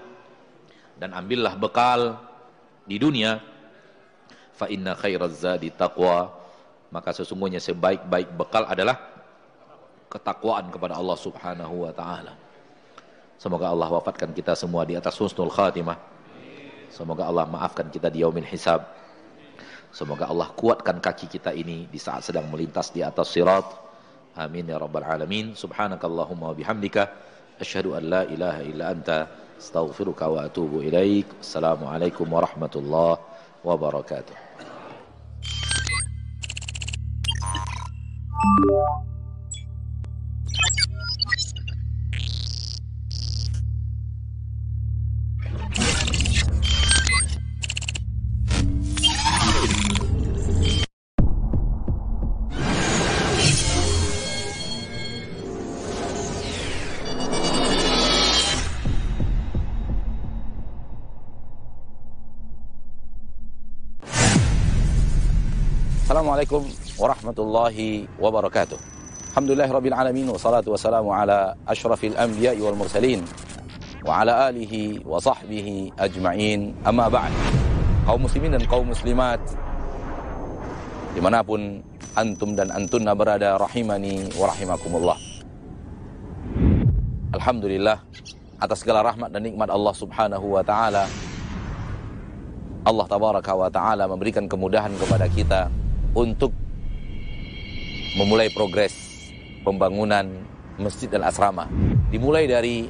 dan ambillah bekal di dunia. Fa inna khairaz zadi taqwa. Maka sesungguhnya sebaik-baik bekal adalah ketakwaan kepada Allah Subhanahu wa taala. Semoga Allah wafatkan kita semua di atas husnul khatimah. Semoga Allah maafkan kita di yaumil hisab. Semoga Allah kuatkan kaki kita ini di saat sedang melintas di atas sirat. Amin ya rabbal alamin. Subhanakallahumma bihamdika asyhadu an la ilaha illa anta astaghfiruka wa atubu ilaik. Assalamualaikum warahmatullahi wabarakatuh. Assalamualaikum warahmatullahi wabarakatuh. Alhamdulillah rabbil alamin wa salatu wassalamu ala ashrafil anbiya wal mursalin wa ala alihi wa sahbihi ajma'in amma ba'd. Kaum muslimin dan kaum muslimat di mana pun antum dan antunna berada rahimani wa rahimakumullah. Alhamdulillah atas segala rahmat dan nikmat Allah Subhanahu wa taala. Allah tabaraka wa taala memberikan kemudahan kepada kita untuk memulai progres pembangunan masjid dan asrama. Dimulai dari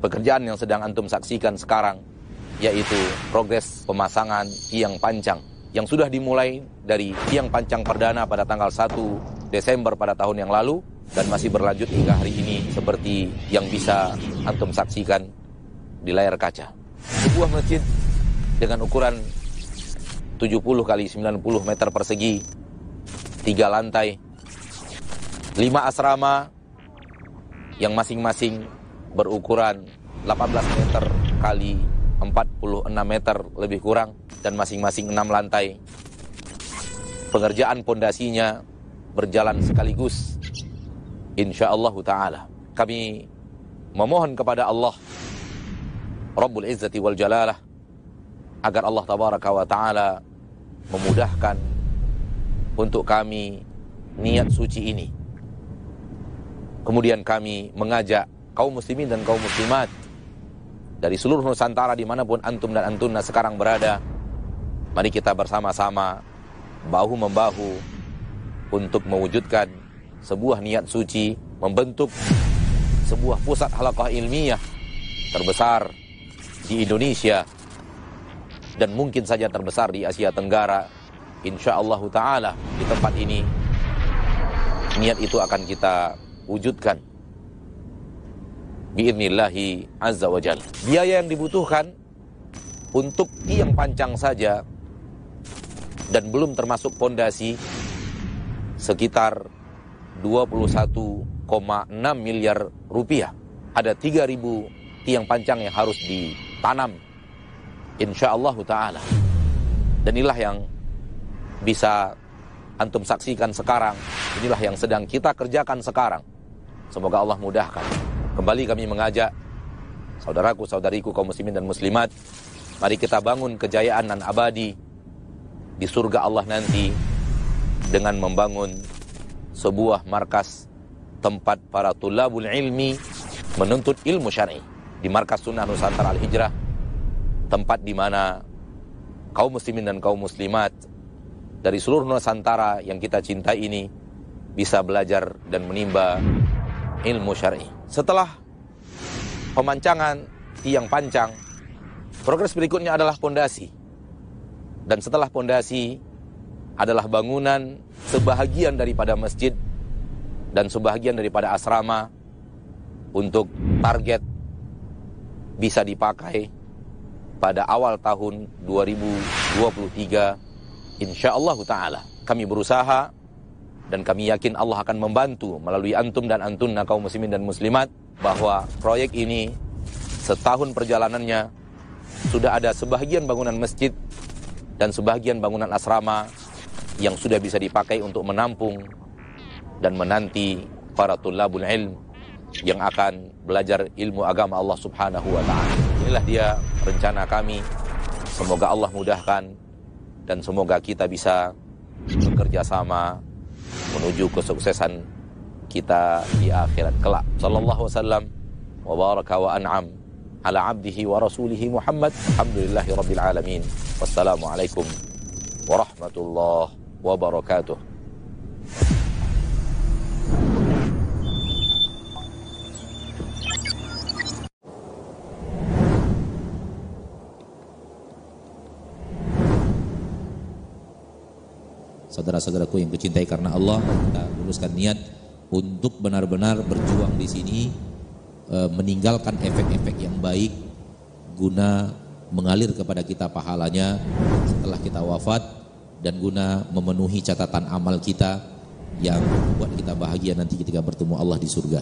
pekerjaan yang sedang antum saksikan sekarang yaitu progres pemasangan tiang pancang yang sudah dimulai dari tiang pancang perdana pada tanggal 1 Desember pada tahun yang lalu dan masih berlanjut hingga hari ini seperti yang bisa antum saksikan di layar kaca. Sebuah masjid dengan ukuran 70 kali 90 meter persegi, tiga lantai, lima asrama yang masing-masing berukuran 18 meter kali 46 meter lebih kurang dan masing-masing 6 lantai. Pengerjaan pondasinya berjalan sekaligus. Insyaallah taala. Kami memohon kepada Allah Rabbul Izzati wal Jalalah agar Allah tabaraka wa taala memudahkan untuk kami niat suci ini. Kemudian kami mengajak kaum muslimin dan kaum muslimat dari seluruh Nusantara di mana pun antum dan antuna sekarang berada. Mari kita bersama-sama bahu membahu untuk mewujudkan sebuah niat suci membentuk sebuah pusat halakah ilmiah terbesar di Indonesia dan mungkin saja terbesar di Asia Tenggara insyaallah taala di tempat ini niat itu akan kita wujudkan biidnillahi azza wa jalla biaya yang dibutuhkan untuk tiang pancang saja dan belum termasuk pondasi sekitar 21,6 miliar rupiah. Ada 3.000 tiang pancang yang harus ditanam. Insya Allah Ta'ala. Dan inilah yang bisa antum saksikan sekarang. Inilah yang sedang kita kerjakan sekarang. Semoga Allah mudahkan. Kembali kami mengajak saudaraku, saudariku, kaum muslimin dan muslimat. Mari kita bangun kejayaan dan abadi di surga Allah nanti dengan membangun sebuah markas tempat para tulabul ilmi menuntut ilmu syar'i di markas sunnah Nusantara Al-Hijrah tempat di mana kaum muslimin dan kaum muslimat dari seluruh Nusantara yang kita cintai ini bisa belajar dan menimba ilmu syar'i. Setelah pemancangan tiang pancang, progres berikutnya adalah pondasi. Dan setelah pondasi adalah bangunan sebahagian daripada masjid dan sebahagian daripada asrama untuk target bisa dipakai pada awal tahun 2023 insyaallah taala kami berusaha dan kami yakin Allah akan membantu melalui antum dan antunna kaum muslimin dan muslimat bahwa proyek ini setahun perjalanannya sudah ada sebahagian bangunan masjid dan sebahagian bangunan asrama yang sudah bisa dipakai untuk menampung dan menanti para tulabul ilm yang akan belajar ilmu agama Allah Subhanahu wa taala. Inilah dia rencana kami. Semoga Allah mudahkan dan semoga kita bisa bekerja sama menuju kesuksesan kita di akhirat kelak. Sallallahu wasallam wa baraka wa an'am ala abdihi wa rasulihi Muhammad. Alhamdulillahi rabbil alamin. Wassalamualaikum warahmatullahi wabarakatuh. Saudara-saudaraku yang kucintai karena Allah, kita luluskan niat untuk benar-benar berjuang di sini e, meninggalkan efek-efek yang baik guna mengalir kepada kita pahalanya setelah kita wafat dan guna memenuhi catatan amal kita yang membuat kita bahagia nanti ketika bertemu Allah di surga.